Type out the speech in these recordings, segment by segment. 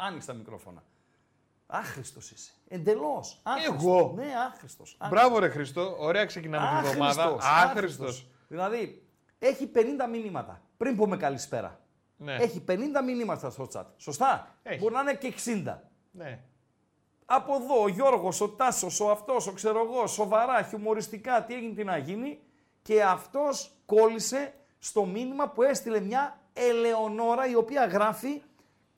Άνοιξε τα μικρόφωνα. Άχρηστος είσαι. Εντελώς. Εγώ; Ναι, άχρηστος. Μπράβο ρε Χριστό, ωραία ξεκινάμε την εβδομάδα. Άχρηστος. Δηλαδή, έχει 50 μηνύματα. Πριν πούμε καλησπέρα. Ναι. Έχει 50 μηνύματα στο chat. Σωστά; Έχει. Μπορεί να είναι και 60. Ναι. Από εδώ ο Γιώργος, ο Τάσος, ο αυτός, ο ξέρω εγώ, σοβαρά, χιουμοριστικά, τι έγινε, τι να γίνει. Και αυτός κόλλησε στο μήνυμα που έστειλε μια Ελεονόρα η οποία γράφει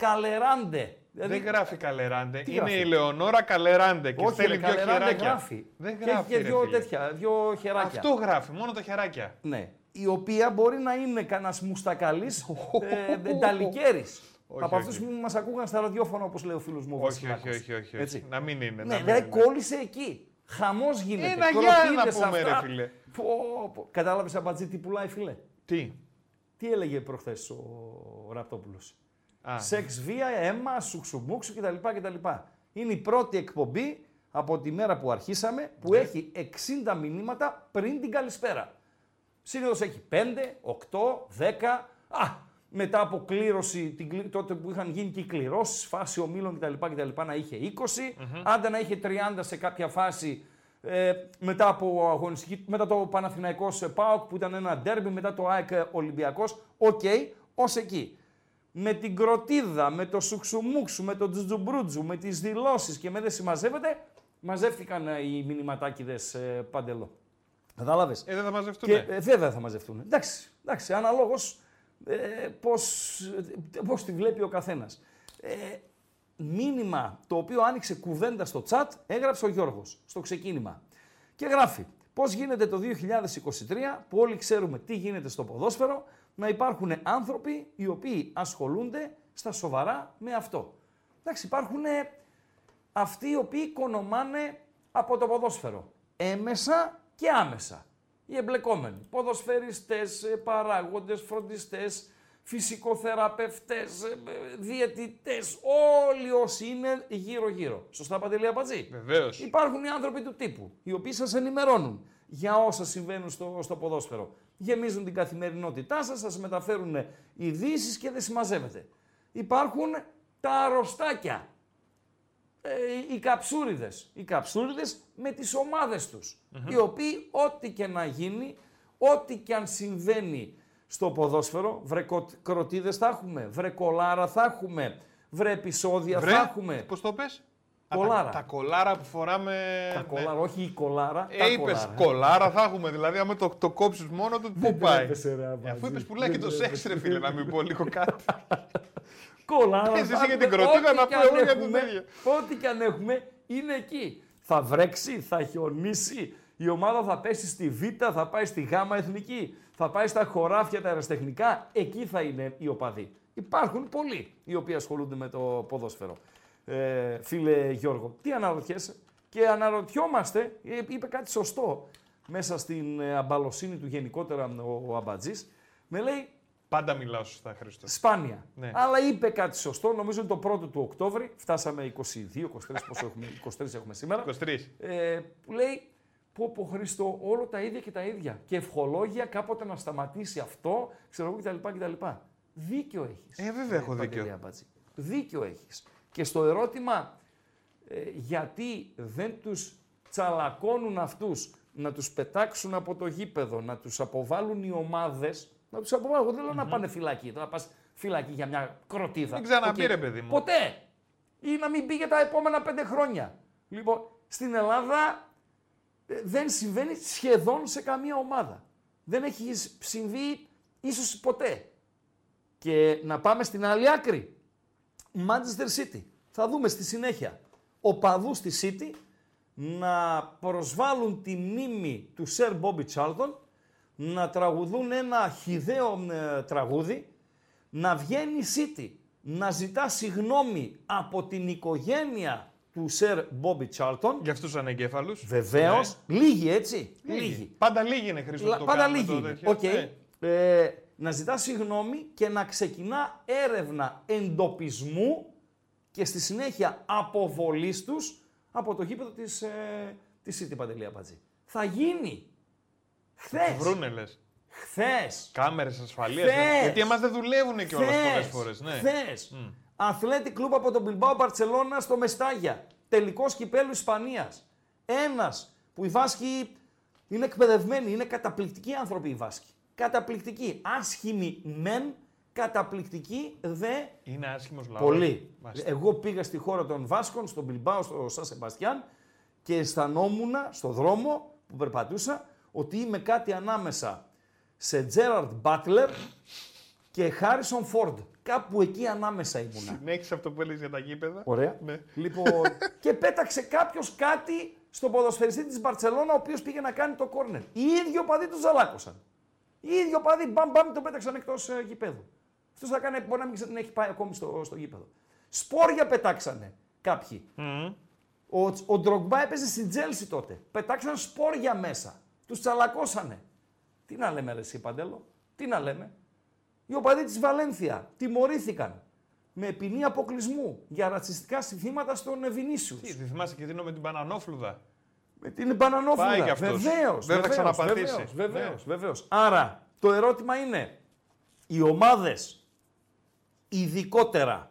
Καλεράντε. Δηλαδή, Δεν γράφει Καλεράντε. Είναι γράφει; η Λεωνόρα Καλεράντε και όχι, στέλνει ρε, δύο Καλεράντε χεράκια. γράφει. Δεν Και γράφει. έχει και ρε, δύο φίλε. τέτοια, δύο χεράκια. Αυτό γράφει, μόνο τα χεράκια. Ναι. Η οποία μπορεί να είναι κανένας μουστακαλής ε, νταλικέρη. Όχι, Από όχι. αυτού που μας ακούγαν στα ραδιόφωνα, όπως λέει ο φίλος μου ο Όχι, Βασιλάκος. όχι, όχι, όχι, όχι. Έτσι. Να μην είναι. Ναι, να μην δηλαδή είναι. κόλλησε εκεί. Χαμός γίνεται. Ένα γεια να κροτίδες πούμε, ρε αυτά. φίλε. Πω, πω. Κατάλαβες αμπατζή τι πουλάει, φίλε; Τι; Τι έλεγε προχθές ο Ραπτόπουλος; Α, Σεξ, βία, αίμα, σουξουμούξου κτλ, κτλ. Είναι η πρώτη εκπομπή από τη μέρα που αρχίσαμε που Ναι. έχει 60 μηνύματα πριν την καλησπέρα. Συνήθως έχει 5, 8, 10. Α, μετά από κλήρωση, την, κλη- τότε που είχαν γίνει και οι κληρώσεις, φάση ομίλων κτλ, κτλ. να είχε 20. Άντε να είχε 30 σε κάποια φάση ε, μετά από αγωνιστική, μετά το Παναθηναϊκός ε, ΠΑΟΚ που ήταν ένα ντέρμπι, μετά το ΑΕΚ ε, Ολυμπιακός. Οκ, ως εκεί. Με την κροτίδα, με το σουξουμούξου, με το τζουτζουμπρούτζου, με τις δηλώσεις και με δεν συμμαζεύεται, μαζεύτηκαν ε, οι μηνυματάκιδες ε, Παντελή. Κατάλαβες; Ε, δεν θα μαζευτούν. Και ε, βέβαια θα μαζευτούν. Εντάξει, εντάξει αναλόγως ε, πώς, ε, πώς τη βλέπει ο καθένας. Ε, μήνυμα το οποίο άνοιξε κουβέντα στο chat έγραψε ο Γιώργος στο ξεκίνημα. Και γράφει πώς γίνεται το 2023 που όλοι ξέρουμε τι γίνεται στο ποδόσφαιρο να υπάρχουν άνθρωποι οι οποίοι ασχολούνται στα σοβαρά με αυτό. Εντάξει, υπάρχουν ε, αυτοί οι οποίοι οικονομάνε από το ποδόσφαιρο. Έμεσα και άμεσα. Οι εμπλεκόμενοι. Ποδοσφαιριστές, ε, παράγοντες, φροντιστές, φυσικοθεραπευτές, ε, ε, διαιτητές, όλοι όσοι είναι γύρω-γύρω. Σωστά Παντελή Απατζή; Βεβαίως. Υπάρχουν οι άνθρωποι του τύπου, οι οποίοι σας ενημερώνουν για όσα συμβαίνουν στο, στο ποδόσφαιρο. Γεμίζουν την καθημερινότητά σας, σας μεταφέρουν ειδήσεις και δεν συμμαζεύεται. Υπάρχουν τα αρρωστάκια, ε, οι καψούριδες. Οι καψούριδες με τις ομάδες τους. Οι οποίοι ό,τι και να γίνει, ό,τι και αν συμβαίνει στο ποδόσφαιρο, βρε κο- κροτίδες θα έχουμε, βρε κολάρα θα έχουμε, βρε επεισόδια Βρε, θα έχουμε. Πώς το πες; Α, Κολάρα. Τα, τα κολάρα που φοράμε. Τα ναι. κολάρα, όχι η κολάρα, τα Ε, είπες κολάρα. κολάρα θα έχουμε. Δηλαδή, άμα το, το κόψεις μόνο του, πού πάει; τρέπεσαι, ρε, Ε, Αφού Αμπατζή. είπες πουλάει και Δεν το σεξ, ρε φίλε, να μην πω λίγο κάτι. Κολάρα. Εσύ θα για έχουμε, την κροτίδα, ό,τι να κι πω αν εγώ για τον έχουμε, ίδιο. Ό,τι και αν έχουμε είναι εκεί. Θα βρέξει, θα χιονίσει, η ομάδα θα πέσει στη Β, θα πάει στη Γ εθνική, θα πάει στα χωράφια τα αεραστεχνικά, εκεί θα είναι οι οπαδοί. Υπάρχουν πολλοί οι οποίοι ασχολούνται με το ποδόσφαιρο. Ε, φίλε Γιώργο, τι αναρωτιέσαι; Και αναρωτιόμαστε, ε, είπε κάτι σωστό μέσα στην ε, αμπαλοσύνη του γενικότερα ο, ο Αμπατζής, με λέει Πάντα μιλάω σωστά, Χρήστο. Σπάνια. Ναι. Αλλά είπε κάτι σωστό, νομίζω είναι το πρώτο του Οκτώβρη. Φτάσαμε 22, 23, πόσο έχουμε, 23 έχουμε σήμερα. 23. Ε, που λέει, πω πω Χριστό, όλο τα ίδια και τα ίδια. Και ευχολόγια κάποτε να σταματήσει αυτό, ξέρω εγώ κτλ. κτλ. Δίκιο έχεις. Ε, βέβαια έχω Παντελή δίκιο. Αμπατζή. Δίκιο έχεις. Και στο ερώτημα ε, γιατί δεν τους τσαλακώνουν αυτούς να τους πετάξουν από το γήπεδο, να τους αποβάλουν οι ομάδες, να τους αποβάλουν. Εγώ δεν λέω να πάνε φυλακή, τώρα να πας φυλακή για μια κροτίδα. Μην ξαναμπεί, Οκ. ρε παιδί μου. Ποτέ. Ή να μην μπει για τα επόμενα πέντε χρόνια. Λοιπόν, στην Ελλάδα ε, δεν συμβαίνει σχεδόν σε καμία ομάδα. Δεν έχει σ- συμβεί ίσως ποτέ. Και να πάμε στην άλλη άκρη. Manchester City. Θα δούμε στη συνέχεια. Οπαδούς στη City να προσβάλλουν τη μνήμη του Σερ Μπόμπι Τσάλτον, να τραγουδούν ένα χιδαίο ε, τραγούδι, να βγαίνει η City να ζητά συγνώμη από την οικογένεια του Σερ Μπόμπι Τσάρλτον. Για αυτούς τους ανεγκέφαλους. Βεβαίως. Ναι. Λίγοι έτσι. Λίγοι. Πάντα λίγοι είναι χρήσιμο. το Πάντα λίγοι. OK. Okay. Ναι. Ε, να ζητά συγγνώμη και να ξεκινά έρευνα εντοπισμού και στη συνέχεια αποβολής τους από το γήπεδο της, ε, της City Παντελή Θα γίνει. Χθες. Βρούνε λες. Χθες. Κάμερες ασφαλείας. Χθες. Γιατί εμάς δεν δουλεύουν και όλες πολλές φορές. Ναι. Χθες. Mm. Αθλέτικ Κλουμπ από τον Μπιλμπάο Μπαρτσελώνα στο Μεστάγια. Τελικός κυπέλου Ισπανίας. Ένας που οι Βάσκοι είναι εκπαιδευμένοι, είναι καταπληκτικοί άνθρωποι οι Βάσκοι. Καταπληκτικοί. Άσχημοι μεν, καταπληκτικοί δε. Είναι άσχημος λαός. Πολύ. Εγώ πήγα στη χώρα των Βάσκων, στον Μπιλμπάο, στο Σαν Σεμπαστιάν και αισθανόμουν στο δρόμο που περπατούσα ότι είμαι κάτι ανάμεσα σε Τζέραρντ Μπάτλερ και Χάρισον Φόρντ. Κάπου εκεί ανάμεσα ήμουνα. Συνέχισε αυτό που έλεγες για τα γήπεδα. Ωραία. Ναι. Λοιπόν, και πέταξε κάποιος κάτι στον ποδοσφαιριστή της Μπαρσελόνα, ο οποίος πήγε να κάνει το κόρνερ. Οι ίδιοι οπαδοί τους ζαλάκωσαν. Οι ίδιοι οπαδοί μπαμ μπαμ τον πέταξαν εκτός ε, γηπέδου. Αυτός θα κάνει, μπορεί να μην έχει πάει ακόμη στο, στο γήπεδο. Σπόρια πετάξανε κάποιοι. Mm. Ο, ο Ντρογκμπά έπαιζε στην Τζέλση τότε. Πετάξαν σπόρια μέσα. Τους τσαλακώσανε. Τι να λέμε, ρε, εσύ Παντέλο, τι να λέμε; Οι οπαδοί της Βαλένθια τιμωρήθηκαν με ποινή αποκλεισμού για ρατσιστικά συνθήματα στον Ευηνίσιου. Τι, τη θυμάσαι και δίνω με την Πανανόφλουδα; Με την Πανανόφλουδα. Βεβαίως. Δεν θα ξαναπατήσει. Βεβαίως. Ναι. Άρα το ερώτημα είναι, οι ομάδες ειδικότερα,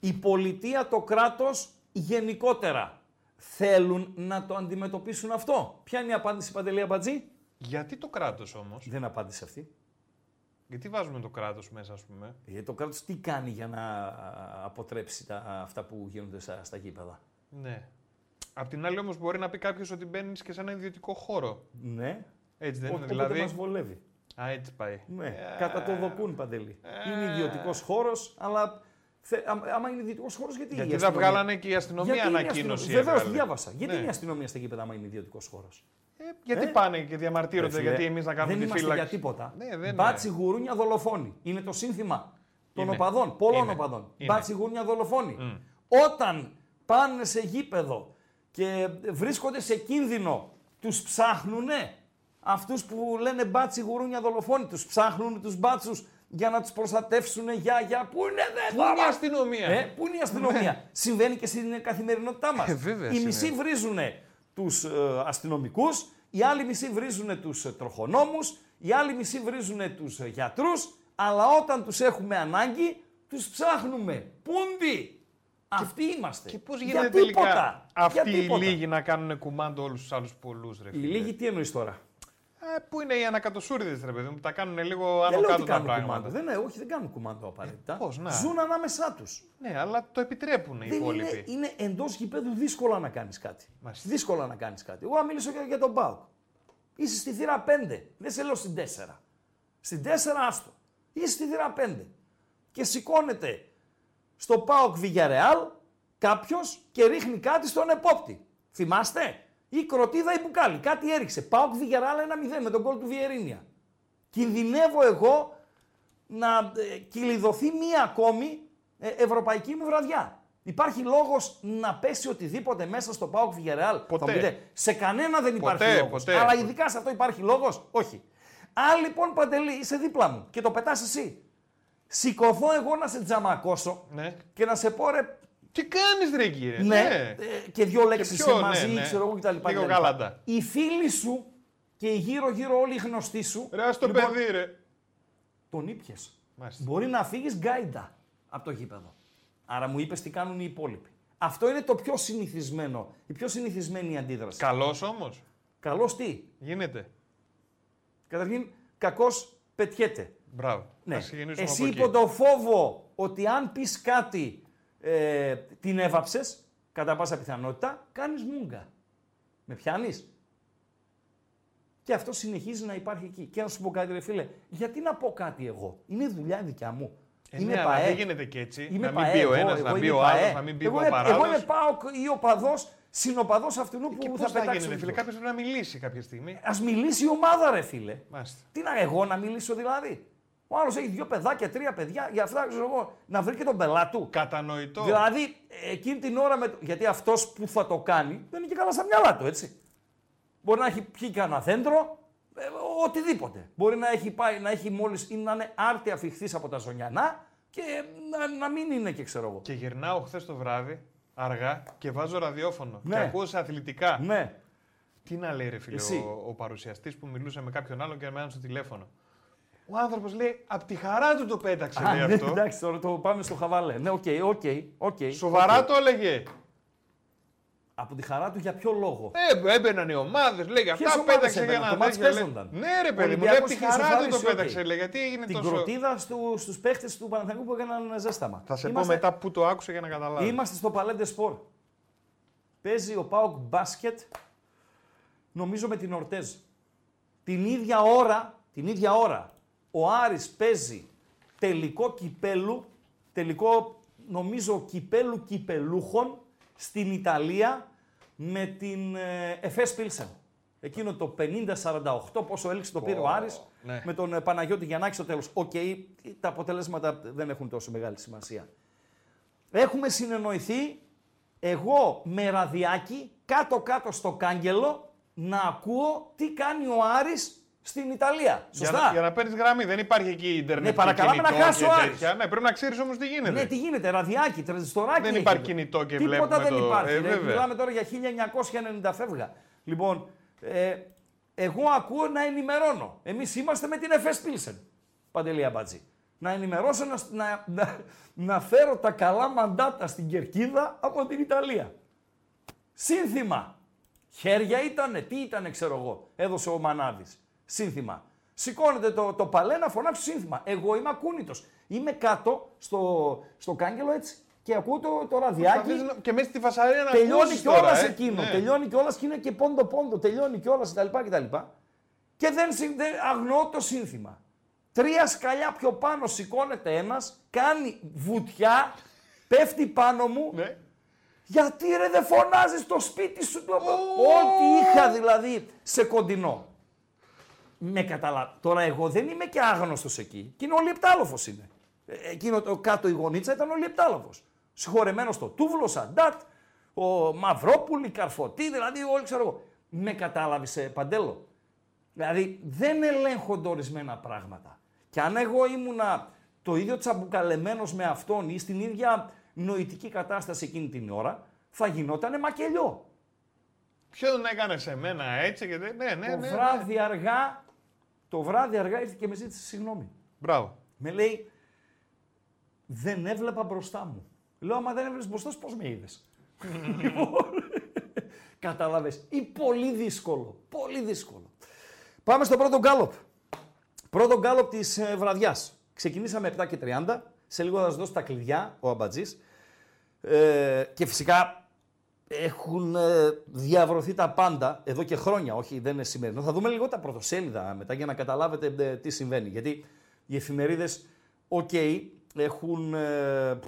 η πολιτεία, το κράτος γενικότερα θέλουν να το αντιμετωπίσουν αυτό; Ποια είναι η απάντηση, Παντελή Αμπατζή; Γιατί το κράτος όμως; Δεν απάντησε αυτή. Γιατί βάζουμε το κράτος μέσα, ας πούμε; Γιατί ε, το κράτος τι κάνει για να αποτρέψει τα, αυτά που γίνονται στα, στα γήπεδα; Ναι. Απ' την άλλη όμως μπορεί να πει κάποιος ότι μπαίνεις και σε ένα ιδιωτικό χώρο. Ναι. Έτσι δεν είναι δηλαδή. μας βολεύει. Α, έτσι πάει. Ναι, ε... κατά το δοκούν παντελή. Ε... Είναι ιδιωτικός χώρος, αλλά Θε, άμα είναι ιδιωτικός χώρος, γιατί. Γιατί δεν βγάλανε και η αστυνομία γιατί ανακοίνωση. Βεβαίως, διάβασα. Ναι. Γιατί είναι η αστυνομία στα γήπεδα, άμα είναι ιδιωτικός χώρος; Ε, γιατί ε; πάνε και διαμαρτύρονται, ε, γιατί εμείς να κάνουμε δεν τη φύλαξη. για τίποτα. Ναι, δεν Μπάτσι γουρούνια δολοφόνη. Είναι το σύνθημα των είναι. οπαδών, πολλών είναι. οπαδών. Είναι. Μπάτσι γουρούνια δολοφόνη. Mm. Όταν πάνε σε γήπεδο και βρίσκονται σε κίνδυνο, τους ψάχνουνε αυτούς που λένε μπάτσι γουρούνια δολοφόνοι. Τους ψάχνουν τους μπάτσους για να τους προστατεύσουν. Για, για. Πού είναι, δε, Πού είναι η αστυνομία; Ε, πού είναι η αστυνομία; Ναι. Συμβαίνει και στην καθημερινότητά μας. Ε, οι μισοί βρίζουν τους ε, αστυνομικούς, οι άλλοι μισοί βρίζουν τους ε, τροχονόμους, οι άλλοι μισοί βρίζουν τους ε, γιατρούς, αλλά όταν τους έχουμε ανάγκη, τους ψάχνουμε. Πούντι! Αυτοί είμαστε. Και πώς γίνεται τελικά αυτοί οι λίγοι να κάνουν κουμάντο όλους τους άλλους πολλούς, ρε Οι λίγοι τι εννοείς τώρα; Ε, πού είναι οι ανακατοσούριδες, ρε παιδί μου, τα κάνουν λίγο άνω κάτω τα πράγματα. Δεν, είναι, όχι, δεν κάνουν κουμάντο απαραίτητα. Ε, πώς, να. Ζουν ανάμεσά τους. Ναι, αλλά το επιτρέπουν οι υπόλοιποι. Είναι, είναι εντός γηπέδου δύσκολα να κάνεις κάτι. Μάλιστα. Δύσκολα να κάνεις κάτι. Εγώ να μιλήσω για, για τον Μπάουκ. Είσαι στη θύρα 5. Δεν σε λέω στην 4. Στην 4 άστο. Είσαι στη θύρα 5. Και σηκώνεται στο Πάοκ Βιγιαρεάλ κάποιος και ρίχνει κάτι στον επόπτη. Θυμάστε; Ή κροτίδα ή μπουκάλι. Κάτι έριξε. Πάω Βιγεράλα ένα 0 με τον κόλ του Βιερίνια. Κινδυνεύω εγώ να ε, κυλιδωθεί μία ακόμη ε, ευρωπαϊκή μου βραδιά. Υπάρχει λόγος να πέσει οτιδήποτε μέσα στο Πάοκ Βιγεράλ. Ποτέ. σε κανένα δεν υπάρχει λόγος. Αλλά ειδικά σε αυτό υπάρχει λόγος; Όχι. Αν λοιπόν παντελή είσαι δίπλα μου και το πετάς εσύ. Σηκωθώ εγώ να σε τζαμακώσω ναι. και να σε πω ρε τι κάνεις, ρε κύριε; Ναι, ναι. Ε, και δύο λέξεις μαζί, ναι, ναι. ξέρω εγώ κτλ. Λίγο γάλαντα. Οι φίλοι σου και οι γύρω-γύρω όλοι οι γνωστοί σου. Ρε, στο λοιπόν, παιδί, ρε. Τον ήπιες. Μπορεί να φύγεις γκάιντα από το γήπεδο. Άρα μου είπες τι κάνουν οι υπόλοιποι. Αυτό είναι το πιο συνηθισμένο, η πιο συνηθισμένη αντίδραση. Καλός όμως. Καλός τι; Γίνεται. Καταρχήν, κακός πετιέται. Μπράβο. Ναι. Εσύ υπό το φόβο ότι αν πεις κάτι ε, την έβαψες, κατά πάσα πιθανότητα, κάνεις μούγκα. Με πιάνεις; Και αυτό συνεχίζει να υπάρχει εκεί. Και να σου πω κάτι, ρε φίλε, γιατί να πω κάτι εγώ; Είναι δουλειά δικιά μου. Ε, είμαι ναι, δεν γίνεται και έτσι. Είμαι να μην πει ο ένας, να πει ο άλλος, να μην πει ο παράδοσο. Εγώ είμαι πάω ή ο παδό, συνοπαδός αυτού που και θα πετάξει. Γίνει, φίλε, κάποιος πρέπει να μιλήσει κάποια στιγμή. Α μιλήσει η ομάδα, ρε φίλε. Μάλιστα. Τι να εγώ να μιλήσω δηλαδή; Ο άλλος έχει δύο παιδάκια, τρία παιδιά. Για αυτά ξέρω εγώ, να βρει και τον πελάτη του. Κατανοητό. Δηλαδή, εκείνη την ώρα. Με... το- Γιατί αυτός που θα το κάνει δεν είναι και καλά στα μυαλά του, έτσι. Μπορεί να έχει πιει κανένα δέντρο, ε, οτιδήποτε. Μπορεί να έχει πάει, να έχει μόλις ή να είναι άρτια φιχθή από τα ζωνιανά και να, να μην είναι και ξέρω εγώ. Και γυρνάω χθες το βράδυ, αργά, και βάζω ραδιόφωνο. Ναι. Και ακούω σε αθλητικά. Ναι. Τι να λέει, ρε φίλε, Εσύ. ο, ο παρουσιαστής που μιλούσε με κάποιον άλλον και εμένα στο τηλέφωνο. Ο άνθρωπος λέει, απ' τη χαρά του το πέταξε, Α, λέει ναι, αυτό. εντάξει, τώρα το πάμε στο χαβαλέ. Ναι, οκ, οκ, οκ. Σοβαρά οκ. το έλεγε. Από τη χαρά του για ποιο λόγο; Ε, έμπαιναν οι ομάδες, λέει Ποιες αυτά ομάδες πέταξε για έμπαιναν, να το μάτς τέτοιο, λέει. παίζονταν; Ναι, ρε παιδί μου, λέει Ολυμπιακός απ' τη είχε χαρά του το ισοφαρίσει, οκ. πέταξε, λέει. Γιατί έγινε Την τόσο. κροτίδα στου, στους παίχτες του Παναθηναϊκού που έκαναν ζέσταμα. Θα σε Είμαστε- πω μετά που το άκουσα για να καταλάβει. Είμαστε στο Παλέ ντε Σπορ. Παίζει ο Πάοκ μπάσκετ, νομίζω με την Ορτέζ. Την ίδια ώρα, την ίδια ώρα, ο Άρης παίζει τελικό κυπέλου, τελικό νομίζω κυπέλου κυπελούχων στην Ιταλία με την ε, Εφές Πίλσεν. Εκείνο το 50-48 πόσο έληξε το πήρε ο Πω, Άρης ναι. με τον ε, Παναγιώτη Γιαννάκη στο τέλος. Οκ, τα αποτελέσματα δεν έχουν τόσο μεγάλη σημασία. Έχουμε συνεννοηθεί εγώ με ραδιάκι κάτω-κάτω στο κάγκελο να ακούω τι κάνει ο Άρης στην Ιταλία. Για Σωστά. να, για να παίρνεις γραμμή, δεν υπάρχει εκεί ίντερνετ. Ναι, και παρακαλάμε κινητό να χάσει και ο Άρης. τέτοια. Ναι, πρέπει να ξέρεις όμως τι γίνεται. Ναι, τι γίνεται, ραδιάκι, τρανζιστοράκι. Δεν έχει. υπάρχει κινητό και Τίποτα βλέπουμε δεν το- υπάρχει. Ε, ρε. βέβαια. Μιλάμε τώρα για 1990 φεύγα. Λοιπόν, ε, εγώ ακούω να ενημερώνω. Εμείς είμαστε με την Εφές Πίλσεν. Παντελή Αμπατζή. Να ενημερώσω, να, να, να, να φέρω τα καλά μαντάτα στην κερκίδα από την Ιταλία. Σύνθημα. Χέρια ήτανε, τι ήτανε, ξέρω εγώ. Έδωσε ο Μανάδης. Σύνθημα. Σηκώνεται το, το παλέ να φωνάξω σύνθημα. Εγώ είμαι ακούνητος. Είμαι κάτω στο, στο κάγκελο έτσι και ακούω το, το ραδιάκι. Προσπαθείς να- Και μέσα στη φασαρία να Τελειώνει ακούσεις κιόλας τώρα, ε. εκείνο. Ναι. Τελειώνει κιόλας και είναι και πόντο πόντο. Τελειώνει κιόλας κτλ. κτλ. Και δεν, συ- δεν αγνοώ το σύνθημα. Τρία σκαλιά πιο πάνω σηκώνεται ένας, κάνει βουτιά, πέφτει πάνω μου. Ναι. Γιατί ρε δεν φωνάζεις στο σπίτι σου. Το... Ό,τι είχα δηλαδή σε κοντινό. Με καταλα... Τώρα εγώ δεν είμαι και άγνωστος εκεί. Και είναι ο Λιεπτάλοφος είναι. Ε, Εκείνο το κάτω η γωνίτσα ήταν ο Λιεπτάλοφος. Συγχωρεμένος το Τούβλο, Σαντάτ, ο Μαυρόπουλη, Καρφωτή, δηλαδή όλοι ξέρω εγώ. Με κατάλαβες ε, Παντέλο. Δηλαδή δεν ελέγχονται ορισμένα πράγματα. Και αν εγώ ήμουνα το ίδιο τσαμπουκαλεμένος με αυτόν ή στην ίδια νοητική κατάσταση εκείνη την ώρα, θα γινότανε μακελιό. Ποιον έκανε σε μένα έτσι και δεν. Ναι, ναι, το ναι. βράδυ αργά, το βράδυ αργά ήρθε και με ζήτησε συγγνώμη. Μπράβο. Με λέει, δεν έβλεπα μπροστά μου. Λέω, άμα δεν έβλεπες μπροστά σου, πώς με είδες; Λοιπόν, Κατάλαβες. Ή πολύ δύσκολο. Πολύ δύσκολο. Πάμε στο πρώτο γκάλοπ. Πρώτο γκάλοπ της ε, βραδιάς. Ξεκινήσαμε 7 και 30. Σε λίγο θα σας δώσω τα κλειδιά, ο Αμπατζής. Ε, και φυσικά έχουν ε, διαβρωθεί τα πάντα εδώ και χρόνια, όχι δεν είναι σημερινό. Θα δούμε λίγο τα πρωτοσέλιδα μετά για να καταλάβετε ε, τι συμβαίνει. Γιατί οι εφημερίδες, οκ, έχουν ε,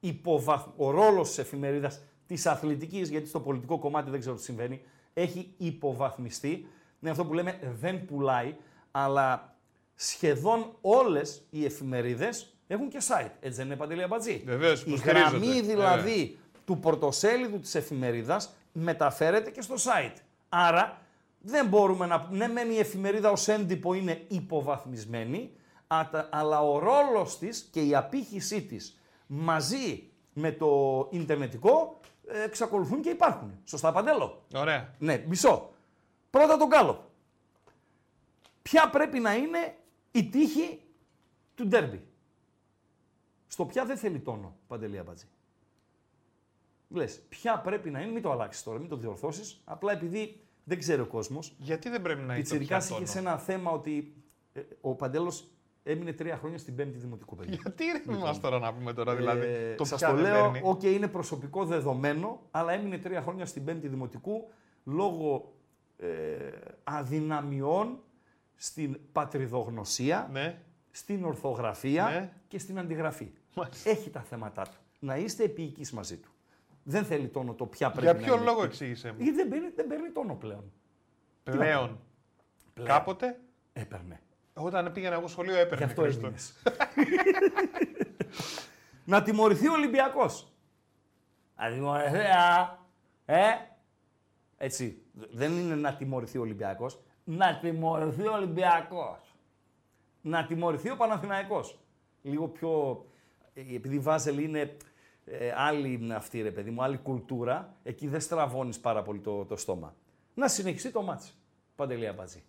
υποβαθ... ο ρόλος της εφημερίδας της αθλητικής, γιατί στο πολιτικό κομμάτι δεν ξέρω τι συμβαίνει, έχει υποβαθμιστεί. Είναι αυτό που λέμε δεν πουλάει, αλλά σχεδόν όλες οι εφημερίδες έχουν και site. Έτσι δεν είναι Παντελή Αμπατζή; Βεβαίως, Η υποστηρίζονται. γραμμή δηλαδή του πρωτοσέλιδου της εφημερίδας μεταφέρεται και στο site. Άρα δεν μπορούμε να... Ναι, μεν η εφημερίδα ως έντυπο είναι υποβαθμισμένη, ατα- αλλά ο ρόλος της και η απήχησή της μαζί με το ιντερνετικό ε, εξακολουθούν και υπάρχουν. Σωστά, Παντέλο; Ωραία. Ναι, μισό. Πρώτα τον Γκάλοπ. Ποια πρέπει να είναι η τύχη του ντέρμπι; Στο ποια δεν θέλει τόνο, Παντελή Αμπατζή. Λες, ποια πρέπει να είναι, μην το αλλάξεις τώρα, μην το διορθώσεις, απλά επειδή δεν ξέρει ο κόσμος. Γιατί δεν πρέπει να έχει το Πιτσιρικάς πιάτονο. είχε ένα θέμα ότι ε, ο Παντέλος έμεινε τρία χρόνια στην πέμπτη δημοτικού παιδί. Γιατί ρε μας τώρα να πούμε τώρα, δηλαδή. Ε, το σας πια το δεν λέω, παίρνει. οκ, είναι προσωπικό δεδομένο, αλλά έμεινε τρία χρόνια στην πέμπτη δημοτικού λόγω ε, αδυναμιών στην πατριδογνωσία, Ναι. στην ορθογραφία Ναι. και στην αντιγραφή. Μάλιστα. Έχει τα θέματα του. Να είστε επιεικείς μαζί του. Δεν θέλει τόνο το ποια πρέπει Για να ποιο είναι. λόγο εξήγησε μου. Γιατί δεν παίρνει, δεν παίρνει τόνο πλέον. Πλέον. Πλέον. Κάποτε; Έπαιρνε. Όταν πήγαινα εγώ σχολείο Γι' έπαιρνε. αυτό Χρήστο. έμεινες. να τιμωρηθεί ο Ολυμπιακός. Να τιμωρηθεί, α. Ε. Έτσι. Δεν είναι να τιμωρηθεί ο Ολυμπιακός. Να τιμωρηθεί ο Ολυμπιακός. Να τιμωρηθεί ο Παναθηναϊκός. Λίγο πιο... ε, Επειδή η Βάζελ είναι ε, άλλη αυτή ρε παιδί μου, άλλη κουλτούρα, εκεί δεν στραβώνεις πάρα πολύ το, το στόμα. Να συνεχιστεί το μάτς. Παντελία Μπατζή.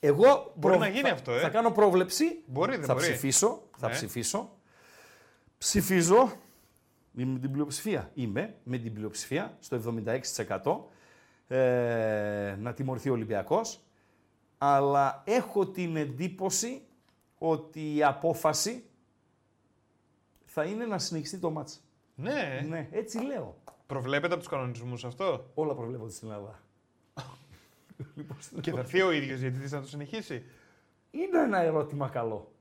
Εγώ Μπορεί να γίνει θα, αυτό, ε. θα κάνω πρόβλεψη. Μπορεί, δεν θα μπορεί. ψηφίσω. Θα Ναι. ψηφίσω. Ψηφίζω. Είμαι με την πλειοψηφία. Είμαι με την πλειοψηφία στο 76%. Ε, να τιμωρηθεί ο Ολυμπιακός. Αλλά έχω την εντύπωση ότι η απόφαση θα είναι να συνεχιστεί το μάτς. Ναι, Ναι, έτσι λέω. προβλέπετε από τους κανονισμούς αυτό; Όλα προβλέπονται στην Ελλάδα. Και θα έρθει ο ίδιος γιατί να το συνεχίσει; Είναι ένα ερώτημα καλό.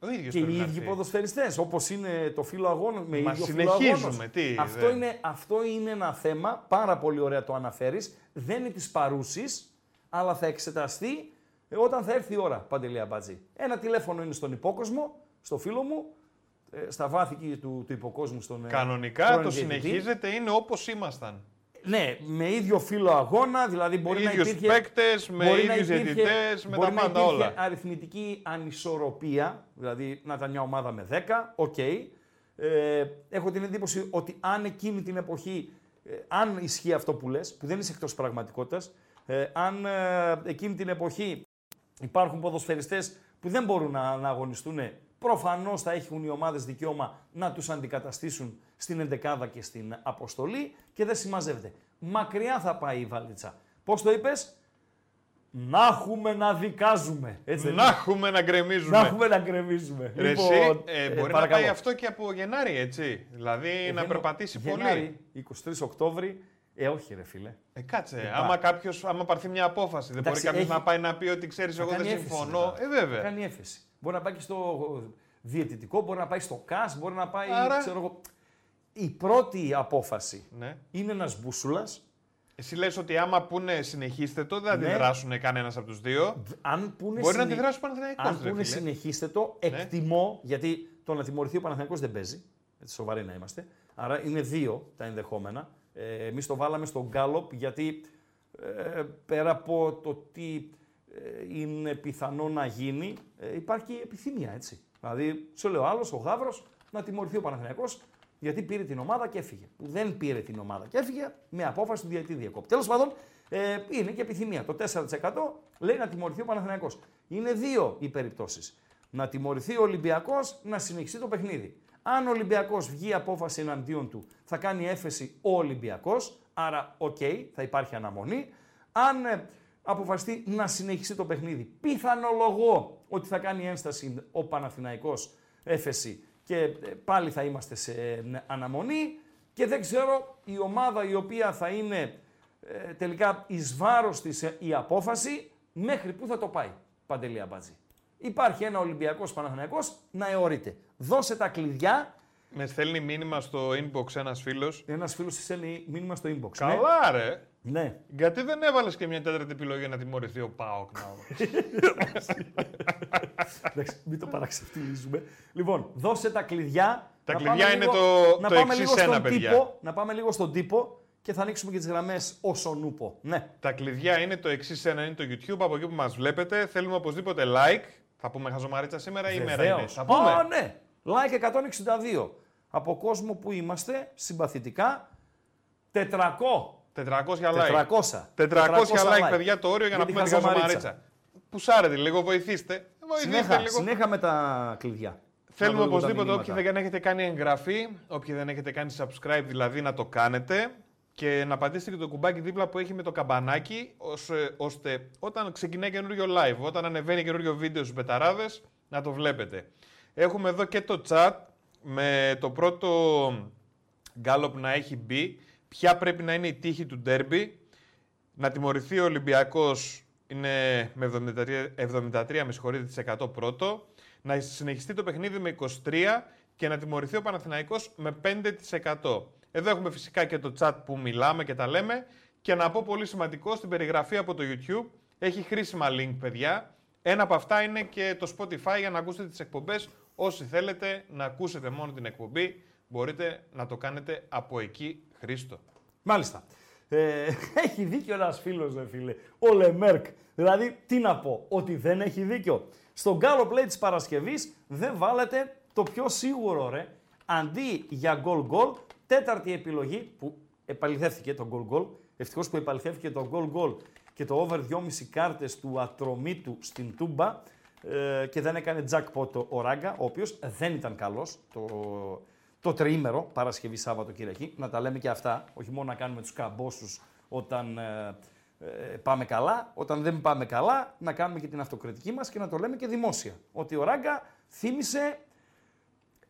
Ο ίδιος Και οι ίδιοι ποδοσφαιριστές, όπως είναι το φύλλο αγώνα, με Μα ίδιο φύλλο συνεχίζουμε, αγώνος. τι, αυτό, δεν- είναι, αυτό είναι ένα θέμα, πάρα πολύ ωραία το αναφέρεις, δεν είναι της παρούσης, αλλά θα εξεταστεί ε, όταν θα έρθει η ώρα, Παντελή Αμπατζή. Ένα τηλέφωνο είναι στον υπόκοσμο, στο φίλο μου, ε, στα βάθη εκεί του, του υποκόσμου στον ε, Κανονικά πρώην το διαιτητή. συνεχίζετε, είναι όπως ήμασταν. Ναι, με ίδιο φύλλο αγώνα, δηλαδή μπορεί να ίδιους υπήρχε... παίκτες, με μπορεί να ίδιους υπήρχε- διαιτητές, με μπορεί τα να πάντα υπήρχε όλα. αριθμητική ανισορροπία, δηλαδή να ήταν μια ομάδα με 10, οκ. Ε, έχω την εντύπωση ότι αν εκείνη την εποχή, ε, αν ισχύει αυτό που λες, που δεν είσαι εκτός πραγματικότητας, ε, αν ε, εκείνη την εποχή υπάρχουν ποδοσφαιριστές που δεν μπορούν να, να αγωνιστούν, προφανώς θα έχουν οι ομάδες δικαίωμα να τους αντικαταστήσουν στην εντεκάδα και στην αποστολή και δεν συμμαζεύεται. Μακριά θα πάει η βαλίτσα. Πώς το είπες; Να έχουμε να δικάζουμε. Έτσι δεν Να είναι; έχουμε να γκρεμίζουμε. να έχουμε να γκρεμίζουμε. Ρε εσύ, ε, μπορεί να παρακαλώ. πάει αυτό και από Γενάρη, έτσι. Δηλαδή Ε, να δεν- περπατήσει πολύ. Γενάρη, 23 Οκτώβρη. Ε, όχι ρε φίλε. Ε, κάτσε. Ε, άμα πά. κάποιος, άμα πάρθει μια απόφαση, δεν μπορεί Εντάξει, κάποιο έχει- να πάει να πει ότι ξέρεις, Θα εγώ δεν κάνει έφεση συμφωνώ. μετά. Ε, βέβαια. Θα Κάνει έφεση. Μπορεί να πάει και στο διαιτητικό, μπορεί να πάει στο ΚΑΣ, μπορεί να πάει, Άρα- ξέρω εγώ. Η πρώτη απόφαση Ναι. είναι ένας μπούσουλας. Εσύ λες ότι άμα πούνε συνεχίστε το, δεν θα Ναι. αντιδράσουν κανένας από τους δύο. Αν πούνε, Μπορεί να συνε- αντιδράσει ο Παναθηναϊκός, αν ρε πούνε φίλε. συνεχίστε το, εκτιμώ, γιατί το να τιμωρηθεί ο Παναθηναϊκός δεν παίζει. Έτσι, σοβαροί να είμαστε. Άρα είναι δύο τα ενδεχόμενα. Ε, Εμείς το βάλαμε στον Γκάλοπ γιατί ε, πέρα από το τι ε, είναι πιθανό να γίνει, ε, υπάρχει και επιθυμία έτσι. Δηλαδή, σου λέω άλλος, ο Γάβρο, να τιμωρηθεί ο Παναθηναϊκός γιατί πήρε την ομάδα και έφυγε. Που δεν πήρε την ομάδα και έφυγε με απόφαση του διαιτητή διακόπτη. Τέλος πάντων, ε, είναι και επιθυμία. Το 4% λέει να τιμωρηθεί ο Παναθηναϊκός. Είναι δύο οι περιπτώσεις. Να τιμωρηθεί ο Ολυμπιακός, να συνεχίσει το παιχνίδι. Αν ο Ολυμπιακός βγει απόφαση εναντίον του, θα κάνει έφεση ο Ολυμπιακός. Άρα, οκ, θα υπάρχει αναμονή. Αν ε, αποφασιστεί να συνεχίσει το παιχνίδι, πιθανολογώ ότι θα κάνει ένσταση ο Παναθηναϊκός έφεση και ε, πάλι θα είμαστε σε ε, αναμονή και δεν ξέρω η ομάδα η οποία θα είναι ε, τελικά εις βάρος της ε, η απόφαση μέχρι πού θα το πάει, Παντελή Αμπάτζη. Υπάρχει ένα Ολυμπιακός Παναθηναϊκός να αιωρείται. Δώσε τα κλειδιά. Με στέλνει μήνυμα στο inbox ένας φίλος. Ένας φίλος της στέλνει μήνυμα στο inbox. Ναι. Καλά, ρε. Ναι. Γιατί δεν έβαλες και μια τέταρτη επιλογή να τιμωρηθεί ο Πάοκ. να- Εντάξει, μην το παραξευτιλίζουμε. Λοιπόν, δώσε τα κλειδιά. Τα Να κλειδιά πάμε είναι λίγο- το- να το πάμε εξής λίγο στον ένα, παιδιά. τύπο, Να πάμε λίγο στον τύπο και θα ανοίξουμε και τις γραμμές όσον ούπο. Ναι. Τα κλειδιά είναι το εξής ένα, είναι το YouTube, από εκεί που μας βλέπετε. Θέλουμε οπωσδήποτε like. Θα πούμε χαζομαρίτσα σήμερα ή η μέρα είναι; Βεβαίως. Θα πούμε. Α, ναι. Like 162. Από κόσμο που είμαστε, συμπαθητικά, 400. 400 like. 400. 400 like, παιδιά, το όριο για να τη πούμε τη χαζομαρίτσα. χαζομαρίτσα. Πουσάρετε λίγο, βοηθήστε. Βοηθήστε Συνέχα, λίγο. συνέχα με τα κλειδιά. Θέλουμε Να δω λίγο τα οπωσδήποτε μηνύματα. όποιοι δεν έχετε κάνει εγγραφή, όποιοι δεν έχετε κάνει subscribe δηλαδή να το κάνετε και να πατήσετε και το κουμπάκι δίπλα που έχει με το καμπανάκι ως- ε, ώστε όταν ξεκινάει καινούριο live, όταν ανεβαίνει καινούριο βίντεο στους μπεταράδες να το βλέπετε. Έχουμε εδώ και το chat με το πρώτο γκάλωπ να έχει μπει. Ποια πρέπει να είναι η τύχη του ντέρμπι. Να τιμωρηθεί ο Ολυμπιακός είναι με 73, 73 με συγχωρείτε, της 100 πρώτο. Να συνεχιστεί το παιχνίδι με 23 και να τιμωρηθεί ο Παναθηναϊκός με 5%. Εδώ έχουμε φυσικά και το chat που μιλάμε και τα λέμε. Και να πω πολύ σημαντικό, στην περιγραφή από το YouTube έχει χρήσιμα link, παιδιά. Ένα από αυτά είναι και το Spotify για να ακούσετε τις εκπομπές. Όσοι θέλετε να ακούσετε μόνο την εκπομπή, μπορείτε να το κάνετε από εκεί, Χρήστο. Μάλιστα. Ε, έχει δίκιο ένας φίλος, δε φίλε. Ο Λεμέρκ. Δηλαδή, τι να πω, ότι δεν έχει δίκιο. Στον Γκάλο Play της Παρασκευής δεν βάλετε το πιο σίγουρο, ρε. Αντί για γκολ γκολ, τέταρτη επιλογή που επαληθεύτηκε το γκολ γκολ. Ευτυχώς που επαληθεύτηκε το γκολ γκολ και το over 2,5 κάρτες του ατρωμίτου στην Τούμπα ε, και δεν έκανε jackpot ο Ράγκα, ο οποίος δεν ήταν καλός το, το τριήμερο, Παρασκευή, Σάββατο, Κυριακή. Να τα λέμε και αυτά, όχι μόνο να κάνουμε τους καμπόσους όταν ε, ε, πάμε καλά, όταν δεν πάμε καλά, να κάνουμε και την αυτοκριτική μας και να το λέμε και δημόσια. Ότι ο Ράγκα θύμισε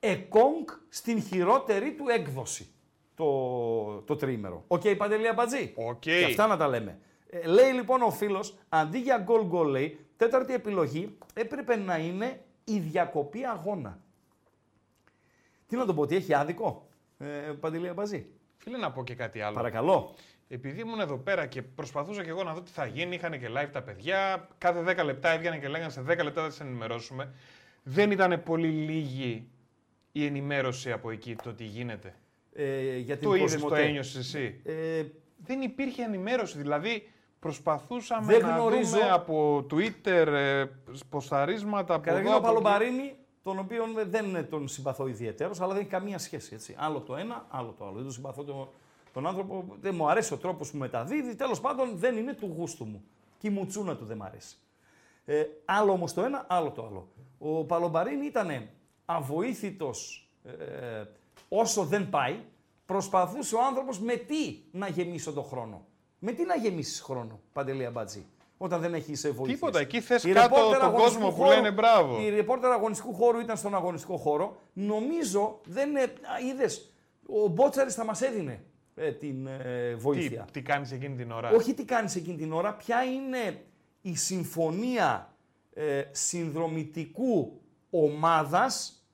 εκόγκ στην χειρότερη του έκδοση το, το τριήμερο. OK, okay, Παντελή Αμπατζή. Οκ. Και αυτά να τα λέμε. Ε, λέει λοιπόν ο φίλος, αντί για γκολ γκολ λέει, τέταρτη επιλογή έπρεπε να είναι η διακοπή αγώνα. Τι να το πω, ότι έχει άδικο, ε, Παντελή Αμπατζή. Φίλε, να πω και κάτι άλλο. Παρακαλώ. Επειδή ήμουν εδώ πέρα και προσπαθούσα και εγώ να δω τι θα γίνει, είχαν και live τα παιδιά. Κάθε 10 λεπτά έβγαιναν και λέγανε σε 10 λεπτά θα σας ενημερώσουμε. Δεν ήταν πολύ λίγη η ενημέρωση από εκεί το τι γίνεται. Ε, για την Το είδες, το Κοσμοτέ. ένιωσες εσύ; Ε, Δεν υπήρχε ενημέρωση. Δηλαδή προσπαθούσαμε Δεν να γνωρίζω. δούμε από Twitter ε, ποσταρίσματα από Καταρχήν εδώ, ο από εκεί. Παλομπαρίνη, τον οποίο δεν τον συμπαθώ ιδιαίτερος, αλλά δεν έχει καμία σχέση. Έτσι. Άλλο το ένα, άλλο το άλλο. Δεν τον συμπαθώ τον, τον άνθρωπο, δεν μου αρέσει ο τρόπος που μεταδίδει. Τέλος πάντων δεν είναι του γούστου μου. Και η μουτσούνα του δεν μ' αρέσει. Ε, άλλο όμως το ένα, άλλο το άλλο. Ο Παλομπαρίνη ήταν αβοήθητος ε, όσο δεν πάει. Προσπαθούσε ο άνθρωπος με τι να γεμίσω τον χρόνο. Με τι να γεμίσεις χρόνο, Παντελή Αμπάτζη, όταν δεν έχει βοήθεια. Τίποτα. Εκεί θες Η κάτω ρεπόρτερ τον αγωνιστικού κόσμο που χώρου- λένε μπράβο. Η ρεπόρτερ αγωνιστικού χώρου ήταν στον αγωνιστικό χώρο. Νομίζω δεν είναι. Είδες, ο Μπότσαρης θα μας έδινε ε, την ε, Τι, βοήθεια. τι κάνεις εκείνη την ώρα; Όχι τι κάνεις εκείνη την ώρα, ποια είναι η συμφωνία ε, συνδρομητικού ομάδας,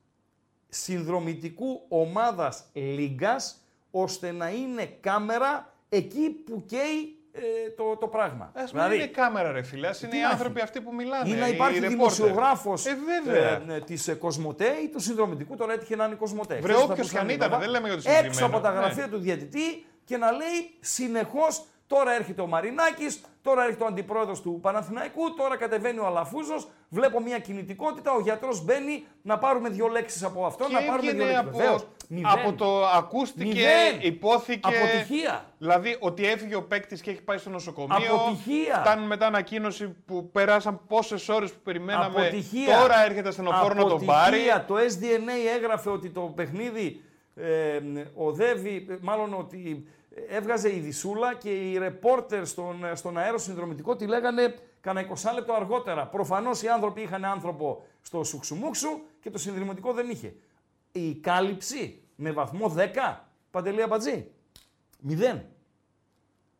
συνδρομητικού ομάδας λίγκας, ώστε να είναι κάμερα εκεί που καίει ε, το, το πράγμα. Α μην είναι κάμερα, ρε φίλε. Ας είναι τι οι να άνθρωποι έχει. αυτοί που μιλάνε. Ή να οι υπάρχει reporter. δημοσιογράφος Ε, βέβαια. ε, της Κοσμοτέ ή του συνδρομητικού, τώρα έτυχε να είναι η Κοσμοτέ. Βρε, Χθες όποιος θα μπορούσε κι αν να ήταν, είναι δεν λέμε για το Έξω συγκεκριμένο. από τα Ναι. γραφεία του διαιτητή και να λέει συνεχώς τώρα έρχεται ο Μαρινάκης, τώρα έρχεται ο αντιπρόεδρος του Παναθηναϊκού, τώρα κατεβαίνει ο Αλαφούζος. Βλέπω μια κινητικότητα, ο γιατρός μπαίνει να πάρουμε δύο λέξεις από αυτό, Και να πάρουμε δύο έβγαινε λέξεις. από, Βεβαίως, μηδέν. από το ακούστηκε, Μηδέν. υπόθηκε. Αποτυχία. Δηλαδή ότι έφυγε ο παίκτης και έχει πάει στο νοσοκομείο. Αποτυχία. Φτάνει μετά ανακοίνωση που περάσαν πόσες ώρες που περιμέναμε. Αποτυχία. Τώρα έρχεται ασθενοφόρο να τον πάρει. Αποτυχία. Το SDNA έγραφε ότι το παιχνίδι ε, οδεύει, ε, μάλλον ότι έβγαζε η Δισούλα και οι ρεπόρτερ στον, στον αέρο συνδρομητικό τη λέγανε κανένα 20 λεπτό αργότερα. Προφανώς οι άνθρωποι είχαν άνθρωπο στο σουξουμούξου και το συνδρομητικό δεν είχε. Η κάλυψη με βαθμό 10, Παντελή Αμπατζή, μηδέν.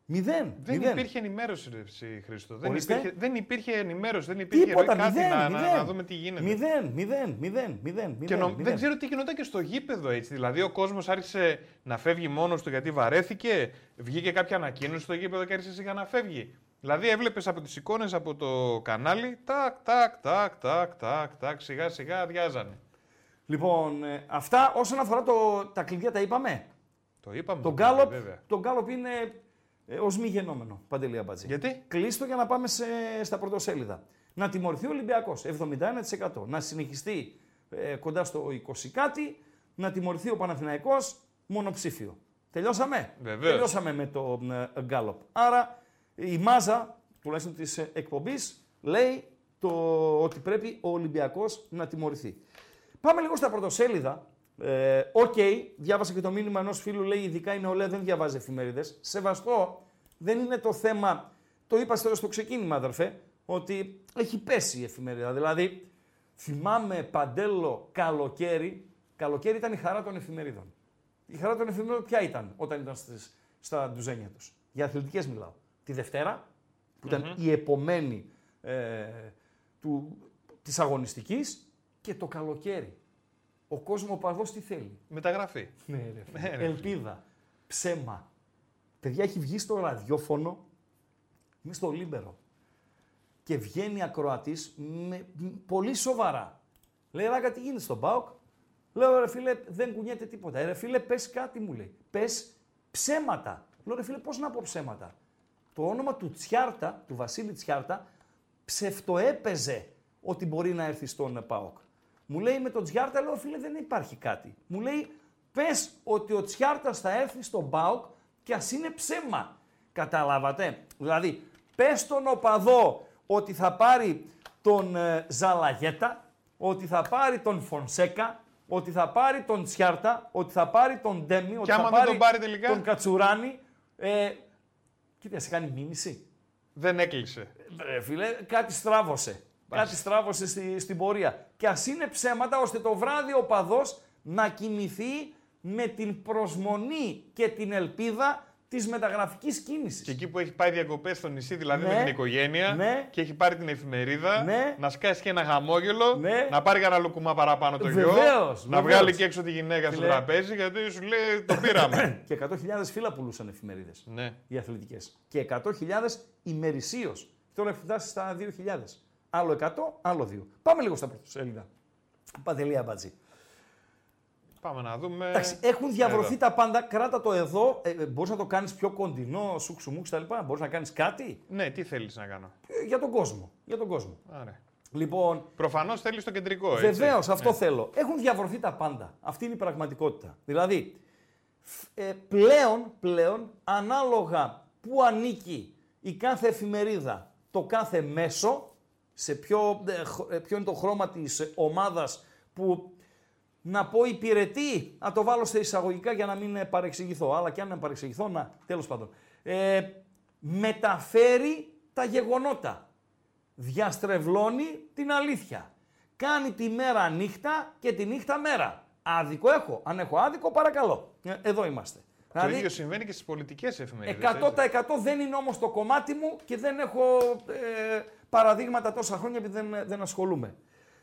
Μηδέν. Δεν μηδέν. υπήρχε ενημέρωση, ρε, εσύ, Χρήστο. Δεν Ορίστε. υπήρχε, δεν υπήρχε ενημέρωση, δεν υπήρχε Τίποτα, ρε, κάτι μηδέν, να, να- μηδέν. να δούμε τι γίνεται. Μηδέν, μηδέν, μηδέν, μηδέν, Και μηδέν, νο- μηδέν. δεν ξέρω τι γινόταν και στο γήπεδο έτσι. Δηλαδή, ο κόσμος άρχισε να φεύγει μόνος του γιατί βαρέθηκε. Βγήκε κάποια ανακοίνωση στο γήπεδο και άρχισε σιγά να φεύγει. Δηλαδή, έβλεπες από τις εικόνες από το κανάλι. Τάκ, τάκ, τάκ, τάκ, τάκ, τάκ. Σιγά σιγά αδειάζανε. Λοιπόν, ε, αυτά όσον αφορά το, τα κλειδιά τα είπαμε; Το είπαμε. Το το παιδί, γκάλοπ, βέβαια. το γκάλοπ είναι ε, ως μη γενόμενο, Παντελή Αμπατζή. Γιατί; Κλείστο για να πάμε σε, στα πρωτοσέλιδα. Να τιμωρηθεί ο Ολυμπιακός 71%. Να συνεχιστεί ε, κοντά στο 20 κάτι. Να τιμωρηθεί ο Παναθηναϊκός μονοψήφιο. Τελειώσαμε; Βεβαίως. Τελειώσαμε με το ε, γκάλοπ. Άρα η μάζα, τουλάχιστον της εκπομπής, λέει το, ότι πρέπει ο Ολυμπιακός να τιμωρηθεί. Πάμε λίγο στα πρωτοσέλιδα. Ε, Οκ, διάβασα και το μήνυμα ενός φίλου, λέει ειδικά η νεολαία δεν διαβάζει εφημερίδες. Σεβαστό, δεν είναι το θέμα. Το είπα στο στο ξεκίνημα, αδερφέ, ότι έχει πέσει η εφημερίδα. Δηλαδή, θυμάμαι παντέλο καλοκαίρι. Καλοκαίρι ήταν η χαρά των εφημερίδων. Η χαρά των εφημερίδων ποια ήταν όταν ήταν στις, στα ντουζένια τους; Για αθλητικές μιλάω. Τη Δευτέρα, που ηταν η επομένη ε, του, της αγωνιστικής και το καλοκαίρι. Ο κόσμος παδός τι θέλει; Μεταγραφή. Ναι, ρε, φίλε. Ναι, ρε, Ελπίδα. Ψέμα. Παιδιά έχει βγει στο ραδιόφωνο, είμαι στο Λίμπερο. Και και βγαίνει ακροατής με, πολύ σοβαρά. Λέει, Ράγκα, τι γίνεται στον Πάοκ. Λέω, ρε φίλε, δεν κουνιέται τίποτα. Ε, ρε φίλε, πες κάτι μου λέει. Πες ψέματα. Λέω, ρε φίλε, πώς να πω ψέματα. Το όνομα του Τσιάρτα, του Βασίλη Τσιάρτα, ψευτοέπαιζε ότι μπορεί να έρθει στον ΠΑΟΚ. Μου λέει με τον Τσιάρτα, λέω φίλε δεν υπάρχει κάτι. Μου λέει πες ότι ο Τσιάρτας θα έρθει στον ΠΑΟΚ και ας είναι ψέμα. Καταλάβατε; Δηλαδή πες τον οπαδό ότι θα πάρει τον ε, Ζαλαγέτα, ότι θα πάρει τον Φονσέκα, ότι θα πάρει τον Τσιάρτα, ότι θα πάρει τον Ντέμι, ότι θα πάρει, τον, πάρει τελικά... τον Κατσουράνη. Ε, κοίτα, σε κάνει μήνυση. Δεν έκλεισε. Ε, φίλε, κάτι στράβωσε. Κάτι στράβωσε στη, στην πορεία. Και ας είναι ψέματα ώστε το βράδυ ο παδός να κοιμηθεί με την προσμονή και την ελπίδα της μεταγραφικής κίνησης. Και εκεί που έχει πάει διακοπές στο νησί, δηλαδή ναι, με την οικογένεια, ναι, και έχει πάρει την εφημερίδα, ναι, να σκάσει και ένα χαμόγελο, ναι, να πάρει κανένα λουκουμά παραπάνω το γιο, να βγάλει και έξω τη γυναίκα στο τραπέζι, γιατί σου λέει το πήραμε. και 100.000 φύλλα πουλούσαν εφημερίδες. Ναι. Οι αθλητικές. Και 100.000 ημερησίως. Τώρα έχει φτάσει στα 2.000. Άλλο 100, άλλο 2. Πάμε λίγο στα πρωτοσέλιδα. Παντελία Μπατζή. Πάμε να δούμε. Εντάξει, έχουν διαβρωθεί τα πάντα. Κράτα το εδώ. Ε, ε Μπορείς να το κάνεις πιο κοντινό, σουξουμούξ κτλ. Μπορείς να κάνεις κάτι. Ναι, τι θέλεις να κάνω. Ε, για τον κόσμο. Για τον κόσμο. Άρα. Λοιπόν, Προφανώς θέλεις το κεντρικό. Βεβαίως, αυτό ναι. θέλω. Έχουν διαβρωθεί τα πάντα. Αυτή είναι η πραγματικότητα. Δηλαδή, ε, πλέον, πλέον, ανάλογα που ανήκει η κάθε εφημερίδα, το κάθε μέσο, σε ποιο, ε, ποιο είναι το χρώμα της ομάδας που να πω υπηρετεί, να το βάλω σε εισαγωγικά για να μην παρεξηγηθώ, αλλά και αν να παρεξηγηθώ, να, τέλος πάντων. Ε, μεταφέρει τα γεγονότα. Διαστρεβλώνει την αλήθεια. Κάνει τη μέρα νύχτα και τη νύχτα μέρα. Άδικο έχω. Αν έχω άδικο, παρακαλώ. Ε, εδώ είμαστε. Το δηλαδή, ίδιο συμβαίνει και στις πολιτικές εφημερίδες. 100% δεν είναι όμως το κομμάτι μου και δεν έχω ε, παραδείγματα τόσα χρόνια επειδή δεν, δεν ασχολούμαι.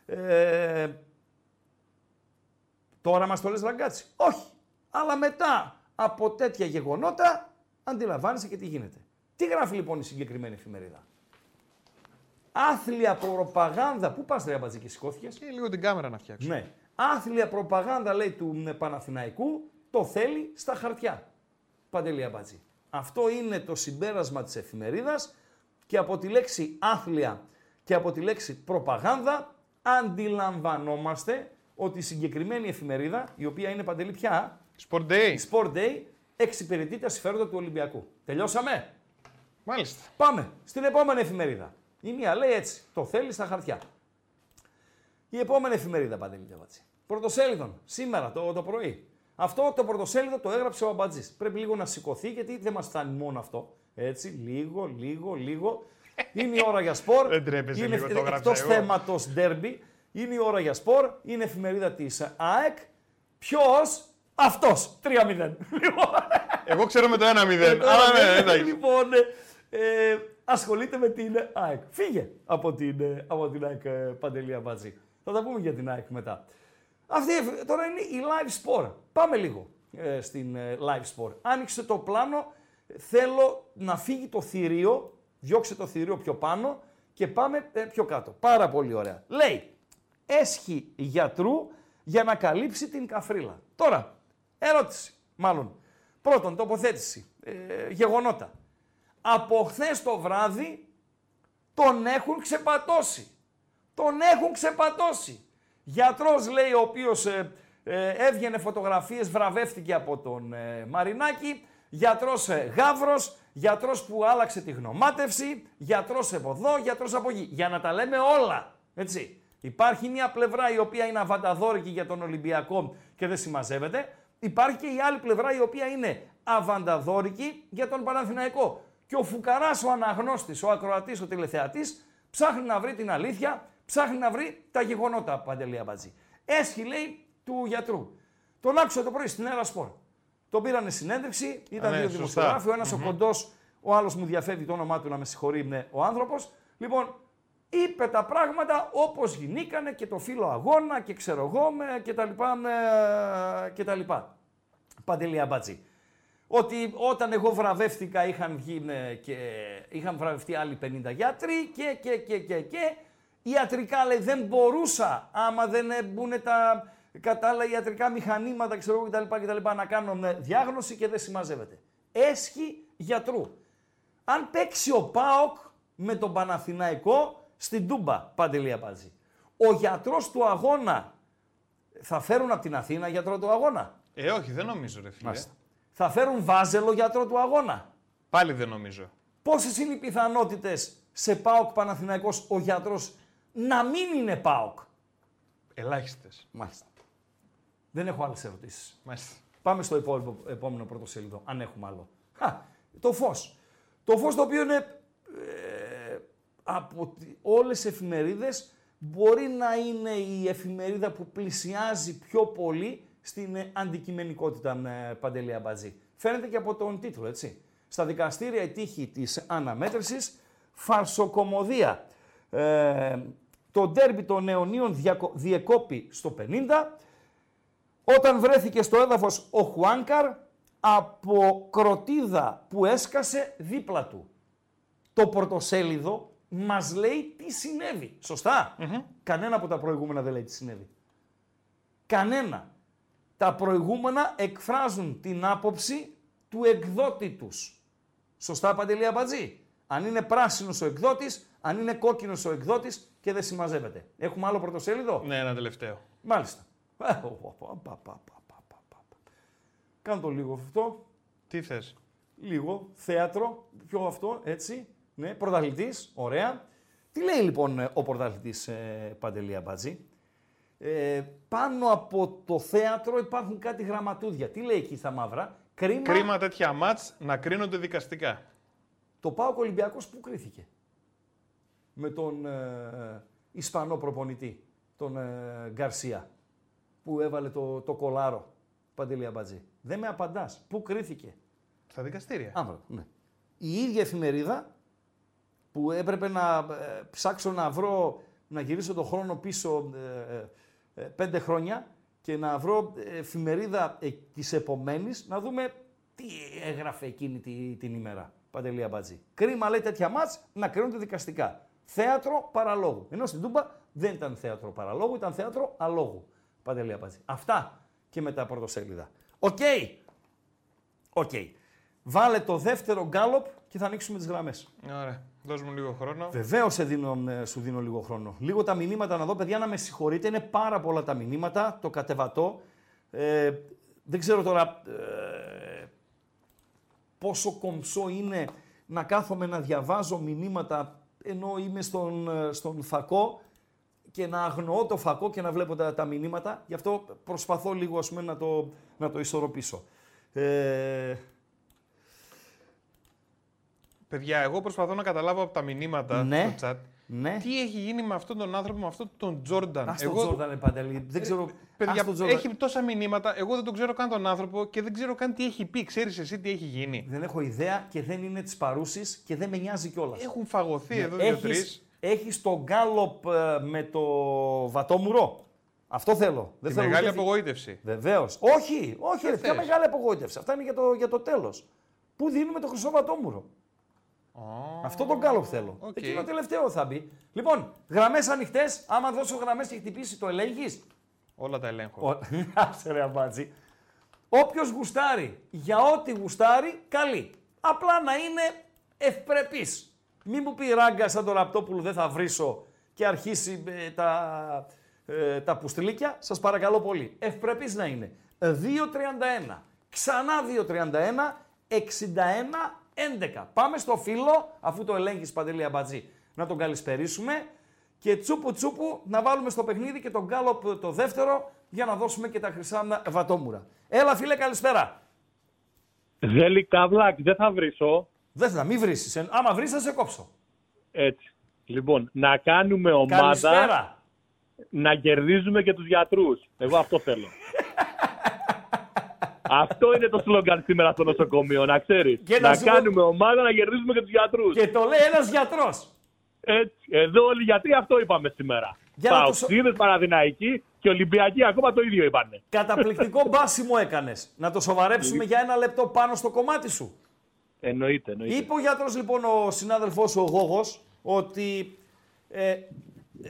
Ε, τώρα μας το λες ραγκάτσι. Όχι. Αλλά μετά από τέτοια γεγονότα αντιλαμβάνεσαι και τι γίνεται. Τι γράφει λοιπόν η συγκεκριμένη εφημερίδα; Άθλια προπαγάνδα. Πού πας ρε αμπατζή και σηκώθηκες; Και λίγο την κάμερα να φτιάξω. Ναι. Άθλια προπαγάνδα λέει του Παναθηναϊκού το θέλει στα χαρτιά. Παντελή Αμπατζή. Αυτό είναι το συμπέρασμα της εφημερίδας και από τη λέξη άθλια και από τη λέξη προπαγάνδα αντιλαμβανόμαστε ότι η συγκεκριμένη εφημερίδα, η οποία είναι παντελή πια, Sport Day, Sport Day εξυπηρετεί τα συμφέροντα του Ολυμπιακού. Τελειώσαμε; Μάλιστα. Πάμε στην επόμενη εφημερίδα. Η μία λέει έτσι, το θέλει στα χαρτιά. Η επόμενη εφημερίδα, Παντελή Αμπατζή. Πρωτοσέλιδον, σήμερα το, το πρωί. Αυτό το πρωτοσέλιδο το έγραψε ο Αμπατζής. Πρέπει λίγο να σηκωθεί γιατί δεν μας φτάνει μόνο αυτό. Έτσι, λίγο, λίγο, λίγο. Είναι η ώρα για σπορ. Δεν τρέπεζε είναι λίγο, το εκτός θέματος ντέρμπι. Είναι η ώρα για σπορ. Είναι εφημερίδα της ΑΕΚ. Ποιος; Αυτός. 3-0. Εγώ ξέρω με το 1-0. Αλλά ναι, εντάξει. Λοιπόν, ε, ασχολείται με την ΑΕΚ. Φύγε από την, ε, από την ΑΕΚ ε, Παντελή Αμπατζή. Θα τα πούμε για την ΑΕΚ μετά. Αυτή τώρα είναι η live sport. Πάμε λίγο ε, στην ε, live sport. Άνοιξε το πλάνο, θέλω να φύγει το θηρίο, διώξε το θηρίο πιο πάνω και πάμε ε, πιο κάτω. Πάρα πολύ ωραία. Λέει, έσχη γιατρού για να καλύψει την καφρίλα. Τώρα, ερώτηση, μάλλον. Πρώτον, τοποθέτηση, γεγονότα. Από χθες το βράδυ τον έχουν ξεπατώσει. Τον έχουν ξεπατώσει. Γιατρός λέει ο οποίος ε, ε, έβγαινε φωτογραφίες, βραβεύτηκε από τον ε, Μαρινάκη, γιατρός ε, Γαύρος, γιατρός που άλλαξε τη γνωμάτευση, γιατρός από εδώ, γιατρός από εκεί. Για να τα λέμε όλα, έτσι. Υπάρχει μια πλευρά η οποία είναι αβανταδόρικη για τον Ολυμπιακό και δεν συμμαζεύεται. Υπάρχει και η άλλη πλευρά η οποία είναι αβανταδόρικη για τον Παναθηναϊκό. Και ο Φουκαράς, ο αναγνώστης, ο ακροατής, ο τηλεθεατής ψάχνει να βρει την αλήθεια ψάχνει να βρει τα γεγονότα, Παντελή Αμπατζή. Έσχη λέει του γιατρού. Τον άκουσα το πρωί στην Έρα Σπορ. Τον πήρανε συνέντευξη, ήταν ναι, δύο δημοσιογράφοι, ο ενα ο κοντός, ο άλλος μου διαφεύγει το όνομά του να με συγχωρεί, είναι ο άνθρωπος. Λοιπόν, είπε τα πράγματα όπως γινήκανε και το φίλο αγώνα και ξέρω εγώ με και τα λοιπά, με, και τα λοιπά. Παντελή Αμπατζή. ότι όταν εγώ βραβεύτηκα είχαν, βγει, ε, και, είχαν βραβευτεί άλλοι 50 γιατροί και, και, και, και, και. Ιατρικά λέει δεν μπορούσα άμα δεν μπουν τα κατάλληλα ιατρικά μηχανήματα ξέρω, κτλ, κτλ, να κάνω ε, διάγνωση και δεν συμμαζεύεται. Έσχη γιατρού. Αν παίξει ο ΠΑΟΚ με τον Παναθηναϊκό στην Τούμπα, Παντελή Αμπάτζη. Ο γιατρός του αγώνα θα φέρουν από την Αθήνα γιατρό του αγώνα; Ε, όχι, δεν νομίζω, ρε φίλε. Μάλιστα. Θα φέρουν βάζελο γιατρό του αγώνα; Πάλι δεν νομίζω. Πόσες είναι οι πιθανότητες σε ΠΑΟΚ Παναθηναϊκός ο γιατρός να μην είναι ΠΑΟΚ. Ελάχιστες. Μάλιστα. Δεν έχω άλλες ερωτήσεις. Μάλιστα. Πάμε στο επόμενο, επόμενο πρωτοσέλιδο, αν έχουμε άλλο. Χα, το φως. Το φως το οποίο είναι ε, από όλες τι εφημερίδες μπορεί να είναι η εφημερίδα που πλησιάζει πιο πολύ στην ε, αντικειμενικότητα με Παντελή Αμπατζή. Φαίνεται και από τον τίτλο, έτσι. Στα δικαστήρια η τύχη της αναμέτρησης, φαρσοκομωδία. Ε, το ντέρμπι των αιωνίων διεκόπη στο 50, όταν βρέθηκε στο έδαφος ο Χουάνκαρ από κροτίδα που έσκασε δίπλα του. Το πρωτοσέλιδο μας λέει τι συνέβη. Κανένα από τα προηγούμενα δεν λέει τι συνέβη. Κανένα. Τα προηγούμενα εκφράζουν την άποψη του εκδότη τους. Σωστά, Παντελή Αμπατζή. Αν είναι πράσινος ο εκδότης, αν είναι κόκκινος ο εκδότης και δεν συμμαζεύεται. Έχουμε άλλο πρωτοσέλιδο; Ναι, ένα τελευταίο. Μάλιστα. Κάνω το λίγο αυτό. Τι θες; Λίγο. Θέατρο. Πιο αυτό. Έτσι. Ναι. Πρωταθλητής. Ωραία. Τι λέει λοιπόν ο πρωταθλητής ε, Παντελή Αμπατζή. Ε, πάνω από το θέατρο υπάρχουν κάτι γραμματούδια. Τι λέει εκεί στα μαύρα; Κρίμα, Κρίμα τέτοια μάτς να κρίνονται δικαστικά. Το Πάο Ολυμπιακός που κρίθηκε; Με τον ε, Ισπανό προπονητή, τον ε, Γκαρσία, που έβαλε το, το κολάρο, Παντελή Αμπατζή. Δεν με απαντάς. Πού κρίθηκε; Στα δικαστήρια. Άμπρα, ναι. Η ίδια εφημερίδα που έπρεπε να ε, ψάξω να βρω, να γυρίσω το χρόνο πίσω ε, ε, ε, πέντε χρόνια και να βρω εφημερίδα ε, της επομένης, να δούμε τι έγραφε εκείνη την ημέρα. Παντελή Αμπατζή. Κρίμα λέει τέτοια μάτς να κρίνονται δικαστικά. Θέατρο παραλόγου. Ενώ στην Τούμπα δεν ήταν θέατρο παραλόγου, ήταν θέατρο αλόγου. Παντελή Αμπατζή. Αυτά και με τα πρωτοσέλιδα. OK. OK. Βάλε το δεύτερο γκάλοπ και θα ανοίξουμε τις γραμμές. Ωραία. Δώσ' μου λίγο χρόνο. Βεβαίως ε, σου δίνω λίγο χρόνο. Λίγο τα μηνύματα να δω, παιδιά, να με συγχωρείτε. Είναι πάρα πολλά τα μηνύματα. Το κατεβατώ. Ε, δεν ξέρω τώρα ε, πόσο κομψό είναι να κάθομαι να διαβάζω μηνύματα ενώ είμαι στον, ε, στον φακό και να αγνοώ το φακό και να βλέπω τα, τα μηνύματα. Γι' αυτό προσπαθώ λίγο ας πούμε, να, το, να το ισορροπήσω. Ε, Παιδιά, εγώ προσπαθώ να καταλάβω από τα μηνύματα Ναι. στο chat ναι. τι έχει γίνει με αυτόν τον άνθρωπο, με αυτόν τον Τζόρνταν; Ας τον Τζόρνταν, Παντελή. Δεν ξέρω. Παιδιά, ας τον Τζόρνταν. έχει τόσα μηνύματα. Εγώ δεν τον ξέρω καν τον άνθρωπο και δεν ξέρω καν τι έχει πει. Ξέρεις εσύ τι έχει γίνει. Δεν έχω ιδέα και δεν είναι της παρούσης και δεν με νοιάζει κιόλας. Έχουν φαγωθεί Ναι, εδώ δύο-τρει. Έχεις τον γκάλοπ ε, με το βατόμουρο; Αυτό θέλω. Δεν Τη θέλω μεγάλη ούτε- απογοήτευση. Βεβαίως. Όχι, όχι, ρε, ποια θες. μεγάλη απογοήτευση. Αυτά είναι για το, για το τέλος. Πού δίνουμε το χρυσό βατόμουρο; Αυτό τον γκάλοπ θέλω. Οκ. Εκείνο τελευταίο θα μπει. Λοιπόν, γραμμές ανοιχτές. Άμα δώσω γραμμές και χτυπήσει, το ελέγχεις; Όλα τα ελέγχω. Άσε ρε αμπάτζι. Όποιος γουστάρει για ό,τι γουστάρει, καλή. Απλά να είναι ευπρεπής. Μην μου πει ράγκα σαν τον Ραπτόπουλο δεν θα βρίσω και αρχίσει ε, τα, ε, τα πουστρίλικια. Σας παρακαλώ πολύ. Ευπρεπής να είναι. 2.31. Ξανά 2.31. 61-11. Πάμε στο φίλο, αφού το ελέγχεις Παντελή Αμπατζή, να τον καλησπερίσουμε και τσούπου τσούπου να βάλουμε στο παιχνίδι και τον γκάλοπ το δεύτερο για να δώσουμε και τα χρυσά βατόμουρα. Έλα φίλε καλησπέρα. Ζέλη Καβλάκ, δεν θα βρίσω. Δεν θα μην βρήσεις. Ε, Άμα βρίσεις θα σε κόψω. Έτσι. Λοιπόν, να κάνουμε ομάδα Καλησπέρα. να κερδίζουμε και τους γιατρούς. Εγώ αυτό θέλω. αυτό είναι το σλόγκαν σήμερα στο νοσοκομείο, να ξέρεις. Και να να σου πω- κάνουμε ομάδα να κερδίζουμε και τους γιατρούς. Και το λέει ένας γιατρός. Έτσι. Εδώ όλοι οι γιατροί αυτό είπαμε σήμερα. Για να Παοξίδες, Παναδημαϊκοί, Και Ολυμπιακοί ακόμα το ίδιο είπανε. Καταπληκτικό μπάσιμο έκανες. Να το σοβαρέψουμε για ένα λεπτό πάνω στο κομμάτι σου. Εννοείται, εννοείται. Είπε ο γιατρός λοιπόν ο συνάδελφός σου ο Γόγος ότι ε,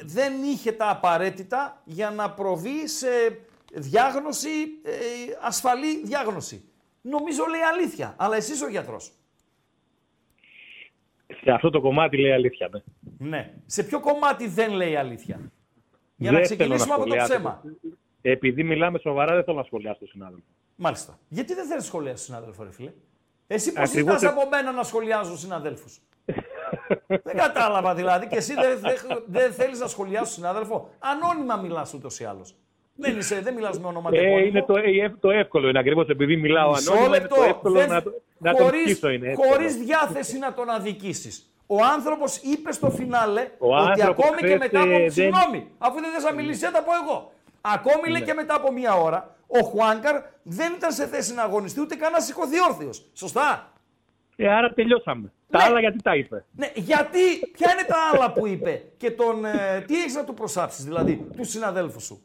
δεν είχε τα απαραίτητα για να προβεί σε διάγνωση, ε, ασφαλή διάγνωση. Νομίζω λέει αλήθεια, αλλά εσύ ο γιατρός. Σε αυτό το κομμάτι λέει αλήθεια. Ναι. Ναι. Σε ποιο κομμάτι δεν λέει αλήθεια; Για Δεν να θέλω ξεκινήσουμε από το σχολιάσω. ψέμα. Επειδή μιλάμε σοβαρά, δεν θέλω να σχολιάσω τον συνάδελφο. Μάλιστα. Γιατί δεν θέλεις σχολιάσεις συνάδελφο, ρε φίλε; Εσύ πώς Ακριβώς ζητάς ε- από μένα να σχολιάζω συναδέλφους; δεν κατάλαβα δηλαδή. Και εσύ δεν δεν, δεν θέλεις να σχολιάσει συνάδελφο; Ανώνυμα μιλάς ούτως ή άλλως. Δεν, είσαι, δεν μιλάς με όνομα και Ε, επώνυμο. είναι το, ε, το εύκολο. Είναι ακριβώς επειδή μιλάω Μισό ανώνυμα. Είναι λεπτό. το εύκολο Δεν- να, το- να τον χωρίς, σκίσω. Είναι εύκολο. χωρίς διάθεση να τον αδικήσεις. Ο άνθρωπος είπε στο φινάλε Ο ότι άνθρωπος ακόμη και χθες, μετά από... ε, δεν- Συγγνώμη, αφού δεν θες να μιλήσεις, θα τα πω εγώ. Ακόμη λέει και μετά από μία ώρα, ο Χουάνκαρ δεν ήταν σε θέση να αγωνιστεί ούτε καν να σηκωθεί όρθιος. Σωστά; Ε, άρα τελειώσαμε. Τα Ναι. άλλα γιατί τα είπε; Ναι, γιατί, ποια είναι τα άλλα που είπε και τον, ε, τι έχεις να του προσάψεις, δηλαδή, τους συναδέλφους σου;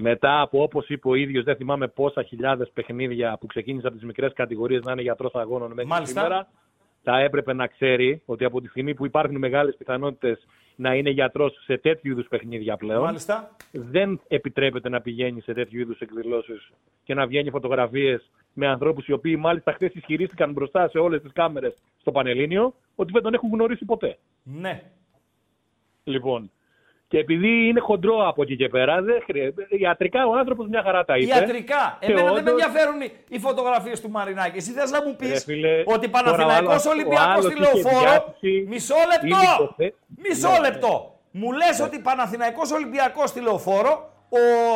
Μετά από όπως είπε ο ίδιος, δεν θυμάμαι πόσα χιλιάδες παιχνίδια που ξεκίνησε από τις μικρές κατηγορίες να είναι γιατρό αγώνων μέχρι Μάλιστα. σήμερα, θα έπρεπε να ξέρει ότι από τη στιγμή που υπάρχουν μεγάλες πιθανότητες να είναι γιατρό σε τέτοιου είδους παιχνίδια πλέον, Μάλιστα. δεν επιτρέπεται να πηγαίνει σε τέτοιου είδους εκδηλώσεις και να βγαίνει φωτογραφίες με ανθρώπους οι οποίοι μάλιστα χθες ισχυρίστηκαν μπροστά σε όλες τις κάμερες στο Πανελλήνιο ότι δεν τον έχουν γνωρίσει ποτέ. Ναι. Λοιπόν, και επειδή είναι χοντρό από εκεί και πέρα, δεν χρειάζεται. Ιατρικά ο άνθρωπος μια χαρά τα είπε. Ιατρικά. Και Εμένα δεν με όντως- ενδιαφέρουν οι- οι φωτογραφίες του Μαρινάκη. Εσύ θες να μου πεις Ρε φίλε, ότι τώρα Παναθηναϊκός ο άλλος- ο Ολυμπιακός άλλος στη είχε λεωφόρο. διάθεση, Μισό λεπτό! ήδη το θε- Μισό Ναι, λεπτό. Μου λες ότι Παναθηναϊκός Ολυμπιακός στη λεωφόρο,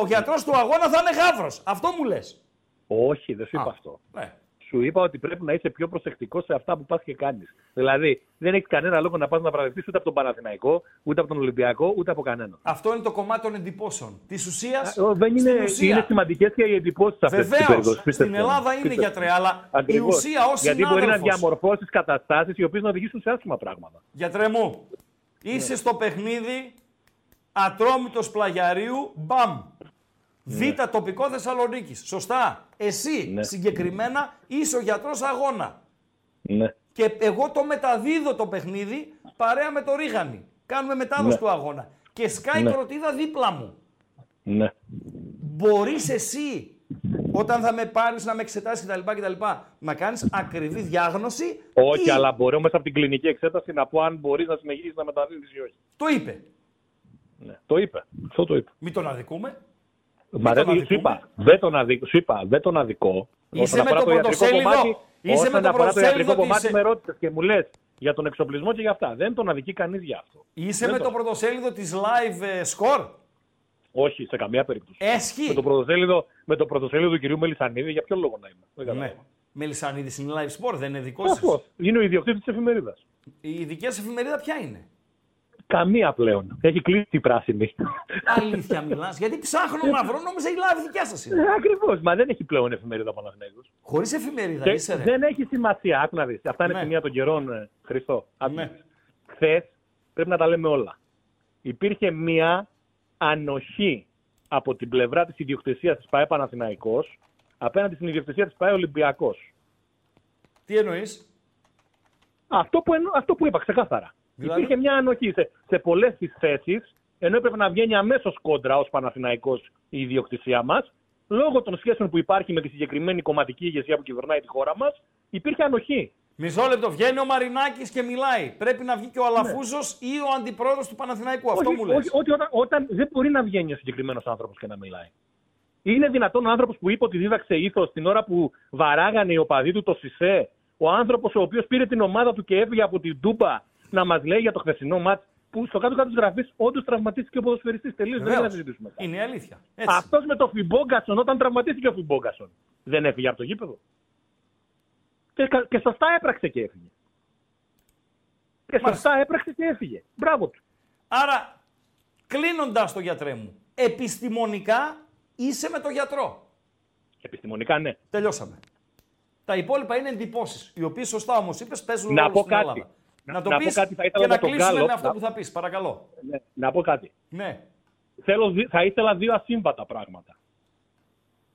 ο γιατρός του αγώνα θα είναι γάβρος. Αυτό μου λες. Όχι, δεν σου είπα Α. αυτό. Ναι. Σου είπα ότι πρέπει να είσαι πιο προσεκτικός σε αυτά που πας και κάνεις. Δηλαδή, δεν έχεις κανένα λόγο να πας να βραβευτεί ούτε από τον Παναθηναϊκό, ούτε από τον Ολυμπιακό, ούτε από κανέναν. Αυτό είναι το κομμάτι των εντυπώσεων. Της ουσίας. Ε, Δεν είναι, είναι σημαντικές και οι εντυπώσεις σε αυτές τι Βεβαίως. περιπτώσει. Στην Ελλάδα είναι γιατρέ, αλλά η ουσία ως Γιατί μπορεί να συνάδελφος. διαμορφώσεις καταστάσεις οι οποίες να οδηγήσουν σε άσχημα πράγματα. Γιατρέ μου, είσαι στο παιχνίδι Ατρόμητος Πλαγιαρίου, μπαμ. Β τοπικό Θεσσαλονίκης. Σωστά. Εσύ Ναι. συγκεκριμένα είσαι ο γιατρός αγώνα. Ναι. Και εγώ το μεταδίδω το παιχνίδι παρέα με το Ρίγανη. Κάνουμε μετάδοση Ναι. του αγώνα. Και σκάει Ναι. κροτίδα δίπλα μου. Ναι. Μπορείς εσύ, όταν θα με πάρεις να με εξετάσεις κτλ. κτλ να κάνεις ακριβή διάγνωση Όχι, ή- αλλά μπορώ μέσα από την κλινική εξέταση να πω αν μπορείς να συνεχίσεις να μεταδίδεις ή όχι. Το είπε. Ναι. Το είπε. Αυτό το είπε. Μην τον αδικούμε. Μα τον δεν σου αδικούμε. είπα, δεν τον αδικώ. Σου είπα, δεν τον αδικώ. Είσαι Όσον με αφορά το ιατρικό πρωτοσέλιδο. κομμάτι- Είσαι όσον με το αφορά το πρωτοσέλιδο ιατρικό της- κομμάτι με ρώτησες και μου λες για τον εξοπλισμό και για αυτά. Δεν τον αδικεί κανείς για αυτό. Είσαι Δεν με το πρωτοσέλιδο της live ε, score; Όχι, σε καμία περίπτωση. Έσχη. Με το πρωτοσέλιδο, με το πρωτοσέλιδο του κυρίου Μελισανίδη, για ποιο λόγο να είμαι. Δεν Ναι. καταλαβαίνω. Μελισανίδης είναι live sport, δεν είναι δικός σας; Αυτός. Είναι ο ιδιοκτήτης της εφημερίδας. Η δική σας εφημερίδα ποια είναι; Καμία πλέον. Έχει κλείσει η πράσινη. Αλήθεια μιλάς, γιατί ψάχνω να βρω, νόμιζα η live δικιά σας είναι. Ακριβώς. Μα δεν έχει πλέον εφημερίδα Παναθηναϊκός. Χωρίς εφημερίδα Και είσαι ρε. δεν έχει σημασία. Άκου να δεις. Αυτά είναι Ναι. σημεία των καιρών, ε, Χριστό. Ναι. Χθες πρέπει να τα λέμε όλα. Υπήρχε μία ανοχή από την πλευρά της ιδιοκτησίας της ΠαΕ Παναθηναϊκός απέναντι στην ιδιοκτησία της ΠαΕ Ολυμπιακός. Τι εννοείς; Αυτό που, εννο- αυτό που είπα ξεκάθαρα. Δηλαδή; Υπήρχε μια ανοχή σε, σε πολλές τις θέσεις, ενώ έπρεπε να βγαίνει αμέσως κόντρα ως Παναθηναϊκός η ιδιοκτησία μας, λόγω των σχέσεων που υπάρχει με τη συγκεκριμένη κομματική ηγεσία που κυβερνάει τη χώρα μας, υπήρχε ανοχή. Μισό λεπτό, βγαίνει ο Μαρινάκης και μιλάει. Πρέπει να βγει και ο Αλαφούζος ή ο αντιπρόεδρος του Παναθηναϊκού. Αυτό όχι, μου λες. όχι, ότι όταν, όταν δεν μπορεί να βγαίνει ο συγκεκριμένος άνθρωπος και να μιλάει. Είναι δυνατόν ο άνθρωπος που είπε ότι δίδαξε ήθος την ώρα που βαράγανε οι οπαδοί του το Σισε, ο άνθρωπος ο οποίος πήρε την ομάδα του και έφυγε από την Τούμπα να μας λέει για το χθεσινό μάτς που στο κάτω-κάτω της γραφής όντως τραυματίστηκε ο ποδοσφαιριστής. Τελείως. Δεν Βεβαίως. θα συζητήσουμε. Είναι η αλήθεια. Έτσι. Αυτός με το Φιμπόγκασον, όταν τραυματίστηκε ο Φιμπόγκασον, δεν έφυγε από το γήπεδο. Και, κα- και σωστά έπραξε και έφυγε. Και Μάλιστα. σωστά έπραξε και έφυγε. Μπράβο του. Άρα, κλείνοντας το γιατρέ μου, επιστημονικά είσαι με το γιατρό. Επιστημονικά ναι. Τελειώσαμε. Τα υπόλοιπα είναι εντυπώσεις, οι οποίες σωστά όμως είπες παίζουν Να ρόλο πω στην κάτι. Ελλάδα. Να- Να το να πεις πω κάτι, θα και ήθελα να για τον κλείσουμε Γκάλο. με αυτό Να- που θα πεις. Παρακαλώ. Ναι, Να πω κάτι. Ναι. θέλω, δι- θα ήθελα δύο ασύμβατα πράγματα.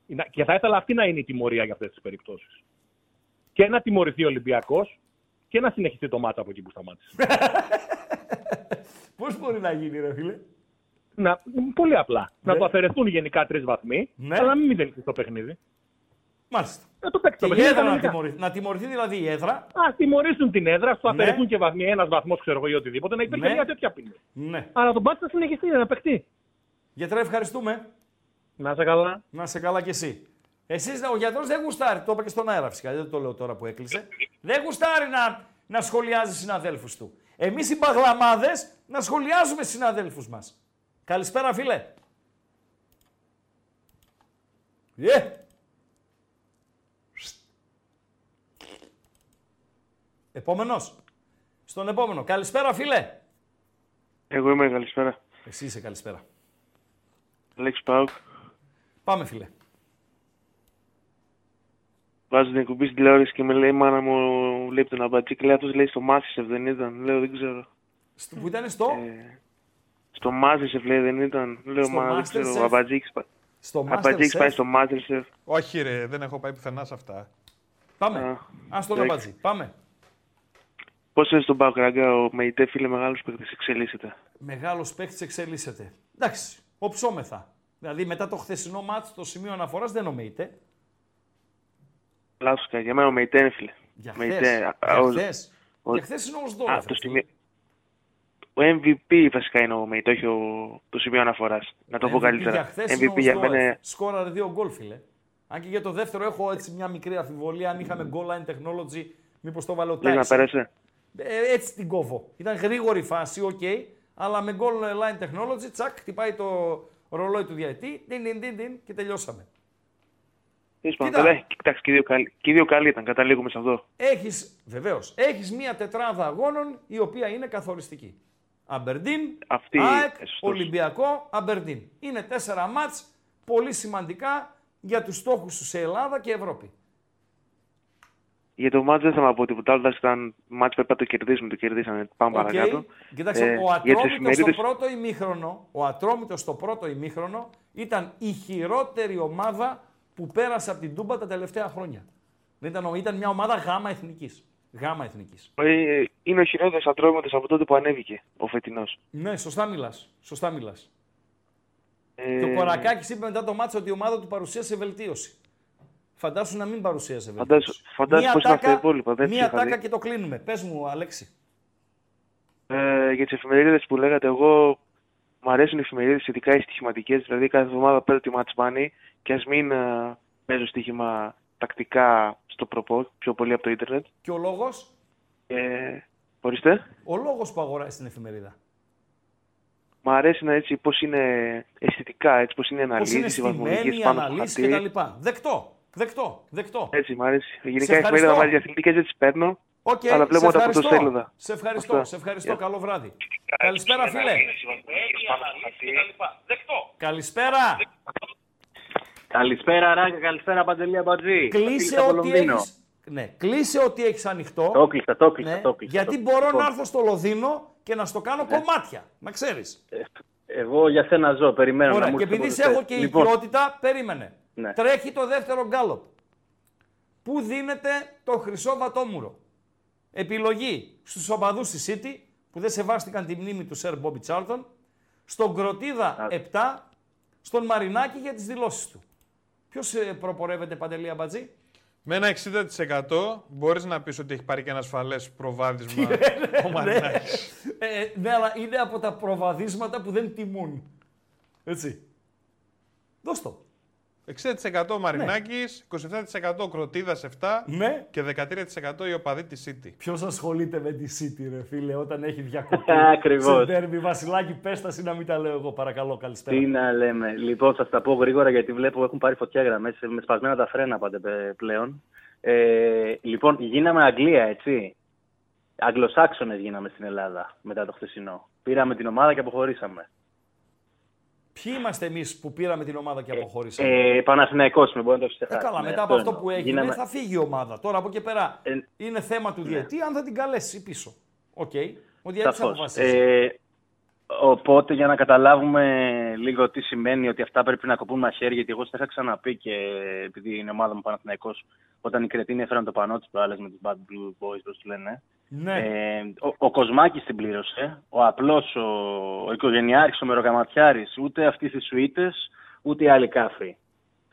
Να- Και θα ήθελα αυτή να είναι η τιμωρία για αυτές τις περιπτώσεις. Και να τιμωρηθεί ο Ολυμπιακός και να συνεχιστεί το μάτσα από εκεί που σταμάτησε. Πώς μπορεί να γίνει, ρε φίλε; να, πολύ απλά. Να Ναι. το αφαιρεθούν γενικά τρεις βαθμοί, Ναι. αλλά να μην μηδενιστεί το παιχνίδι. Μάλιστα. Να το παίξει Και το η παιχνίδι. έδρα να κανονικά. τιμωρηθεί. Να τιμωρηθεί δηλαδή η έδρα. Α τιμωρήσουν την έδρα, σου Ναι. αφαιρεθούν και βαθμοί, ένας βαθμός, ξέρω εγώ ή οτιδήποτε, να υπήρχε Ναι. μια τέτοια ποινή. Ναι. Αλλά το μπάσκετ θα συνεχιστεί να παιχτεί. Γιατρέ, ευχαριστούμε. Να είσαι καλά. Να σε καλά κι εσύ. Εσύ, ο γιατρός δεν γουστάρει, το είπα και στον αέρα φυσικά, δεν το λέω τώρα που έκλεισε. Δεν γουστάρει να, να σχολιάζει συναδέλφους του. Εμείς οι μπαγλαμάδες να σχολιάζουμε συναδέλφους μας. Καλησπέρα, φίλε. Yeah. Επόμενος; Στον επόμενο. Καλησπέρα, φίλε. Εγώ είμαι καλησπέρα. Εσύ είσαι καλησπέρα. Λέξη Πάουκ. Πάμε, φίλε. Βάζω την εκπομπή στην τηλεόραση και με λέει η μάνα μου βλέπει τον αμπατζή και λέει αυτός λέει στο Μάσισεφ δεν ήταν. Λέω δεν ξέρω. Στο, που ήταν στο, Ε, στο Μάσισεφ λέει δεν ήταν. Λέω Στο μα δεν ξέρω. Masterchef. Ο αμπατζή έχεις πα- στο αμπατζή έχεις Masterchef. πάει στο Μάσισεφ. Όχι, ρε, δεν έχω πάει πουθενά σε αυτά. Πάμε. Α, Ας το εντάξει. λαμπατζή. Πάμε. Πώς είναι στον Πάουκ Ραγκά ο Μεϊτέ φίλε μεγάλος παίκτης εξελίσσεται; Μεγάλος παίκτης εξελίσσεται. Εντάξει, οψόμεθα. Δηλαδή μετά το χθεσινό μάτς το σημείο αναφοράς δεν νομίζετε. Λάθος κάνει. Για μένα ο Μεϊτέ είναι φίλε. Για Μεϊτέ, χθες. α, Για ο- χθες. ο- Για χθες είναι ο Α, Σδόλεφ. το σημείο... Ο MVP βασικά είναι ο Μεϊτέ, όχι ο... το σημείο αναφοράς. Να το πω καλύτερα. Για χθες είναι ο MVP για μένα Σδόλεφ. είναι Σκόραρε δύο γκολ, φίλε. Αν και για το δεύτερο έχω έτσι μια μικρή αμφιβολία αν είχαμε goal line technology, μήπως το 'βαλε ο Λες να Τάισον. πέρασε; Ε, έτσι την κόβω. Ήταν γρήγορη φάση, οκ, αλλά με goal line technology, τσακ, χτυπάει το ρολόι του διαιτητή, τιν, τιν, τιν, τιν, και τελειώσαμε. Τέλος πάντων, Κοίτα. καλά, κοιτάξτε, και οι δύο καλοί- και οι δύο καλοί ήταν, καταλήγουμε σε αυτό. Έχεις, βεβαίως, έχεις μία τετράδα αγώνων η οποία είναι καθοριστική. Αμπερντίν, Αυτή, ΑΕΚ, ε, σωστός. Ολυμπιακό, Αμπερντίν. Είναι τέσσερα μάτς πολύ σημαντικά για τους στόχους σου σε Ελλάδα και Ευρώπη. Για το μάτς δεν θα πω τίποτα άλλο, εντάξει, ήταν μάτς που έπρεπε να το κερδίσουμε, το κερδίσαμε, πάμε Οκ. παρακάτω. Κοίταξε, Ε, ο για τις Ατρόμητος στο εφημερίδες- πρώτο ημίχρονο, ο Ατρόμητος στο πρώτο ημίχρονο ήταν η χειρότερη ομάδα που πέρασε από την Τούμπα τα τελευταία χρόνια. Δεν ήταν, ήταν μια ομάδα γάμα εθνικής. Γάμα εθνικής. Ε, είναι ο χειρότερος ατρόμητος από τότε που ανέβηκε, ο φετινός. Ναι, σωστά μιλάς. Σωστά μιλάς. Ε, Και ο Κορακάκης είπε μετά το μάτσο ότι η ομάδα του παρουσίασε βελτίωση. Φαντάσου να μην παρουσίασε βελτίωση. Φαντάσου- φαντάσου Μία πώς είναι τάκα- αυτά τα υπόλοιπα, δεν Μία τους είχα τάκα δει. και το κλείνουμε. Πες μου, Αλέξη. ε, για τις εφημερίδες που λέγατε, εγώ μου αρέσουν οι εφημερίδες, ειδικά οι στοιχηματικές, δηλαδή κάθε εβδομάδα παίζω τη match money και ας μην ε, παίζω στοίχημα τακτικά στο προπό, πιο πολύ από το ίντερνετ. Και ο λόγος, Ε, ορίστε. ο λόγος που αγοράζει την εφημερίδα. Μ' αρέσει να έτσι πώς είναι αισθητικά, έτσι πώς είναι οι Πώς είναι αναλύσεις, οι στημένη βαθμολογίες η πάνω στο αναλύση χαρτί. κτλ. Δεκτό. Δεκτό. Δεκτό. Έτσι, μ' αρέσει. Γενικά Σε οι εφημερίδες ευχαριστώ. μας αθλητικές έτσι παίρνω. Οκ, Αλλά βλέπω σε τα ευχαριστώ. πρωτοσέλιδα. Σε ευχαριστώ, Αυτά. σε ευχαριστώ. Γεια. Καλό βράδυ. Καλησπέρα, φίλε. Καλησπέρα. Καλησπέρα Ράγκα, καλησπέρα Παντελή Αμπατζή. Κλείσε Από ό,τι Λονδίνο. έχεις... Ναι, κλείσε ό,τι έχεις ανοιχτό. Το κλείσα, το κλείσα, Ναι, το κλείσα. γιατί το- μπορώ λοιπόν, να έρθω στο Λονδίνο και να στο κάνω κομμάτια. Να ξέρεις. Εγώ για σένα ζω, περιμένω να Ωραία, μου και έρθει επειδή το σε ποτέ. έχω και λοιπόν, οικειότητα, περίμενε. Ναι. Τρέχει το δεύτερο γκάλοπ. Πού δίνεται το χρυσό βατόμουρο. Επιλογή στους οπαδούς της City, που δεν σεβάστηκαν τη μνήμη του Σερ Μπόμπι Τσάρλτον, στον Κροτίδα 7, στον Μαρινάκη για τις δηλώσεις του. Ποιος ε, προπορεύεται, Παντελή Αμπατζή; Με ένα 60% μπορείς να πεις ότι έχει πάρει και ένα ασφαλές προβάδισμα ο Μαρινάκης. Ε, ναι, αλλά είναι από τα προβαδίσματα που δεν τιμούν. Έτσι. Δώσ' το. 60% ο Μαρινάκης, 27% Κροτίδας 7 Ναι. και 13% η οπαδή της City. Ποιος ασχολείται με τη City, ρε φίλε, όταν έχει διακοπή; Ακριβώς. Σε ντέρμπι, Βασιλάκη, πέσταση να μην τα λέω εγώ, παρακαλώ, καλησπέρα. Τι να λέμε. Λοιπόν, θα τα πω γρήγορα γιατί βλέπω έχουν πάρει φωτιά γραμμές με σπασμένα τα φρένα πάντα πε- πλέον. Ε, λοιπόν, γίναμε Αγγλία, έτσι. Αγγλοσάξονες γίναμε στην Ελλάδα μετά το χθεσινό. Πήραμε την ομάδα και αποχωρήσαμε. Ποιοι είμαστε εμείς που πήραμε την ομάδα και αποχωρήσαμε. Ε, Παναθηναϊκός με μπορεί να το Ε, ξεχάσουμε. καλά, μετά από αυτό εννοώ. που έγινε Γίναμε- θα φύγει η ομάδα. Τώρα από εκεί πέρα Ε, είναι θέμα του διαιτητή αν θα την καλέσει πίσω. Οκ. Ο διαιτητής Σαφώς. αποφασίζει. Ε, Οπότε για να καταλάβουμε λίγο τι σημαίνει ότι αυτά πρέπει να κοπούν μαχαίρι, γιατί εγώ σας είχα ξαναπεί και επειδή είναι ομάδα μου Παναθηναϊκός, όταν οι Κρετίνοι έφεραν το πανό του προάλλες με τους Bad Blue Boys, όπως τους λένε. Ναι. Ε, ο, ο Κοσμάκης την πλήρωσε, ο απλός, ο, ο οικογενειάρχης, ο Μεροκαματιάρης, ούτε αυτοί οι σουίτες, ούτε οι άλλοι κάφροι.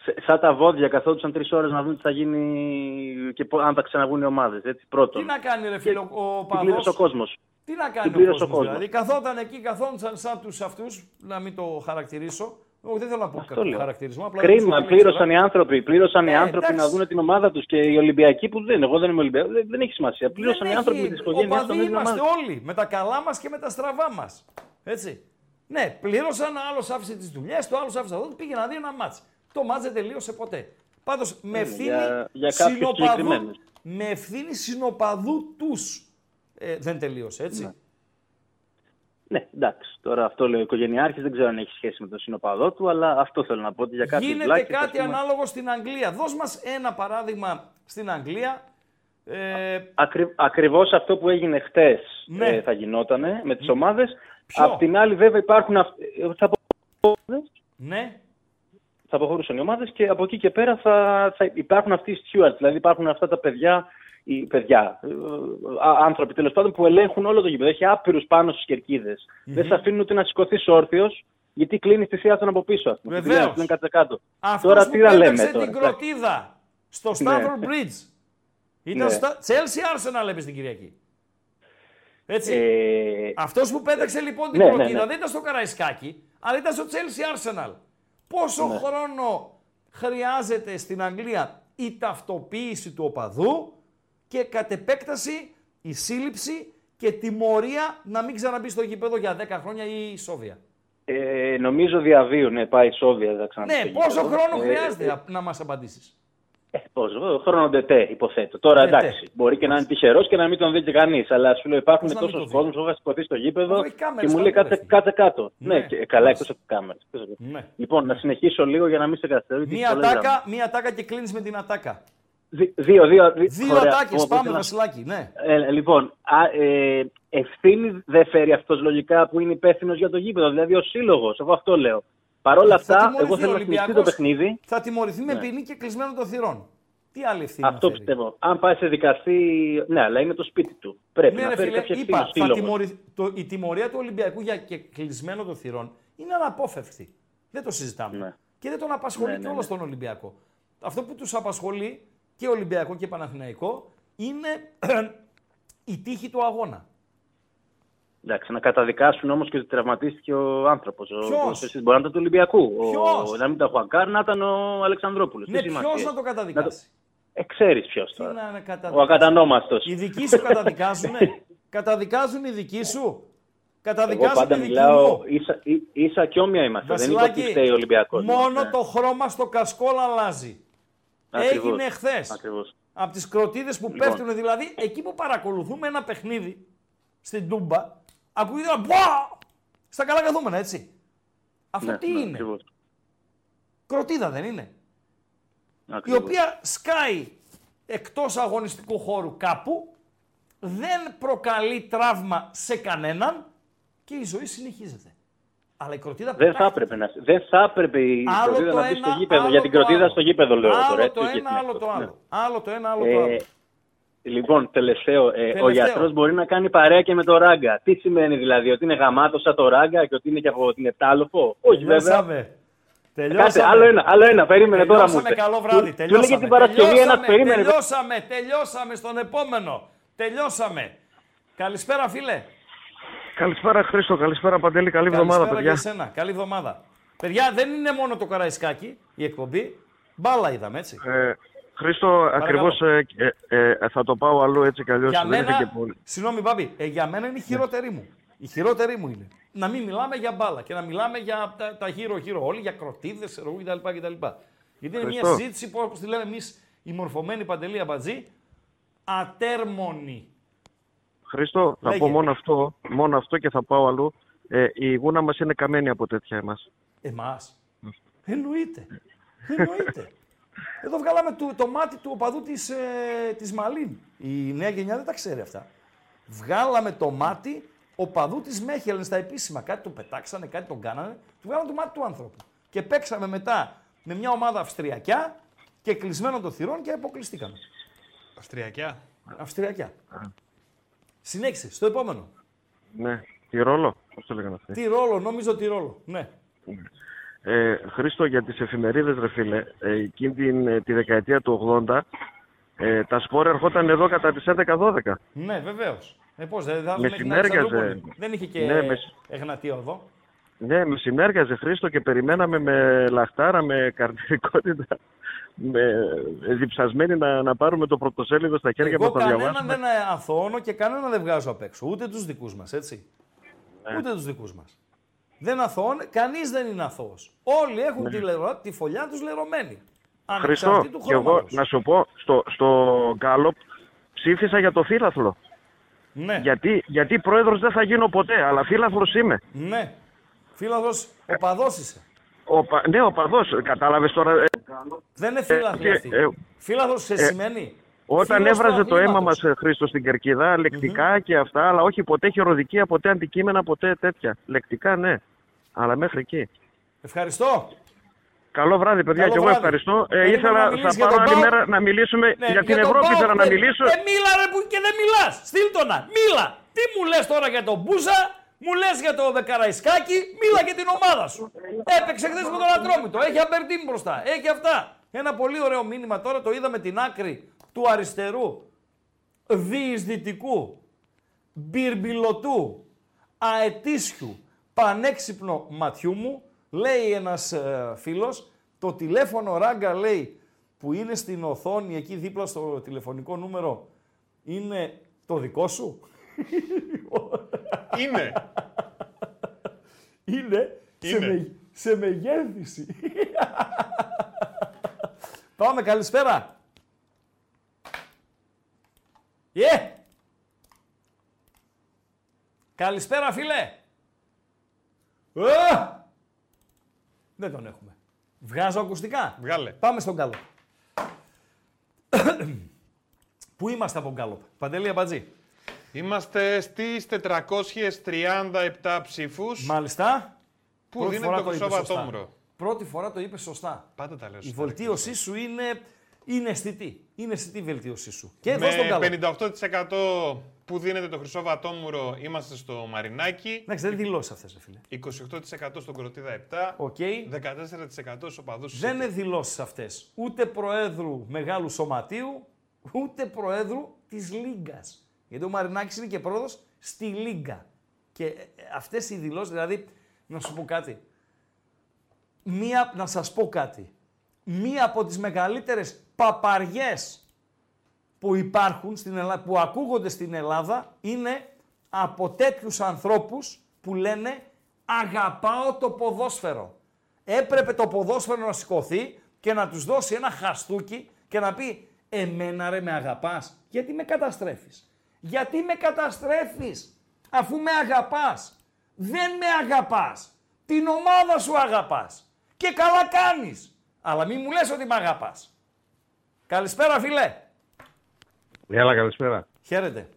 Σε- Σαν τα βόδια καθόντουσαν τρεις ώρες να δουν τι θα γίνει και πο- αν θα ξαναβγούν οι ομάδες. Έτσι, Τι πρώτον. να κάνει ρε φίλο ο Την πλήρωσε ο παδός. κόσμος. Τι να Την κάνει ο πλήρωσε ο κόσμος, κόσμος. δηλαδή; Καθόταν εκεί, καθόντουσαν σαν τους αυτούς, να μην το χαρακτηρίσω. Εγώ δεν θέλω να πω Αυτό κακό λέω. χαρακτηρισμό. Απλά Κρίμα, δεν πλήρωσαν οι άνθρωποι. Πλήρωσαν οι Ε, άνθρωποι εντάξει. να δουν την ομάδα τους και οι Ολυμπιακοί που δεν. Εγώ δεν είμαι Ολυμπιακός. Δεν, δεν έχει σημασία. Δεν Πλήρωσαν οι έχει. άνθρωποι με τι οικογένειέ Οπαδοί του. είμαστε όλοι, με τα καλά μας και με τα στραβά μας. Έτσι. Ναι, πλήρωσαν, ο άλλος άφησε τις δουλειές, το άλλος άφησε αυτό, πήγε να δει ένα μάτς. Το μάτς δεν τελείωσε ποτέ. Πάντως με ευθύνη Ναι, για- για κάποιους συνοπαδού, συγκεκριμένους. με ευθύνη συνοπαδού τους ε, δεν τελείωσε, έτσι. Ναι, εντάξει. Τώρα αυτό λέει ο οικογενειάρχης. Δεν ξέρω αν έχει σχέση με τον συνοπαδό του, αλλά αυτό θέλω να πω ότι για κάποιους Γίνεται κάτι ανάλογο στην Αγγλία. Δώσ' μας ένα παράδειγμα στην Αγγλία. Ε, Ακρι... Ακριβώς αυτό που έγινε χτες Ναι. ε, θα γινότανε με τις ομάδες. Ποιο; Απ' την άλλη βέβαια υπάρχουν αυ... ε, θα, απο- ναι, θα αποχωρούσαν οι ομάδες και από εκεί και πέρα θα, θα υπάρχουν αυτοί οι stewards, δηλαδή υπάρχουν αυτά τα παιδιά, οι παιδιά ε, α- άνθρωποι τέλος πάντων που ελέγχουν όλο το γήπεδο. Έχει άπειρους πάνω στις κερκιδες Δεν σε αφήνουν ούτε να σηκωθείς όρθιος γιατί κλείνει τη θεία από πίσω. ας πούμε. Βεβαίως. Της λέει, «Ας κάτσε κάτω. αυτός Τώρα που τι να λέμε πέταξε τώρα. την κροτίδα στο Stafford Bridge. Ήταν Ναι. στα... Chelsea Arsenal έπαιζε την Κυριακή. Έτσι. Ε, Αυτός που πέταξε λοιπόν την Ναι, ναι, κροτίδα ναι. δεν ήταν στο Καραϊσκάκι, αλλά ήταν στο Chelsea Arsenal. Πόσο Ναι. χρόνο χρειάζεται στην Αγγλία η ταυτοποίηση του οπαδού και κατ' επέκταση η σύλληψη και τιμωρία να μην ξαναμπεί στο γήπεδο για 10 χρόνια ή ισόβια. ε, νομίζω διαβίου, ναι, πάει σόβια. δεν θα ξαναπεί Ναι, στο πόσο γήπεδο. χρόνο Ε, χρειάζεται να μας απαντήσεις; Ε, πόσο, χρόνο ντετέ, υποθέτω. Τώρα Ντετέ. εντάξει, μπορεί και να είναι τυχερός και να μην τον δει και κανείς. Αλλά σου λέω υπάρχουν Πώς να μην τόσος το δει; κόσμος που έχει σηκωθεί στο γήπεδο Αφού έχει κάμερες και μου λέει παντού, κάτσε, ρε κάτσε κάτω. Ναι. Ναι, και, καλά, Μάλιστα. εκτό από κάμερες. Ναι. Λοιπόν, να συνεχίσω λίγο για να μην σε καθυστερώ. γιατί Μία πολλές ατάκα, γραμμές. μία ατάκα και κλείνεις με την ατάκα. Δι- Δύο, δύο. δι- Δύο ωραία. ατάκες, Όπως πάμε ήθελα- Βασιλάκη, ναι. Ε, λοιπόν, α, ε, ευθύνη δεν φέρει αυτός λογικά που είναι υπεύθυνο για το γήπεδο, δηλαδή ο σύλλογος. Εγώ αυτό λέω. Παρ' όλα Θα αυτά, τιμωρηθεί εγώ ο θέλω να συνεχίσει το Ολυμπιακός. παιχνίδι. Θα τιμωρηθεί με Ναι. ποινή και κλεισμένο των θυρών. Τι άλλη ευθύνη Αυτό να φέρει; πιστεύω. Αν πάει σε δικαστή, ναι, αλλά είναι το σπίτι του. Πρέπει Ναι, να ρε φέρει φίλε, κάποια ευθύνη είπα, ο θα σύλλογος. τιμωρη... το, η τιμωρία του Ολυμπιακού για και κλεισμένο των θυρών είναι αναπόφευκτη. Δεν το συζητάμε. Ναι. Και δεν τον απασχολεί Ναι, ναι, κιόλας ναι. τον Ολυμπιακό. Αυτό που τους απασχολεί και Ολυμπιακό και Παναθηναϊκό είναι η τύχη του αγώνα. Εντάξει, να καταδικάσουν όμως και ότι τραυματίστηκε ο άνθρωπος. Ποιος; Εσείς μπορεί να ήταν του Ολυμπιακού. Ποιος; Ο, να μην ήταν ο Χουανκάρ, να ήταν ο Αλεξανδρόπουλος. Ναι, ποιος να το καταδικάσει; Ε, ξέρεις ποιος Τι τώρα. να Ο καταδικάσει. ακατανόμαστος. Οι δικοί σου καταδικάζουνε; καταδικάζουν οι δικοί σου; Εγώ Καταδικάζουν πάντα οι δικοί μιλάω μου; ίσα, ί- ίσα και όμοια είμαστε. Δεν είπα Βασιλάκη, ότι φταίει ο Ολυμπιακός. μόνο το χρώμα στο κασκόλ αλλάζει. Έγινε χθες. Ακριβώς. Από τις κροτίδες που Λοιπόν. πέφτουν, δηλαδή εκεί που παρακολουθούμε ένα παιχνίδι στην Τούμπα, ακούγεται ένα μπουά! Στα καλά καθούμενα, έτσι. Αυτό Ναι, τι είναι; Κροτίδα δεν είναι. Η οποία σκάει εκτός αγωνιστικού χώρου κάπου, δεν προκαλεί τραύμα σε κανέναν και η ζωή συνεχίζεται. Αλλά η κροτίδα Δεν θα, πετάχτηκε. έπρεπε να, δεν θα έπρεπε η Άλλο κροτίδα το να μπει ένα, στο γήπεδο. άλλο Για την το κροτίδα άλλο. στο γήπεδο λέω εγώ Άλλο τώρα. το έτσι, ένα, γιατί άλλο είναι το αυτό. άλλο. Άλλο το ένα, άλλο το Ε, άλλο. Λοιπόν, τελευταίο. Ε, Τελευταίο. Ο γιατρός μπορεί να κάνει παρέα και με το ράγκα. Τι σημαίνει δηλαδή, ότι είναι γαμάτο σαν το ράγκα και ότι είναι και από την Επτάλοφο. Όχι βέβαια. Τελειώσαμε. Τελειώσαμε. Κάτσε, άλλο ένα, άλλο ένα. Περίμενε τώρα μου. Τελειώσαμε, είπε. καλό βράδυ. Του- Του έλεγε Τελειώσαμε. την Παρασκευή ένα τελειώσαμε, περίμενε. τελειώσαμε, τελειώσαμε στον επόμενο. Τελειώσαμε. Καλησπέρα φίλε. Καλησπέρα Χρήστο, καλησπέρα Παντέλη, καλή εβδομάδα Καλησπέρα παιδιά. και εσένα. Καλή εβδομάδα. Παιδιά, δεν είναι μόνο το Καραϊσκάκι η εκπομπή. Μπάλα είδαμε, έτσι. Ε, Χρήστο, ακριβώς ε, ε, ε, θα το πάω αλλού έτσι κι αλλιώς. για δεν μένα, είχε και πολύ. συγγνώμη Μπάμπη, ε, για μένα είναι η χειρότερη μου. Η χειρότερη μου είναι. Να μην μιλάμε για μπάλα και να μιλάμε για τα, τα γύρω-γύρω όλοι, για κροτίδες, κτλ, κτλ. Γιατί είναι μια Χριστό. συζήτηση που, όπως τη λέμε εμείς, η μορφωμένη παντελή αμπατζή, ατέρμονη. Χρήστο, θα Λέγε. πω μόνο αυτό, μόνο αυτό και θα πάω αλλού. Ε, η γούνα μας είναι καμένη από τέτοια εμάς. Εμάς. Εννοείται. Εννοείται. Εδώ βγάλαμε το, το μάτι του οπαδού της, ε, της Μαλίν. Η νέα γενιά δεν τα ξέρει αυτά. Βγάλαμε το μάτι οπαδού της Μέχελεν στα επίσημα. Κάτι το πετάξανε, κάτι τον κάνανε, του βγάλανε το μάτι του άνθρωπου. Και παίξαμε μετά με μια ομάδα Αυστριακιά και κλεισμένο το θυρών και αποκλειστήκαμε. Αυστριακιά. Αυστριακιά. Συνέχισε, στο επόμενο. Ναι. Τι ρόλο, πώς το λέγανε αυτοί; Τι ρόλο, νόμιζω τι ρόλο. Ναι. Ε, Χρήστο, για τις εφημερίδες, ρε φίλε, ε, εκείνη την, ε, τη δεκαετία του 80, ε, τα σπόρ ερχόταν εδώ κατά τις 11-12. Ναι, βεβαίως. Ε, πώς, δεν θα Με μέχρι την συνέργαζε. Αλεξανδρούπολη. Δεν είχε και Ναι, με- Εγνατία οδό. Ναι, με συνέργαζε Χρήστο και περιμέναμε με λαχτάρα, με καρτικότητα, με ε, διψασμένοι να, να πάρουμε το πρωτοσέλιδο στα χέρια Εγώ μας να κανέναν διαβάσουμε. δεν αθωώνω και κανέναν δεν βγάζω απ' έξω. Ούτε τους δικούς μας, έτσι. Ναι. Ούτε τους δικούς μας. Δεν αθωώνω, κανείς δεν είναι αθώος. Όλοι έχουν τη, λερο... τη φωλιά τους λερωμένη. Ναι. Χρήστο, Ανεξαρτήτου και εγώ χρώματος. να σου πω, στο, στο Γκάλοπ ψήφισα για το φύλαθλο. Ναι, Γιατί, γιατί πρόεδρος δεν θα γίνω ποτέ, αλλά φύλαθλος είμαι. ναι. Φίλαθος, οπαδό είσαι. Ο, πα- ναι, ο παδός, κατάλαβες τώρα. ε, Δεν είναι φίλαθλοι ε, αυτοί. ε, Φίλαθος σε σημαίνει. όταν φίλος του έβραζε το αίμα αθλήματος. μας ε, Χρήστος στην Κερκίδα, λεκτικά και αυτά, αλλά όχι ποτέ χειροδικία, ποτέ αντικείμενα, ποτέ τέτοια. Λεκτικά ναι, αλλά μέχρι εκεί. Ευχαριστώ. Καλό βράδυ, παιδιά, Καλό και εγώ βράδυ. ευχαριστώ. Ε, Περίμενα ήθελα, να θα μιλήσεις για πάρω τον άλλη ΠΑΟΚ. μέρα να μιλήσουμε Ναι, για την τον Ευρώπη. ΠΑΟΚ Ήθελα να δεν- μιλήσω. Ε, μίλα ρε που και δεν μιλάς. Στείλ το να. Μίλα. Τι μου λες τώρα για τον Μπούζα, μου λες για το Δεκαραϊσκάκι, μίλα για την ομάδα σου. Έπαιξε χθες με τον Ατρόμητο, έχει Αμπερτίν μπροστά, έχει αυτά. Ένα πολύ ωραίο μήνυμα τώρα, το είδαμε την άκρη του αριστερού, διεισδυτικού, μπυρμπιλωτού, αετήσιου, πανέξυπνο ματιού μου, λέει ένας ε, φίλος, το τηλέφωνο ράγκα λέει που είναι στην οθόνη εκεί δίπλα στο τηλεφωνικό νούμερο είναι το δικό σου; Είναι. Είναι, Σε, Είναι. με, σε μεγέθυνση. Πάμε, καλησπέρα. Yeah. Καλησπέρα, φίλε. Α! Δεν τον έχουμε. Βγάζω ακουστικά. Βγάλε. Πάμε στον Γκάλοπ. Πού είμαστε από τον Γκάλοπ. Παντελή Αμπατζή. Είμαστε στις 437 ψήφους Μάλιστα. που Πρώτη δίνεται φορά το το χρυσό είπες σωστά. βατόμουρο. Πρώτη φορά το είπες σωστά. Πάντα τα λέω Η σωστά. βελτίωσή σου είναι, είναι αισθητή. Είναι αισθητή η βελτίωσή σου. Και εδώ στον Με καλό. 58% που δίνεται το χρυσό βατόμουρο είμαστε στο Μαρινάκι. Εντάξει, δεν δηλώσεις αυτές, φίλε. 28% στον Κροτίδα 7. Οκ. 14% στους οπαδούς Δεν City. είναι δηλώσεις αυτές. Ούτε προέδρου μεγάλου σωματείου, ούτε προέδρου της Λίγκας. Γιατί ο Μαρινάκης είναι και πρόεδρο στη Λίγκα. Και αυτές οι δηλώσεις, δηλαδή, να σου πω κάτι. Μία, να σας πω κάτι. Μία από τις μεγαλύτερες παπαριές που υπάρχουν στην Ελλάδα, που ακούγονται στην Ελλάδα είναι από τέτοιους ανθρώπους που λένε αγαπάω το ποδόσφαιρο. Έπρεπε το ποδόσφαιρο να σηκωθεί και να τους δώσει ένα χαστούκι και να πει εμένα ρε με αγαπάς. Γιατί με καταστρέφεις. Γιατί με καταστρέφεις αφού με αγαπάς. Δεν με αγαπάς. Την ομάδα σου αγαπάς. Και καλά κάνεις. Αλλά μην μου λες ότι με αγαπάς. Καλησπέρα φίλε. Έλα, καλησπέρα. Χαίρετε.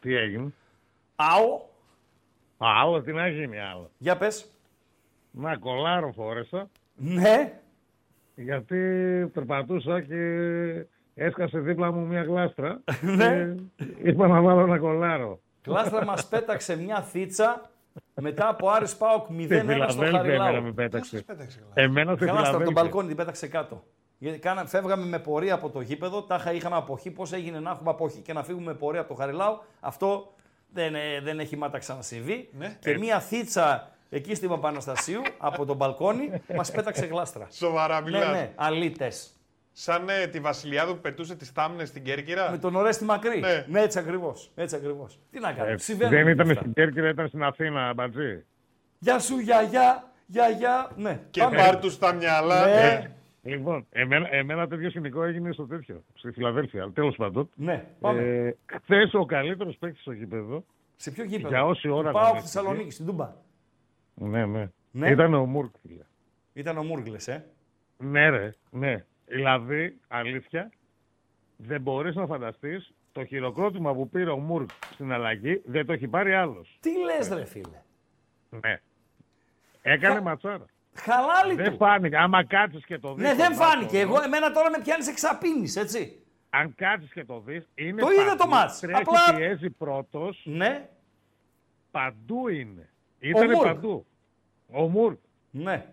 Τι έγινε; Άο. Άλλο, τι να γίνει άλλο. Για πες. Να κολάρο φόρεσα, Ναι. γιατί περπατούσα και έσκασε δίπλα μου μια γλάστρα. Ναι. και είπα να βάλω ένα κολάρο. Κλάστρα μας πέταξε μια θίτσα μετά από Άρης Πάοκ 0-1 Στη στο Φιλαδέλφια εμένα Χαριλάου. με πέταξε. Πέταξε καλά. Εμένα στη Γλάστρα από τον Φιλαδέλφια. μπαλκόνι την πέταξε κάτω. Γιατί κάνα, φεύγαμε με πορεία από το γήπεδο, τάχα είχαμε αποχή. Πώς έγινε να έχουμε αποχή και να φύγουμε με πορεία από το Χαριλάου, αυτό δεν, ε, δεν έχει μάτα ξανασυμβεί. Ναι. Και μία θίτσα εκεί στην Παπαναστασίου από τον μπαλκόνι μας πέταξε γλάστρα. Σοβαρά ναι, μιλάς. ναι, αλήτες. Σαν ε, τη Βασιλιάδου που πετούσε τις τάμνες στην Κέρκυρα. Με τον Ορέστη Μακρύ. Ναι. Ναι, έτσι ακριβώς. Έτσι ακριβώς. Τι να κάνουμε. Ε, συμβαίνουν δεν ήταν αυτά. στην Κέρκυρα, ήταν στην Αθήνα, μπατζή. Γεια σου, γιαγιά, γιαγιά. Ναι, Και πάμε. πάρ' τους στα μυαλά. Ναι. Ε, Λοιπόν, εμένα, εμένα τέτοιο σκηνικό έγινε στο τέτοιο, στη Φιλαδέλφια. Τέλος πάντων. Ναι, πάμε. Ε, Χθες ο καλύτερος παίκτης στο γήπεδο. Σε ποιο γήπεδο; για όση ώρα Πάω αγωνίστηκε. στη Θεσσαλονίκη, στην Τούμπα. Ναι, ναι. Ναι. Ήταν ο Μουρκ, φίλε. Ήταν ο Μούργλες, ε. Ναι, ρε, ναι. Δηλαδή, αλήθεια, δεν μπορείς να φανταστείς το χειροκρότημα που πήρε ο Μουρκ στην αλλαγή δεν το έχει πάρει άλλος. Τι λες ρε φίλε; Ναι. Έκανε ματσάρα. Χαλάλι Δεν του. φάνηκε. Άμα κάτσεις και το δεις. Ναι, δεν φάνηκε. Εγώ, εμένα τώρα με πιάνεις εξαπίνεις, έτσι. Αν κάτσεις και το δεις. Είναι Το είδα παντού, το μάτς. Τρέχει, Απλά- πιέζει πρώτος. Ναι, Παντού είναι. Ήταν Μουρκ. παντού. Ο Μουρκ. ναι.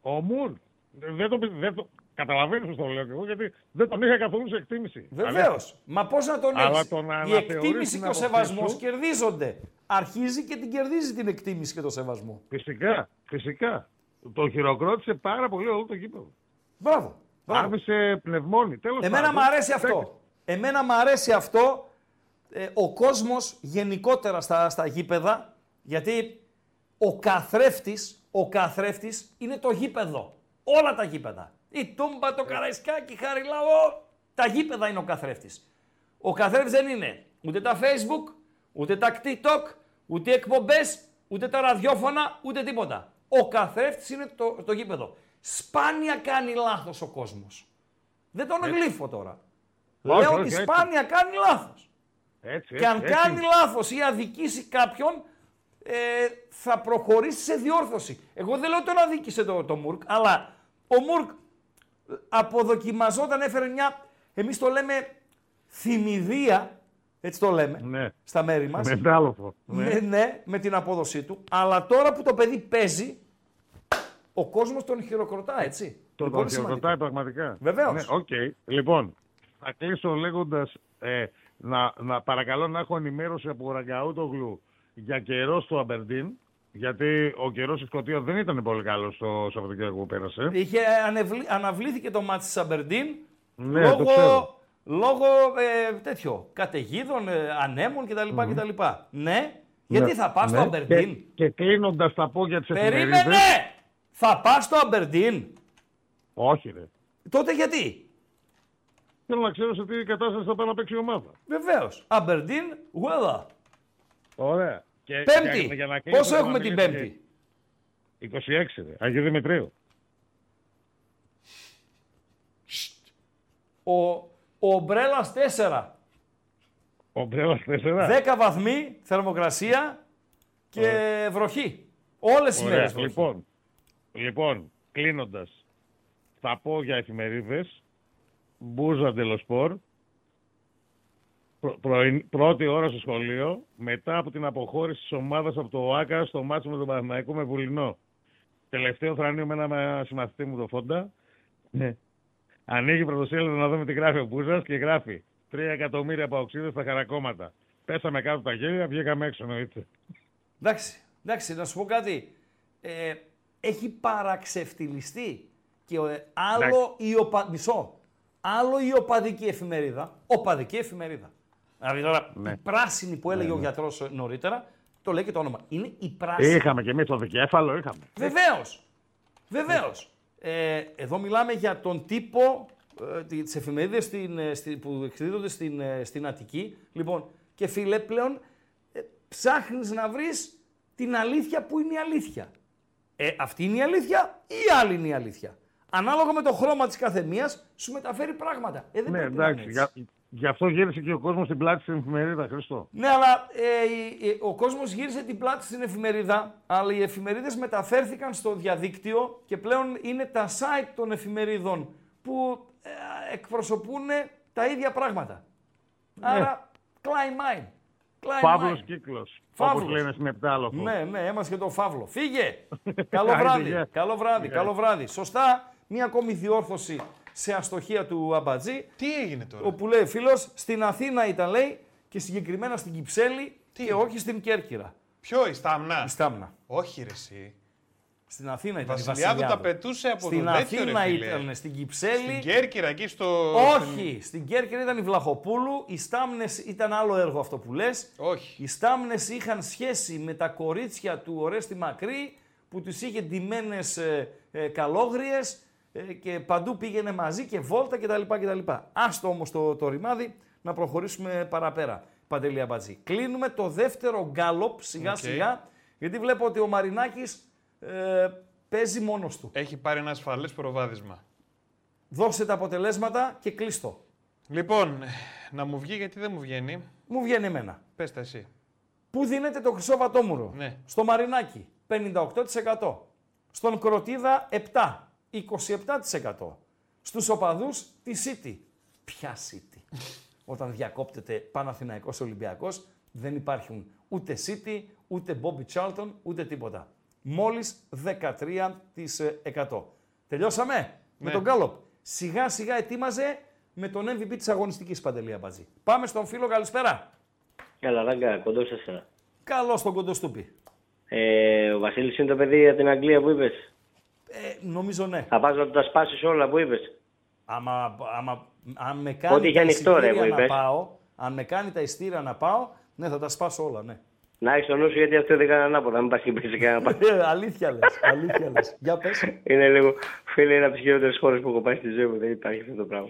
Ο Μουρκ. Δεν το, δεν το, Καταλαβαίνεις πώς το λέω και εγώ, γιατί δεν τον είχα καθόλου σε εκτίμηση. Βεβαίως. Μα πώς να τον Αλλά έχεις; το να Η αναθεωρείς εκτίμηση την και ο άποψή σεβασμός σου- κερδίζονται. Αρχίζει και την κερδίζει την εκτίμηση και το σεβασμό. Φυσικά, φυσικά. Το χειροκρότησε πάρα πολύ όλο το γήπεδο. Μπράβο. μπράβο. Άφησε πνευμόνι. Τέλος Εμένα πάντων. μου αρέσει αυτό. Εμένα μου αρέσει αυτό ε, ο κόσμος γενικότερα στα, στα γήπεδα, γιατί ο καθρέφτης, ο καθρέφτης είναι το γήπεδο. Όλα τα γήπεδα. Η Τούμπα, το Καραϊσκάκι, η Χαριλάο, τα γήπεδα είναι ο καθρέφτης. Ο καθρέφτης δεν είναι ούτε τα Facebook, ούτε τα TikTok, ούτε οι εκπομπές, ούτε τα ραδιόφωνα, ούτε τίποτα. Ο καθρέφτης είναι το, το γήπεδο. Σπάνια κάνει λάθος ο κόσμος. Δεν τον γλύφω τώρα. Όχι, Λέω όχι, ότι έτσι. σπάνια κάνει λάθος. Έτσι, Και αν έτσι, έτσι. κάνει λάθος ή αδικήσει κάποιον, ε, θα προχωρήσει σε διόρθωση. Εγώ δεν λέω ότι τον αδίκησε το, το Μουρκ, αλλά ο Μουρκ αποδοκιμαζόταν, έφερε μια, εμείς το λέμε θυμηδία, έτσι το λέμε, Ναι. στα μέρη μας. Μετάλλοφο. Ναι. ναι, με την απόδοσή του. Αλλά τώρα που το παιδί παίζει, ο κόσμος τον χειροκροτά, έτσι. Το Είναι τον πολύ σημαντικό. χειροκροτάει πραγματικά. Βεβαίως. Ναι, οκ. Λοιπόν, θα κλείσω λέγοντας ε, να, να παρακαλώ να έχω ενημέρωση από Ραγκαούτογλου για καιρό στο Αμπερντίν. Γιατί ο καιρός στη Σκωτία δεν ήταν πολύ καλός το Σαββατοκύριακο που πέρασε. Είχε ανεβλη... αναβλήθηκε το ματς της Αμπερντίν Ναι, λόγω, το ξέρω. λόγω ε, τέτοιο, καταιγίδων, ε, ανέμων κτλ. κτλ. Ναι, γιατί θα πας στο Ναι. Αμπερντίν; Και, και κλείνοντας τα πόδια της Περίμενε! Θα πας στο Αμπερντίν; Όχι, ρε. Τότε γιατί; Θέλω να ξέρω σε τι κατάσταση θα πάει να παίξει η ομάδα. Βεβαίως. Αμπερντίn, weather. Ωραία. Και, Πέμπτη. για- για να κλείσω, Πόσο να έχουμε την μιλήσω Πέμπτη; και- 26, ρε. Αγίου Δημητρίου. Ο, ο Ομπρέλας 4. Ο Μπρέλας 4. 10 βαθμοί θερμοκρασία και βροχή. Όλες οι Ωραία. μέρες βροχή. Λοιπόν, λοιπόν κλείνοντας, θα πω για εφημερίδες. Μπούζα Ντελοσπορ. Πρω- πρωι- πρώτη ώρα στο σχολείο, μετά από την αποχώρηση της ομάδας από το ΟΑΚΑ στο μάτσο με τον Παναθηναϊκό με Βουλινό. Τελευταίο θρανείο με ένα συμμαθητή μου το Φόντα. Ναι. Ανοίγει πρωτοσέλιδο να δούμε τι γράφει ο Μπούζας και γράφει 3 εκατομμύρια παοξίδε στα χαρακόμματα. Πέσαμε κάτω τα γέλια, βγήκαμε έξω εννοείται. Εντάξει, εντάξει, να σου πω κάτι. Ε, έχει παραξευτιλιστεί και ε, άλλο η οπα... μισό. Άλλο η οπαδική εφημερίδα. Οπαδική εφημερίδα. Δηλαδή τώρα Ναι. η πράσινη που έλεγε ο γιατρός νωρίτερα, το λέει και το όνομα. Είναι η πράσινη. Είχαμε και εμείς το δικέφαλο, είχαμε. Βεβαίως. Βεβαίως. Ε, εδώ μιλάμε για τον τύπο ε, τις εφημερίδες που εκδίδονται στην, ε, στην Αττική. Λοιπόν, και φίλε, πλέον ε, ψάχνεις να βρεις την αλήθεια που είναι η αλήθεια. Ε, αυτή είναι η αλήθεια ή η άλλη είναι η αλήθεια. Ανάλογα με το χρώμα της καθεμίας σου μεταφέρει πράγματα. Ε, δεν Ναι, πρέπει να είναι εντάξει. έτσι. Για, γι' αυτό γύρισε και ο κόσμος στην πλάτη στην εφημερίδα, Χριστό. Ναι, αλλά ε, η- η- ο κόσμος γύρισε την πλάτη στην εφημερίδα, αλλά οι εφημερίδες μεταφέρθηκαν στο διαδίκτυο και πλέον είναι τα site των εφημερίδων που ε, εκπροσωπούν τα ίδια πράγματα. Άρα, climb mine. Climb Φαύλος mine. κύκλος. Όπως Φαύλος. λένε στην Επτάλοφο. Ναι, ναι, έμασε και το φαύλο. Φύγε! καλό Άιντε, βράδυ, γεια. καλό βράδυ, Γεια. καλό βράδυ. Σωστά, μία ακόμη διόρθωση σε αστοχία του Αμπατζή. Τι έγινε τώρα; Όπου λέει φίλος, στην Αθήνα ήταν λέει και συγκεκριμένα στην Κυψέλη και όχι στην Κέρκυρα. Ποιο, η Στάμνα; Η Στάμνα. Όχι, ρε, εσύ. Στην Αθήνα ήταν. η Βασιλιάδου τα Βασιλιάδου. πετούσε από Στην το τέτοιο, Αθήνα ρε, φίλε. ήταν, στην Κυψέλη. Στην Κέρκυρα, εκεί στο. Όχι, στην Κέρκυρα ήταν η Βλαχοπούλου. Οι Στάμνες ήταν άλλο έργο αυτό που λες. Όχι. Οι Στάμνες είχαν σχέση με τα κορίτσια του Ορέστη Μακρύ που του είχε ντυμένες ε, ε, καλόγριες και παντού πήγαινε μαζί και βόλτα κτλ. κτλ. Άστο όμως το, το ρημάδι να προχωρήσουμε παραπέρα. Παντελή Αμπατζή. Κλείνουμε το δεύτερο γκάλοπ σιγά Οκ. σιγά γιατί βλέπω ότι ο Μαρινάκης ε, παίζει μόνος του. Έχει πάρει ένα ασφαλές προβάδισμα. Δώσε τα αποτελέσματα και κλείστο. Λοιπόν, να μου βγει γιατί δεν μου βγαίνει. Μου βγαίνει εμένα. Πες τα εσύ. Πού δίνεται το χρυσό βατόμουρο; Ναι. Στο Μαρινάκι 58%. Στον Κροτίδα 7. 27%. Στους οπαδούς τη City. Ποια City; Όταν διακόπτεται Παναθηναϊκός Ολυμπιακός δεν υπάρχουν ούτε City, ούτε Bobby Charlton, ούτε τίποτα. Μόλις 13%. Τελειώσαμε με Ναι. τον Γκάλοπ. Σιγά σιγά ετοίμαζε με τον MVP της αγωνιστικής Παντελή Αμπατζή. Πάμε στον φίλο, καλησπέρα. Καλά, ράγκα, κοντός σε εσένα. Καλό στον Κοντοστούπη. Ε, ο Βασίλης είναι το παιδί από την Αγγλία που είπες. Ε, νομίζω ναι. Θα πα να του τα σπάσεις όλα που είπες. Άμα, άμα, αν με κάνει Ό,τι είχε τα ανοιχτό, ρε, εισιτήρια που να είπες. πάω, αν με κάνει τα ειστήρια να πάω, ναι, θα τα σπάσω όλα, ναι. Να έχεις το νου σου γιατί αυτό δεν κάνει ανάποδα. Μην πας και πεις κανένα πα- Ε, αλήθεια λες, αλήθεια λες. Για πες. Είναι λίγο. Φίλε, είναι από τις χειρότερες χώρες που έχω πάει στη ζωή μου. Δεν υπάρχει αυτό το πράγμα.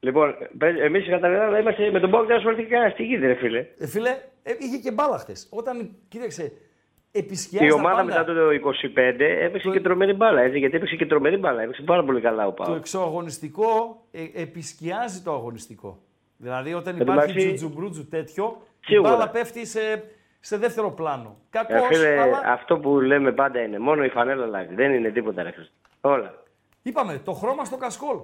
Λοιπόν, εμείς κατά Ελλάδα είμαστε με τον Μπόγκ δεν ασχοληθεί κανένα. Τι γίνεται, ρε φίλε. Ε, φίλε, ε, είχε και μπάλα χτες. Όταν, κοίταξε, επισκιάζει Η τα ομάδα πάντα. μετά το 25 έπαιξε και τρομερή μπάλα. Έτσι, γιατί έπαιξε και τρομερή μπάλα. Έπαιξε πάρα πολύ καλά ο Το Πάο. εξωαγωνιστικό ε, επισκιάζει το αγωνιστικό. Δηλαδή όταν Εν τω υπάρχει μεταξύ- τζουτζουμπρούτζου τέτοιο, η Σίγουρα. μπάλα πέφτει σε, σε δεύτερο πλάνο. Ε, Κακός, φίλε, αλλά αυτό που λέμε πάντα είναι μόνο η φανέλα αλλάζει. Δεν είναι τίποτα, ρε Χριστό. Όλα. είπαμε το χρώμα στο κασκόλ.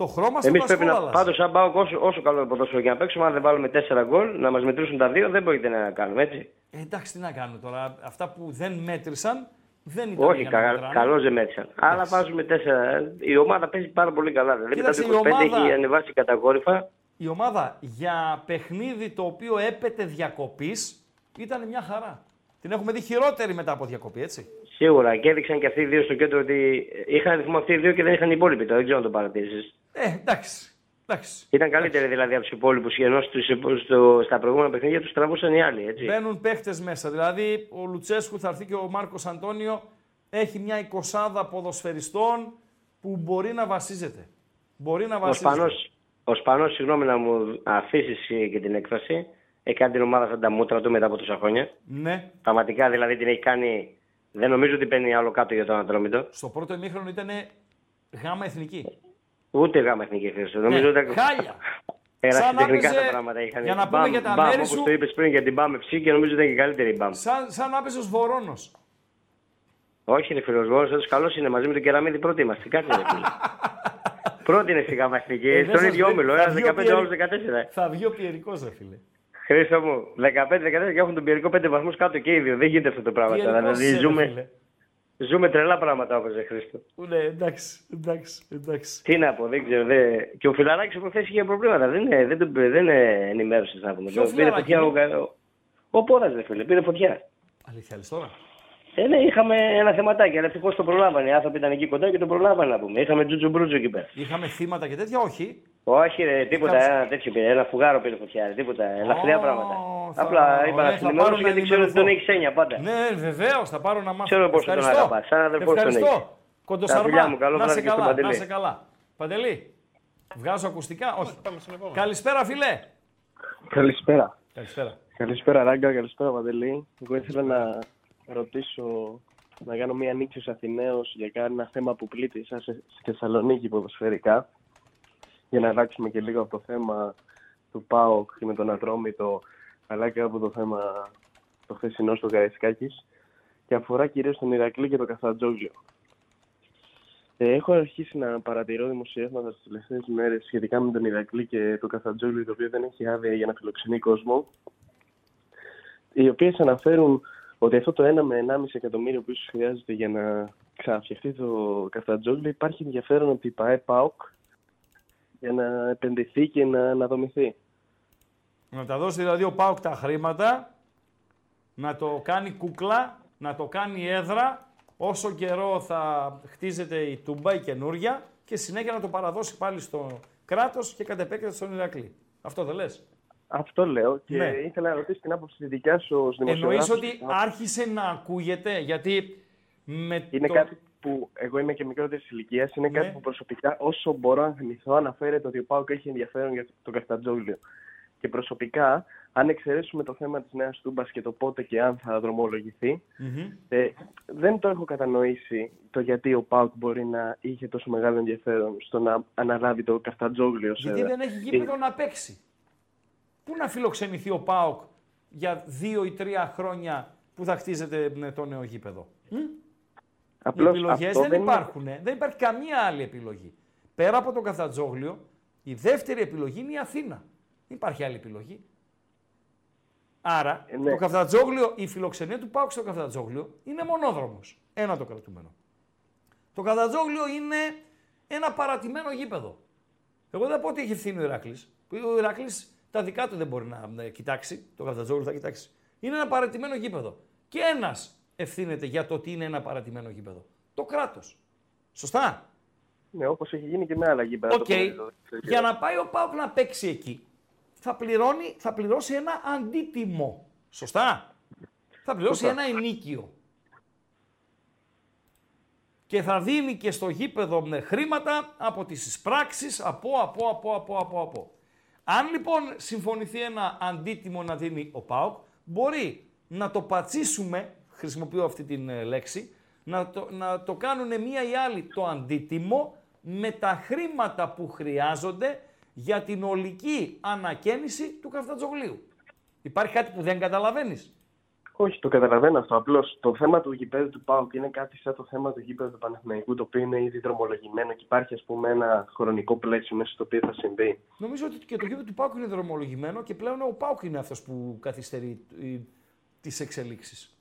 Το χρώμα στο Εμείς κασκόλ πρέπει να. άλλαζε. Πάντως, αν πάω όσο, όσο καλό ποδόσφαιρο και να παίξουμε, αν δεν βάλουμε 4 γκολ, να μας μετρήσουν τα δύο, δεν μπορείτε να κάνουμε έτσι. Ε, εντάξει, τι να κάνουμε τώρα. Αυτά που δεν μέτρησαν δεν ήταν Όχι, για να κα, μετράνε. καλώς δεν μέτρησαν. Αλλά βάζουμε 4. Η ομάδα παίζει πάρα πολύ καλά. Δηλαδή, μετά Κοίταξε, το η 25 ομάδα- έχει ανεβάσει κατακόρυφα. Η ομάδα για παιχνίδι το οποίο έπεται διακοπής ήταν μια χαρά. Την έχουμε δει χειρότερη μετά από διακοπή, έτσι. Σίγουρα και έδειξαν και αυτοί οι δύο στο κέντρο ότι είχαν αριθμό αυτοί οι δύο και δεν είχαν οι υπόλοιποι. τώρα, Δεν ξέρω αν το παρατήρησε. Ε, εντάξει. εντάξει. Ήταν καλύτεροι δηλαδή από τους υπόλοιπους ενώ στους, στο, στα προηγούμενα παιχνίδια τους τραβούσαν οι άλλοι. Έτσι. Μπαίνουν παίχτες μέσα. Δηλαδή, ο Λουτσέσκου θα έρθει και ο Μάρκος Αντώνιο έχει μια εικοσάδα ποδοσφαιριστών που μπορεί να βασίζεται. Μπορεί να Ο βασίζεται. Σπανός, ο Σπανός, συγγνώμη να μου αφήσεις και την έκφραση, έχει κάνει την ομάδα σαν τα μούτρα του μετά από τόσα χρόνια. Ναι. Πραγματικά δηλαδή την έχει κάνει. Δεν νομίζω ότι παίρνει άλλο κάτω για τον Ατρόμητο. Στο πρώτο ημίχρονο ήταν γάμα εθνική. Ούτε γάμα εθνική χρήση. Νομίζω Ναι, ότι. χάλια. Ερασιτεχνικά Σαν να έπαιζε- τα πράγματα είχαν. για να πούμε για τα μέρη σου- Όπω το είπες πριν για την Μπαμ FC και νομίζω ότι ήταν και καλύτερη η Μπαμ. Σαν, σαν να έπαιζες ο Βορώνος. Όχι, είναι φίλος Βόλο, αυτός καλός είναι μαζί με τον Κεραμίδη πρώτη είμαστε. Κάτσε ρε φίλε. πρώτη είναι στη γάμα εθνική. Ε, δεν Στον σας ίδιο λέει, όμιλο, θα ένα βγει ο 15 Πιερ- όλο 14. Θα βγει ο Πιερικός, ρε φίλε. Χρήστο μου, 15-14 και έχουν τον Πιερικό 5 βαθμούς κάτω και οι δύο. Δεν γίνεται αυτό το πράγμα τώρα. Πιερικός Δηλαδή είσαι, ρε ζούμε, φίλε. Ζούμε τρελά πράγματα όπως Χρήστο. Ναι, εντάξει, εντάξει, εντάξει. Τι να πω, δεν ξέρω. Δε... Και ο Φιλαράκης προχθέ είχε προβλήματα. Δεν, είναι, δεν, τον- δεν είναι ενημέρωσης να πούμε. Ποιο Πήρε Φιλαράκη, φωτιά ναι; ο, ο, ο Πόρας, ρε φίλε, πήρε φωτιά. Αλήθεια λες τώρα; Ε, ναι, είχαμε ένα θεματάκι, αλλά ευτυχώς το προλάβανε. Οι άνθρωποι ήταν εκεί κοντά και το προλάβανε να πούμε. Είχαμε τζούτζου μπρούτζο εκεί πέρα. Είχαμε θύματα και τέτοια, όχι. Όχι, ρε, τίποτα, Είχαμε- ένα τέτοιο πήρε. Ένα φουγάρο πήρε φωτιά, ρε, τίποτα. Ελαφριά Ω, πράγματα. θα- Απλά είπα ωραία, να θα την πάρω ενημερώσω να γιατί ξέρω ότι τον ενημερωθώ. έχει έννοια πάντα. Ναι, βεβαίως, θα πάρω να μάθω. Ξέρω πόσο τον Ευχαριστώ. αγαπάς. Σαν αδερφός τον Ευχαριστώ. έχεις. Κοντοσαρμά, Τα φιλιά μου, καλό να σε βράδυ και στον καλά, Παντελή. να σε καλά. Παντελή, βγάζω ακουστικά, όχι. Πάμε στον επόμενο. Καλησπέρα, φίλε. Καλησπέρα. Καλησπέρα. Καλησπέρα, Ράγκα. Καλησπέρα, Παντελή. Εγώ ήθελα να ρωτήσω, να κάνω μία ανοίξη ως Αθηναίος για ένα θέμα που πλήττει εσάς στη Θεσσαλονίκη ποδοσφαιρικά. Για να αλλάξουμε και λίγο από το θέμα του ΠΑΟΚ και με τον Ατρόμητο, αλλά και από το θέμα το χθεσινό στο Καραϊσκάκης. Και αφορά κυρίως τον Ηρακλή και τον Καθατζόγλιο. Ε, έχω αρχίσει να παρατηρώ δημοσιεύματα τι τελευταίες μέρες σχετικά με τον Ηρακλή και τον Καθατζόγλιο, το οποίο δεν έχει άδεια για να φιλοξενεί κόσμο. Οι οποίες αναφέρουν ότι αυτό το 1 με 1,5 εκατομμύριο που ίσως χρειάζεται για να ξαναφτιαχτεί το Καθατζόγλιο υπάρχει ενδιαφέρον από την ΠαΕ ΠΑΟΚ για να επενδυθεί και να αναδομηθεί. Να τα δώσει δηλαδή ο Πάουκ τα χρήματα, να το κάνει κούκλα, να το κάνει έδρα, όσο καιρό θα χτίζεται η τούμπα, η καινούρια και συνέχεια να το παραδώσει πάλι στο κράτος και κατ' επέκταση στον Ηρακλή. Αυτό δεν λες; Αυτό λέω και Ναι. ήθελα να ρωτήσω την άποψη τη δικιά σου ως Εννοείς δημοσιογράφος. ότι άρχισε να ακούγεται, γιατί με Είναι το... κάτι που εγώ είμαι και μικρότερης ηλικίας. Είναι Ναι. κάτι που προσωπικά, όσο μπορώ να θυμηθώ, αναφέρεται ότι ο Πάουκ έχει ενδιαφέρον για το Καστατζόγλιο. Και προσωπικά αν εξαιρέσουμε το θέμα της Νέας Τούμπας και το πότε και αν θα δρομολογηθει ε, δεν το έχω κατανοήσει το γιατί ο Πάουκ μπορεί να είχε τόσο μεγάλο ενδιαφέρον στο να αναλάβει το Καφτατζόγλιο. ως Γιατί έδρα. δεν έχει γήπεδο να παίξει. Πού να φιλοξενηθεί ο ΠΑΟΚ για δύο ή τρία χρόνια που θα χτίζεται με το νέο γήπεδο; Μ; Απλώς Οι επιλογές αυτό δεν, δεν είναι- υπάρχουν. ε. Δεν υπάρχει καμία άλλη επιλογή. Πέρα από το Καφτατζόγλιο, η δεύτερη επιλογή είναι η Αθήνα. Δεν υπάρχει άλλη επιλογή. Άρα, Ε, ναι. το Καφτατζόγλιο, η φιλοξενία του Πάουκ στο Καφτατζόγλιο είναι μονόδρομος. Ένα το κρατούμενο. Το Καφτατζόγλιο είναι ένα παρατημένο γήπεδο. Εγώ δεν θα πω ότι έχει ευθύνη ο Ηράκλης. Ο Ηράκλης τα δικά του δεν μπορεί να ε, κοιτάξει. Το Καφτατζόγλιο θα κοιτάξει. Είναι ένα παρατημένο γήπεδο. Και ένας ευθύνεται για το ότι είναι ένα παρατημένο γήπεδο. Το κράτος. Σωστά; Ναι, όπως έχει γίνει και με άλλα γήπεδα. Οκ. το παρελθόν. Για να πάει ο ΠΑΟΚ να παίξει εκεί, θα, πληρώνει, θα πληρώσει ένα αντίτιμο. Σωστά; Θα πληρώσει Σωστά. ένα ενοίκιο. Και θα δίνει και στο γήπεδο με χρήματα από τις εισπράξεις, από, από, από, από, από, από. Αν λοιπόν συμφωνηθεί ένα αντίτιμο να δίνει ο ΠΑΟΚ, μπορεί να το πατσίσουμε, χρησιμοποιώ αυτή την ε, λέξη, να το, να το κάνουν μία ή άλλη το αντίτιμο με τα χρήματα που χρειάζονται για την ολική ανακαίνιση του Καφτατζογλίου. Υπάρχει κάτι που δεν καταλαβαίνεις; Όχι, το καταλαβαίνω αυτό. Απλώς το θέμα του γηπέδου του ΠΑΟΚ είναι κάτι σαν το θέμα του γήπεδου του Παναθηναϊκού, το οποίο είναι ήδη δρομολογημένο και υπάρχει ας πούμε ένα χρονικό πλαίσιο μέσα στο οποίο θα συμβεί. Νομίζω ότι και το γήπεδο του Πάουκ είναι δρομολογημένο και πλέον ο Πάουκ είναι αυτός που καθυστερεί ε, τις εξελίξεις.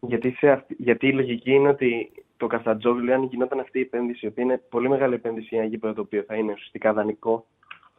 Γιατί, σε αυτή, γιατί η λογική είναι ότι το Καφτατζόγλιο, αν γινόταν αυτή η επένδυση, η οποία είναι πολύ μεγάλη επένδυση για ένα γήπεδο το οποίο θα είναι ουσιαστικά δανεικό.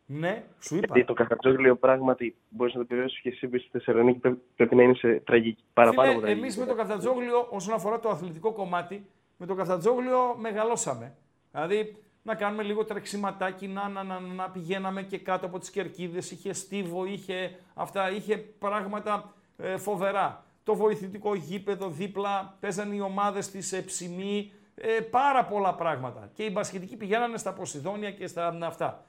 Ναι, σου είπα. Γιατί το Καφτατζόγλιο πράγματι μπορείς να το επιβεβαιώσει και εσύ που στη Θεσσαλονίκη πρέπει, πρέπει να είναι σε τραγική, παραπάνω από Φίλε, τραγική. εμείς με το Καφτατζόγλιο, όσον αφορά το αθλητικό κομμάτι, με το Καφτατζόγλιο μεγαλώσαμε. Δηλαδή, να κάνουμε λίγο τρεξιματάκι, να, να, να, να πηγαίναμε και κάτω από τις κερκίδες, είχε στίβο, είχε αυτά, είχε πράγματα ε, φοβερά. Το βοηθητικό γήπεδο δίπλα, παίζανε οι ομάδες της Εψημή, ε, πάρα πολλά πράγματα. Και οι μπασκετικοί πηγαίνανε στα Ποσειδόνια και στα αυτά.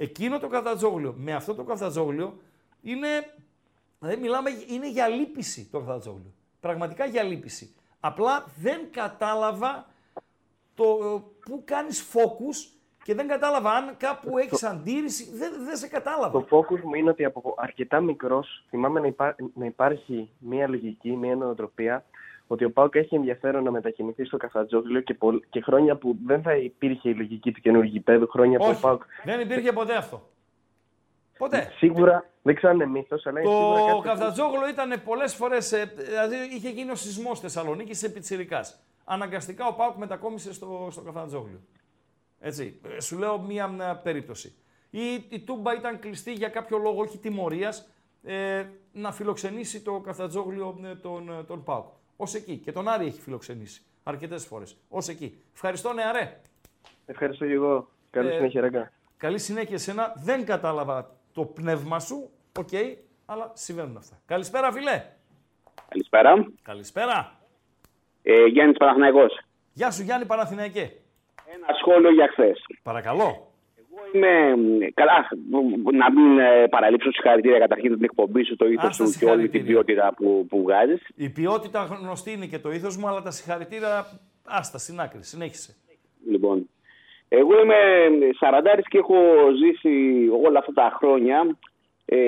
Εκείνο το Καφτατζόγλιο, με αυτό το Καφτατζόγλιο, είναι Δηλαδή μιλάμε, είναι για λύπηση το Καφτατζόγλιο. Πραγματικά για λύπηση. Απλά δεν κατάλαβα το ε, που κάνεις focus και δεν κατάλαβα αν κάπου έχεις αντίρρηση. Δεν, δεν σε κατάλαβα. Το focus μου είναι ότι από αρκετά μικρός θυμάμαι να, υπά- να υπάρχει μια λογική, μια νοοτροπία ότι ο Πάουκ έχει ενδιαφέρον να μετακινηθεί στο Καφτατζόγλιο και, πολλ- και χρόνια που δεν θα υπήρχε η λογική του καινούργιου γηπέδου, χρόνια που ο Όχι, Πάουκ δεν υπήρχε ποτέ αυτό. Ποτέ. σίγουρα, δεν ξέρω αν είναι μύθος, αλλά είναι σίγουρα Το κάτι που- Καφτατζόγλιο ήταν πολλές φορές. Δηλαδή είχε γίνει ο σεισμός Θεσσαλονίκη επί Τσιρικάς. Αναγκαστικά ο Πάουκ μετακόμισε στο, στο Καφτατζόγλιο. Έτσι. Ε, Σου λέω μία, μια περίπτωση. Ή η Τούμπα ήταν κλειστή για κάποιο λόγο, όχι τιμωρίας, ε, να φιλοξενήσει το Καφτατζόγλιο ε, τον, ε, τον Πάουκ. Ω εκεί. Και τον Άρη έχει φιλοξενήσει αρκετές φορές. Ω εκεί. Ευχαριστώ, νεαρέ. Ευχαριστώ και εγώ. Καλή Ε, συνέχεια, Ραγκά. Καλή συνέχεια εσένα. Δεν κατάλαβα το πνεύμα σου. Οκ, αλλά συμβαίνουν αυτά. Καλησπέρα, φίλε. Καλησπέρα. Καλησπέρα. Ε, Γιάννης Παναθηναϊκός. Γεια σου Γιάννη Παναθηναϊκέ. Ένα σχόλιο για χθες. Παρακαλώ. Είμαι μ, καλά. μ, Να μην ε, παραλείψω συγχαρητήρια καταρχήν την εκπομπή σου, το ήθος Άστα σου και όλη την συγχαρητήρια. ποιότητα που, που βγάζεις. Η ποιότητα γνωστή είναι και το ήθος μου, αλλά τα συγχαρητήρια άστα στην άκρη. Συνέχισε. Λοιπόν, εγώ είμαι σαραντάρης και έχω ζήσει όλα αυτά τα χρόνια. Ε,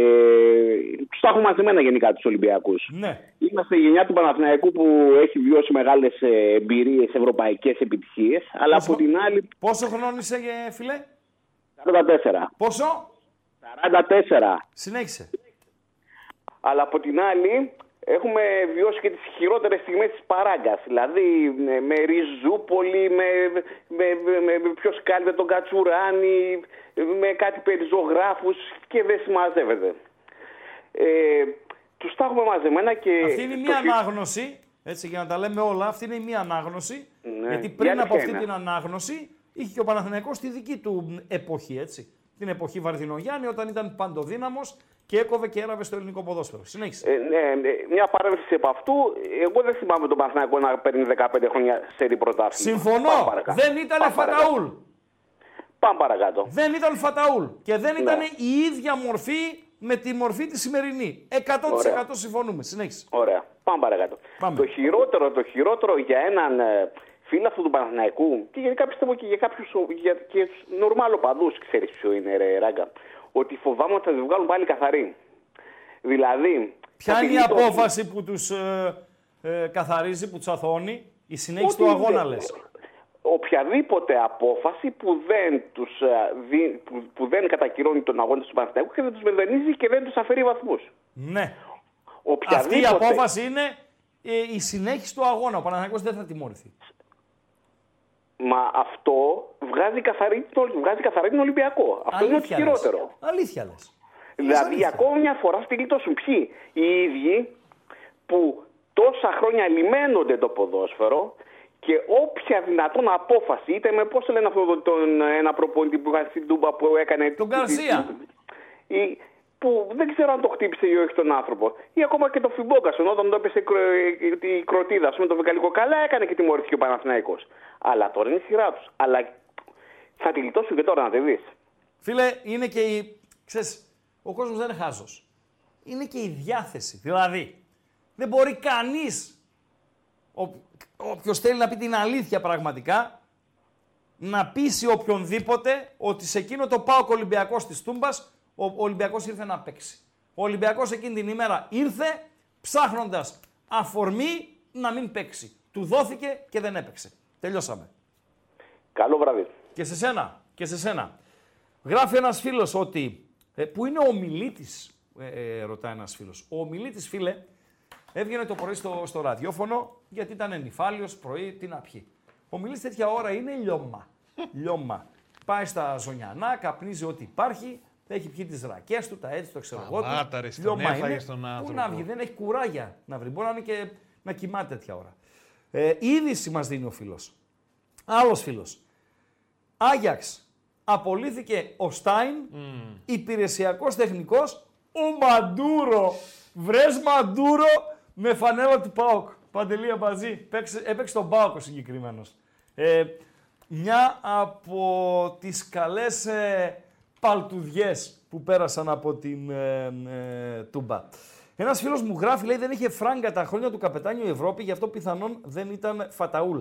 τους τα έχω μαθημένα γενικά τους Ολυμπιακούς. Ναι. Είμαστε η γενιά του Παναθηναϊκού που έχει βιώσει μεγάλες ε, εμπειρίες, ευρωπαϊκές επιτυχίες, αλλά από την άλλη Πόσο χρόνο είσαι, ε, φιλέ; 44. Πόσο; 44. Συνέχισε. Αλλά από την άλλη έχουμε βιώσει και τις χειρότερες στιγμές της παράγκας. Δηλαδή με, με Ριζούπολη, με, με, με, με ποιος κάλυπτε τον Κατσουράνη, με κάτι περιζωγράφους και δεν συμμαζεύεται. Ε, τους τα έχουμε μαζεμένα και... Αυτή είναι το μία χει- ανάγνωση, έτσι για να τα λέμε όλα, αυτή είναι η μία ανάγνωση. Ναι, γιατί η πριν αλήθεια από αυτή είναι; την ανάγνωση είχε και ο Παναθηναϊκός τη δική του εποχή, έτσι. Την εποχή Βαρδινογιάννη, όταν ήταν παντοδύναμος και έκοβε και έραβε στο ελληνικό ποδόσφαιρο. Συνέχισε. Ε, ναι, ναι, μια παρέμβαση από αυτού. Εγώ δεν θυμάμαι τον Παναθηναϊκό να παίρνει 15 χρόνια σε πρωτάθλημα. Συμφωνώ. Πάμε παρακάτω. Δεν ήταν Πάμε παρακάτω. Φαταούλ. Πάμε παρακάτω. Δεν ήταν Φαταούλ. Και δεν ήταν Ναι. η ίδια μορφή με τη μορφή της σημερινή. 100% Ωραία. συμφωνούμε. Συνέχισε. Ωραία. Πάμε παρακάτω. Πάμε. Το χειρότερο, το χειρότερο για έναν ε, φίλο αυτού του Παναθηναϊκού και γενικά πιστεύω και για κάποιους για, και νορμάλ οπαδούς, ξέρεις ποιο είναι, ρε Ράγκα. Ότι φοβάμαι ότι θα τους βγάλουν πάλι καθαροί. Δηλαδή. Ποια θα είναι η τη γλιτώσουν. απόφαση που τους ε, ε, καθαρίζει, που τους αθώνει, η συνέχιση Ό,τι του αγώνα δεν- λες. Οποιαδήποτε απόφαση που δεν, τους, ε, δι- που, που δεν κατακυρώνει τον αγώνα του Παναθηναϊκού και δεν τους μεδονίζει και δεν τους αφαιρεί βαθμούς. Ναι. Οποιαδήποτε... Αυτή η απόφαση είναι ε, η συνέχιση του αγώνα. Ο Παναθηναϊκός δεν θα τιμωρηθεί. Μα αυτό βγάζει καθαρή, τον- βγάζει καθαρή τον Ολυμπιακό. Αυτό είναι το Αλήθεια λες. χειρότερο. Αλήθεια λες. Δηλαδή, αλήθεια. ακόμα μια φορά στη γλιτώσουν. Ποιοι, οι ίδιοι που τόσα χρόνια λιμένονται το ποδόσφαιρο και όποια δυνατόν απόφαση, είτε με πώς το λένε αυτό τον, τον ένα προπονητή που είχα στην Τούμπα που έκανε... Τον Γκαρσία. Ή, που δεν ξέρω αν το χτύπησε ή όχι τον άνθρωπο. Ή ακόμα και το Φιμπόκασον, όταν το έπεσε η κρο- η κροτίδα, ας πούμε, το βεγγαλικό καλά έκανε και τιμωρήθηκε ο Παναθηναϊκός. Αλλά τώρα είναι η σειρά τους. Αλλά θα τη γλιτώσουν και τώρα να τη δεις. Φίλε, είναι και η. Ξέρεις, ο κόσμος δεν είναι χάζος. Είναι και η διάθεση. Δηλαδή, δεν μπορεί κανείς. Όποιος θέλει να πει την αλήθεια πραγματικά, να πείσει οποιονδήποτε ότι σε εκείνο το πάω Ολυμπιακός της Τούμπας, ο Ολυμπιακός ήρθε να παίξει. Ο Ολυμπιακός εκείνη την ημέρα ήρθε ψάχνοντας αφορμή να μην παίξει. Του δόθηκε και δεν έπαιξε. Τελειώσαμε. Καλό βράδυ. Και σε σένα, και σε σένα. Γράφει ένας φίλος ότι, ε, που είναι ο Μιλίτης, ε, ε, ρωτάει ένας φίλος. Ο Μιλίτης, φίλε, έβγαινε το πρωί στο, στο ραδιόφωνο, γιατί ήταν ενυφάλιος, πρωί, τι να πιει. Ο Μιλίτης τέτοια ώρα είναι λιώμα. λιώμα. Πάει στα ζωνιανά, καπνίζει ό,τι υπάρχει, έχει πιει τις ρακές του, τα έτσι, το ξέρω εγώ. τους. Σταμάτα, ρε, τον Λιώμα έφαγες είναι. τον Πού άνθρωπο. να βγει, δεν έχει κουράγια να βρει. Μπορεί να είναι και να κοιμάται τέτοια ώρα. Ε, είδηση μας δίνει ο φίλος. Άλλος φίλος. Άγιαξ. Απολύθηκε ο Στάιν, υπηρεσιακός τεχνικός, ο Μαντούρο. Βρες Μαντούρο με φανέλα του ΠΑΟΚ. Παντελία Μπαζή. Παίξε, έπαιξε τον ΠΑΟΚ ο συγκεκριμένος. Ε, μια από τις καλές ε, παλτουδιές που πέρασαν από την ε, ε, Τούμπα. Ένας φίλος μου γράφει, λέει, δεν είχε φράγκα τα χρόνια του καπετάνιου η Ευρώπη, γι' αυτό πιθανόν δεν ήταν φαταούλ.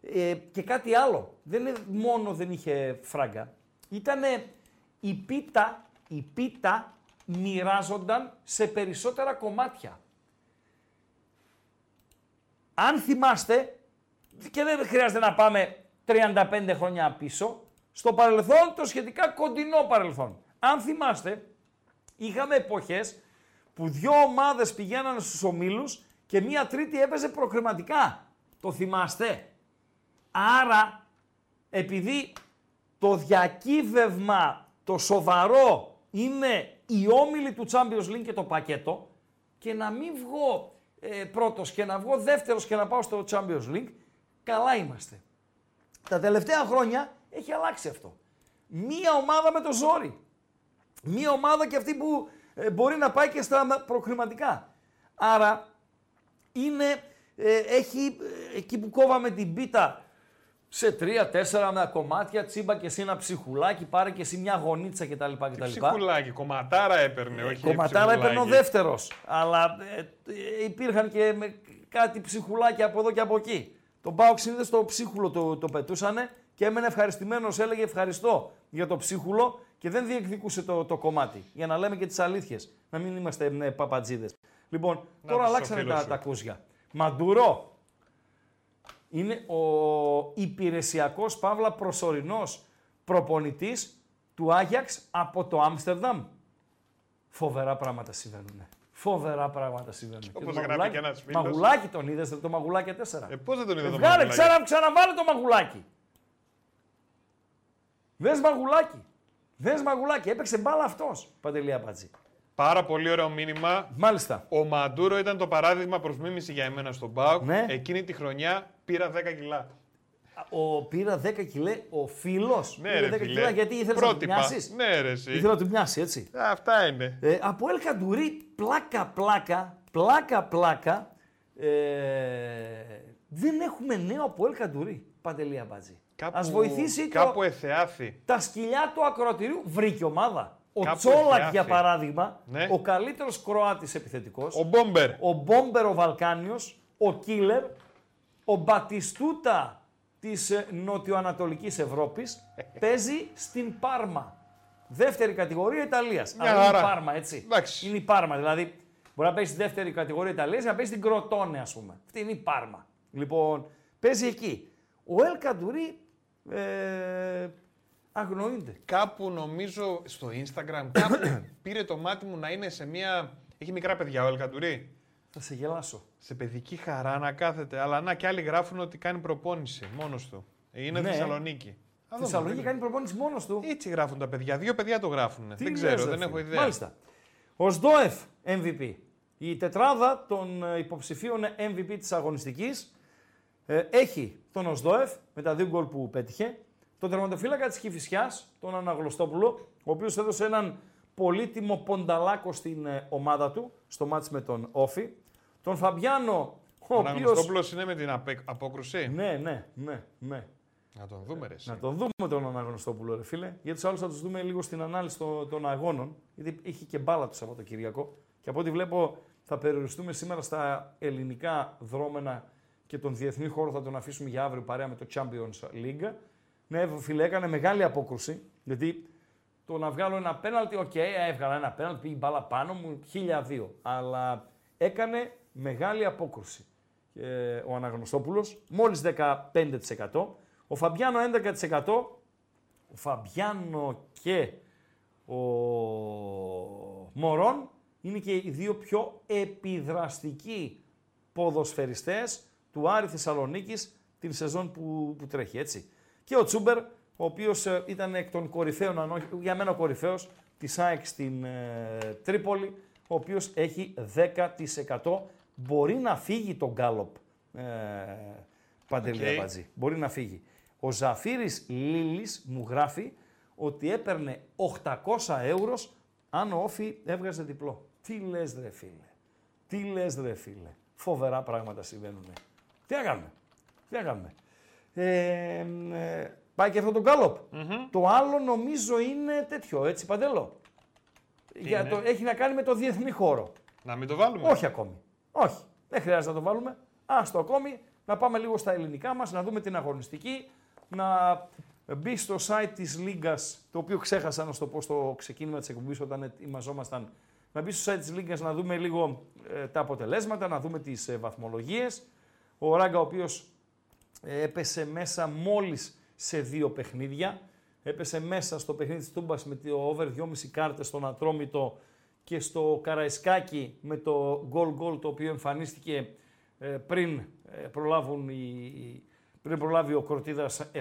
Ε, και κάτι άλλο. Δεν είναι μόνο δεν είχε φράγκα. Ήτανε η πίτα, η πίτα μοιράζονταν σε περισσότερα κομμάτια. Αν θυμάστε, και δεν χρειάζεται να πάμε 35 χρόνια πίσω, στο παρελθόν, το σχετικά κοντινό παρελθόν. Αν θυμάστε, είχαμε εποχές που δύο ομάδες πηγαίνανε στους ομίλους και μία τρίτη έπαιζε προκριματικά. Το θυμάστε; Άρα, επειδή το διακύβευμα, το σοβαρό, είναι η όμιλη του Champions League και το πακέτο και να μην βγω ε, πρώτος και να βγω δεύτερος και να πάω στο Champions League, καλά είμαστε. Τα τελευταία χρόνια έχει αλλάξει αυτό. Μία ομάδα με το ζόρι. Μία ομάδα και αυτή που ε, μπορεί να πάει και στα προχρηματικά. Άρα είναι, ε, έχει ε, εκεί που κόβαμε την πίτα σε τρία-τέσσερα με κομμάτια, τσίμπα και εσύ ένα ψυχουλάκι, πάρε και εσύ μια γονίτσα κτλ. κτλ. Ψυχουλάκι, κομματάρα έπαιρνε, όχι Κομματάρα έπαιρνε ο ψυχουλάκι. δεύτερος. Αλλά ε, ε, υπήρχαν και με κάτι ψυχουλάκι από εδώ και από εκεί. Τον Πάοξ συνήθω το ψίχουλο το, το πετούσανε και έμενε ευχαριστημένος, έλεγε ευχαριστώ για το ψίχουλο και δεν διεκδικούσε το, το κομμάτι. Για να λέμε και τις αλήθειες. Να μην είμαστε ε, παπατζίδες. Λοιπόν, Να τώρα πεις το αλλάξανε φίλο τα, σου. τα κούζια. Μαντουρό. Είναι ο υπηρεσιακός Παύλα προσωρινός προπονητής του Άγιαξ από το Άμστερνταμ. Φοβερά πράγματα συμβαίνουν. Φοβερά πράγματα συμβαίνουν. Και Όπως το γράφει μαγουλάκι- και ένας φίλος. Μαγουλάκι τον είδες, το μαγουλάκι 4. Ε, πώς δεν τον είδα το Βγάλε, μαγουλάκι. ξανα, ξαναβάλε το μαγουλάκι. Δες μαγουλάκι. Δες μαγουλάκι. Έπαιξε μπάλα αυτός, Παντελή Αμπατζή. Πάρα πολύ ωραίο μήνυμα. Μάλιστα. Ο Μαντούρο ήταν το παράδειγμα προς μίμηση για εμένα στον Πάοκ. Ναι. Εκείνη τη χρονιά πήρα 10 κιλά. Ο, πήρα 10 κιλέ, ο φίλος Ναι, πήρε ρε 10 φίλε. κιλά γιατί ήθελες να του Πρότυπα. μοιάσεις. Ναι, ρε, εσύ. Ήθελα να του μοιάσει, έτσι. Αυτά είναι. Ε, από El Καντουρί, πλάκα, πλάκα, πλάκα, πλάκα, ε, δεν έχουμε νέο από El Καντουρί, Παντελή Αμπατζή. Κάπου, Ας βοηθήσει το- κάπου εθεάθη. τα σκυλιά του ακροατηρίου. Βρήκε ομάδα. Ο Κάπου Τσόλακ, έχει για άφη. παράδειγμα, Ναι. ο καλύτερος Κροάτης επιθετικός. Ο Μπόμπερ. Ο Μπόμπερ ο Βαλκάνιος, ο Κίλερ, ο Μπατιστούτα της νοτιοανατολικής Ευρώπης παίζει στην Πάρμα. Δεύτερη κατηγορία Ιταλίας. Μια Αλλά είναι η χαρά. Πάρμα, έτσι. Εντάξει. Είναι η Πάρμα. Δηλαδή, μπορεί να παίζει στη δεύτερη κατηγορία Ιταλίας για να παίζει στην Κροτόνε, ας πούμε. Αυτή είναι η Πάρμα. Λοιπόν, παίζει εκεί. Ο Ελ Καντουρί ε, αγνοείται. Κάπου νομίζω στο Instagram, κάπου πήρε το μάτι μου να είναι σε μια. Έχει μικρά παιδιά ο Ελκαντουρί. Θα σε γελάσω. Σε παιδική χαρά να κάθεται. Αλλά να και άλλοι γράφουν ότι κάνει προπόνηση μόνος του. Είναι Ναι. Θεσσαλονίκη. Α, Στη Θεσσαλονίκη δούμε. κάνει προπόνηση μόνος του. Έτσι γράφουν τα παιδιά. Δύο παιδιά το γράφουν. Τι δεν λες, ξέρω, ρε δεν φίλε. έχω ιδέα. Μάλιστα. Ο Σντόεφ MVP. Η τετράδα των ε, υποψηφίων MVP της αγωνιστικής ε, έχει τον Οσδόεφ με τα δύο γκολ που πέτυχε, τον τερματοφύλακα της Κηφισιάς, τον Αναγλωστόπουλο, ο οποίος έδωσε έναν πολύτιμο πονταλάκο στην ε, ομάδα του, στο μάτς με τον Όφη, τον Φαμπιάνο, ο Ο οποίος... Αναγνωστόπουλος είναι με την απε- απόκρουση; Ναι, ναι, ναι, ναι. Να τον δούμε ρε. εσύ. Να τον δούμε τον Αναγνωστόπουλο, ρε φίλε. Για του άλλους θα τους δούμε λίγο στην ανάλυση των, των αγώνων. Γιατί είχε και μπάλα το Σαββατοκύριακο. Και από ό,τι βλέπω θα περιοριστούμε σήμερα στα ελληνικά δρώμενα και τον διεθνή χώρο θα τον αφήσουμε για αύριο παρέα με το Champions League. Ναι, φίλε, έκανε μεγάλη απόκρουση. Γιατί το να βγάλω ένα πέναλτι, οκ, έβγαλα ένα πέναλτι, πήγε η μπάλα πάνω μου, 1002. Αλλά έκανε μεγάλη απόκρουση ε, ο Αναγνωστόπουλος, μόλις 15%. Ο Φαμπιάνο 11%. Ο Φαμπιάνο και ο Μωρόν είναι και οι δύο πιο επιδραστικοί ποδοσφαιριστές του Άρη Θεσσαλονίκης την σεζόν που, που τρέχει, έτσι. Και ο Τσούμπερ, ο οποίος ε, ήταν εκ των κορυφαίων, αν όχι, για μένα ο κορυφαίος, της ΑΕΚ στην ε, Τρίπολη, ο οποίος έχει 10%. Μπορεί να φύγει το γκάλοπ, ε, Παντελή Οκ. Αμπατζή. Μπορεί να φύγει. Ο Ζαφύρης Λίλης μου γράφει ότι έπαιρνε 800 ευρώ αν ο Όφη έβγαζε διπλό. Τι λες ρε φίλε; Τι λες ρε φίλε; Φοβερά πράγματα συμβαίνουν. Τι να κάνουμε; Τι να κάνουμε; Ε, ε, πάει και αυτό το γκαλοπ Το άλλο νομίζω είναι τέτοιο, έτσι Παντελό. Για είναι; το, έχει να κάνει με το διεθνή χώρο. Να μην το βάλουμε; Όχι ακόμη. Όχι. Δεν χρειάζεται να το βάλουμε. Άστο ακόμη. Να πάμε λίγο στα ελληνικά μας, να δούμε την αγωνιστική, να μπει στο site της Λίγκας, το οποίο ξέχασα να σου το πω στο ξεκίνημα της εκπομπής όταν ετοιμαζόμασταν, να μπει στο site της Λίγκας να δούμε λίγο ε, τα αποτελέσματα, να δούμε τις ε, βαθμολογίες. Ο Ράγκα ο οποίος ε, έπεσε μέσα μόλις σε δύο παιχνίδια. Έπεσε μέσα στο παιχνίδι της Τούμπας με το over 2,5 κάρτες στον Ατρόμητο και στο Καραϊσκάκι με το goal goal το οποίο εμφανίστηκε ε, πριν, ε, προλάβουν οι, πριν προλάβει ο Κορτίδας 7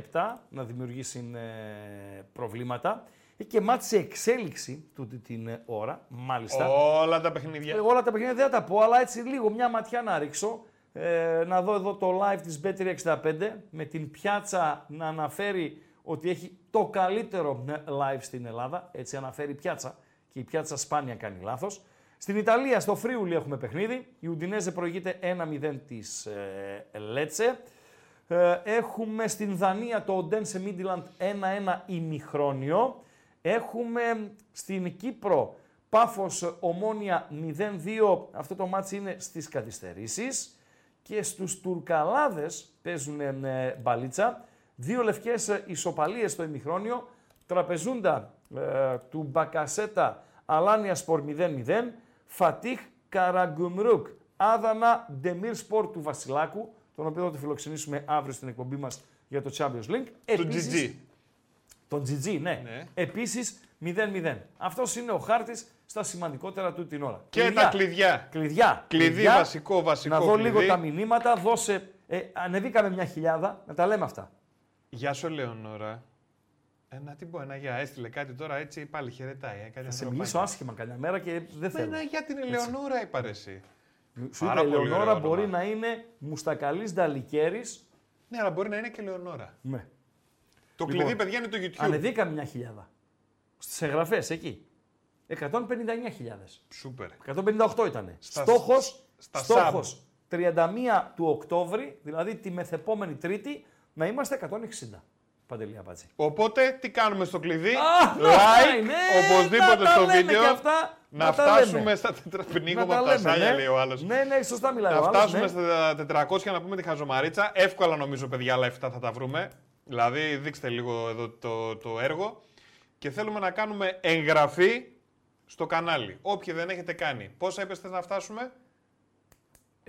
να δημιουργήσει ε, προβλήματα. Έχει και μάτς σε εξέλιξη τούτη την ε, ώρα, μάλιστα. Όλα τα παιχνίδια. Ε, Όλα τα παιχνίδια δεν θα τα πω, αλλά έτσι λίγο μια ματιά να ρίξω. Ε, να δω εδώ το live της Bet365 με την πιάτσα να αναφέρει ότι έχει το καλύτερο ε, live στην Ελλάδα. Έτσι αναφέρει η πιάτσα και η πιάτσα σπάνια κάνει λάθος. Στην Ιταλία, στο Φρίουλι έχουμε παιχνίδι. Η Ουντινέζε προηγείται 1-0 της ε, Λέτσε. Ε, έχουμε στην Δανία το Οντένσε Μίντιλαντ 1-1 ημιχρόνιο. Έχουμε στην Κύπρο Πάφος Ομόνια 0-2. Αυτό το μάτς είναι στις καθυστερήσεις. Και στους Τουρκαλάδες παίζουν ε, μπαλίτσα. Δύο λευκές ε, ισοπαλίες στο ημιχρόνιο. Τραπεζούντα ε, του Μπακασέτα Αλάνια Σπορ 0-0. Φατίχ Καραγκουμρούκ. Άδανα Ντεμίρ Σπορ του Βασιλάκου, τον οποίο θα το φιλοξενήσουμε αύριο στην εκπομπή μας για το Champions League. Τον GG. Τον GG, ναι. Ναι. Επίσης 0-0. Αυτός είναι ο χάρτης στα σημαντικότερα του την ώρα. Και τα κλειδιά. Κλειδιά. Κλειδί Κλειδιά. βασικό, βασικό Να δω κλειδί. λίγο τα μηνύματα. Δώσε. Ε, ανεβήκαμε μια χιλιάδα. Να τα λέμε αυτά. Γεια σου, Λεωνόρα. Ένα τι πω, ένα γεια. Έστειλε κάτι τώρα έτσι πάλι χαιρετάει. Ε, κάτι Θα σε ανθρωπάκι. μιλήσω άσχημα καμιά μέρα και δεν Μα θέλω. Ένα για την Ελεονόρα είπα ρε εσύ. Σου Πάρα είπα, η πολύ Ελεονόρα ωραίο μπορεί όνομα. να είναι μουστακαλής Νταλικέρης. Ναι, αλλά μπορεί να είναι και Ελεονόρα. Ναι. Το Λοιπόν, κλειδί, παιδιά, είναι το YouTube. Ανεβήκαμε μια χιλιάδα. Στις εγγραφές εκεί. 159.000. Σούπερ. 158 ήταν. Στα- στόχος, στα στόχος 31 του Οκτώβρη, δηλαδή τη μεθεπόμενη Τρίτη, να είμαστε 160. Παντελή Αμπατζή. Οπότε τι κάνουμε στο κλειδί; Α, like, ναι, οπωσδήποτε να τα στο λέμε βίντεο. και αυτά, να να τα φτάσουμε λέμε. στα τετραπνίγω Να από τα τα λέμε, σάλια, ναι. λέει ο άλλος. Ναι, ναι, σωστά μιλάει Να ο άλλος, φτάσουμε ναι. στα 400 να πούμε τη χαζομαρίτσα. Εύκολα νομίζω, παιδιά, αλλά 7 θα τα βρούμε. Δηλαδή, δείξτε λίγο εδώ το, το έργο. Και θέλουμε να κάνουμε εγγραφή στο κανάλι. Όποιοι δεν έχετε κάνει. Πόσα είπες θες να φτάσουμε;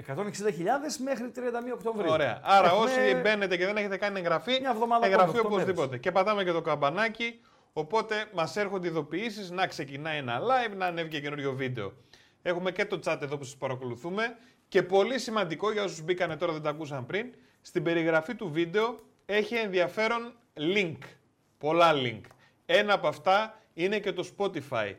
160.000 μέχρι 31 Οκτωβρίου. Ωραία. Άρα Έχουμε όσοι μπαίνετε και δεν έχετε κάνει εγγραφή, Μια εβδομάδα εγγραφή ακόμα, οκτώ οπωσδήποτε. μέρες. Και πατάμε και το καμπανάκι, οπότε μας έρχονται ειδοποιήσεις να ξεκινάει ένα live, να ανέβει και καινούριο βίντεο. Έχουμε και το chat εδώ που σας παρακολουθούμε και πολύ σημαντικό για όσους μπήκανε τώρα δεν τα ακούσαν πριν, στην περιγραφή του βίντεο έχει ενδιαφέρον link. Πολλά link. Ένα από αυτά είναι και το Spotify.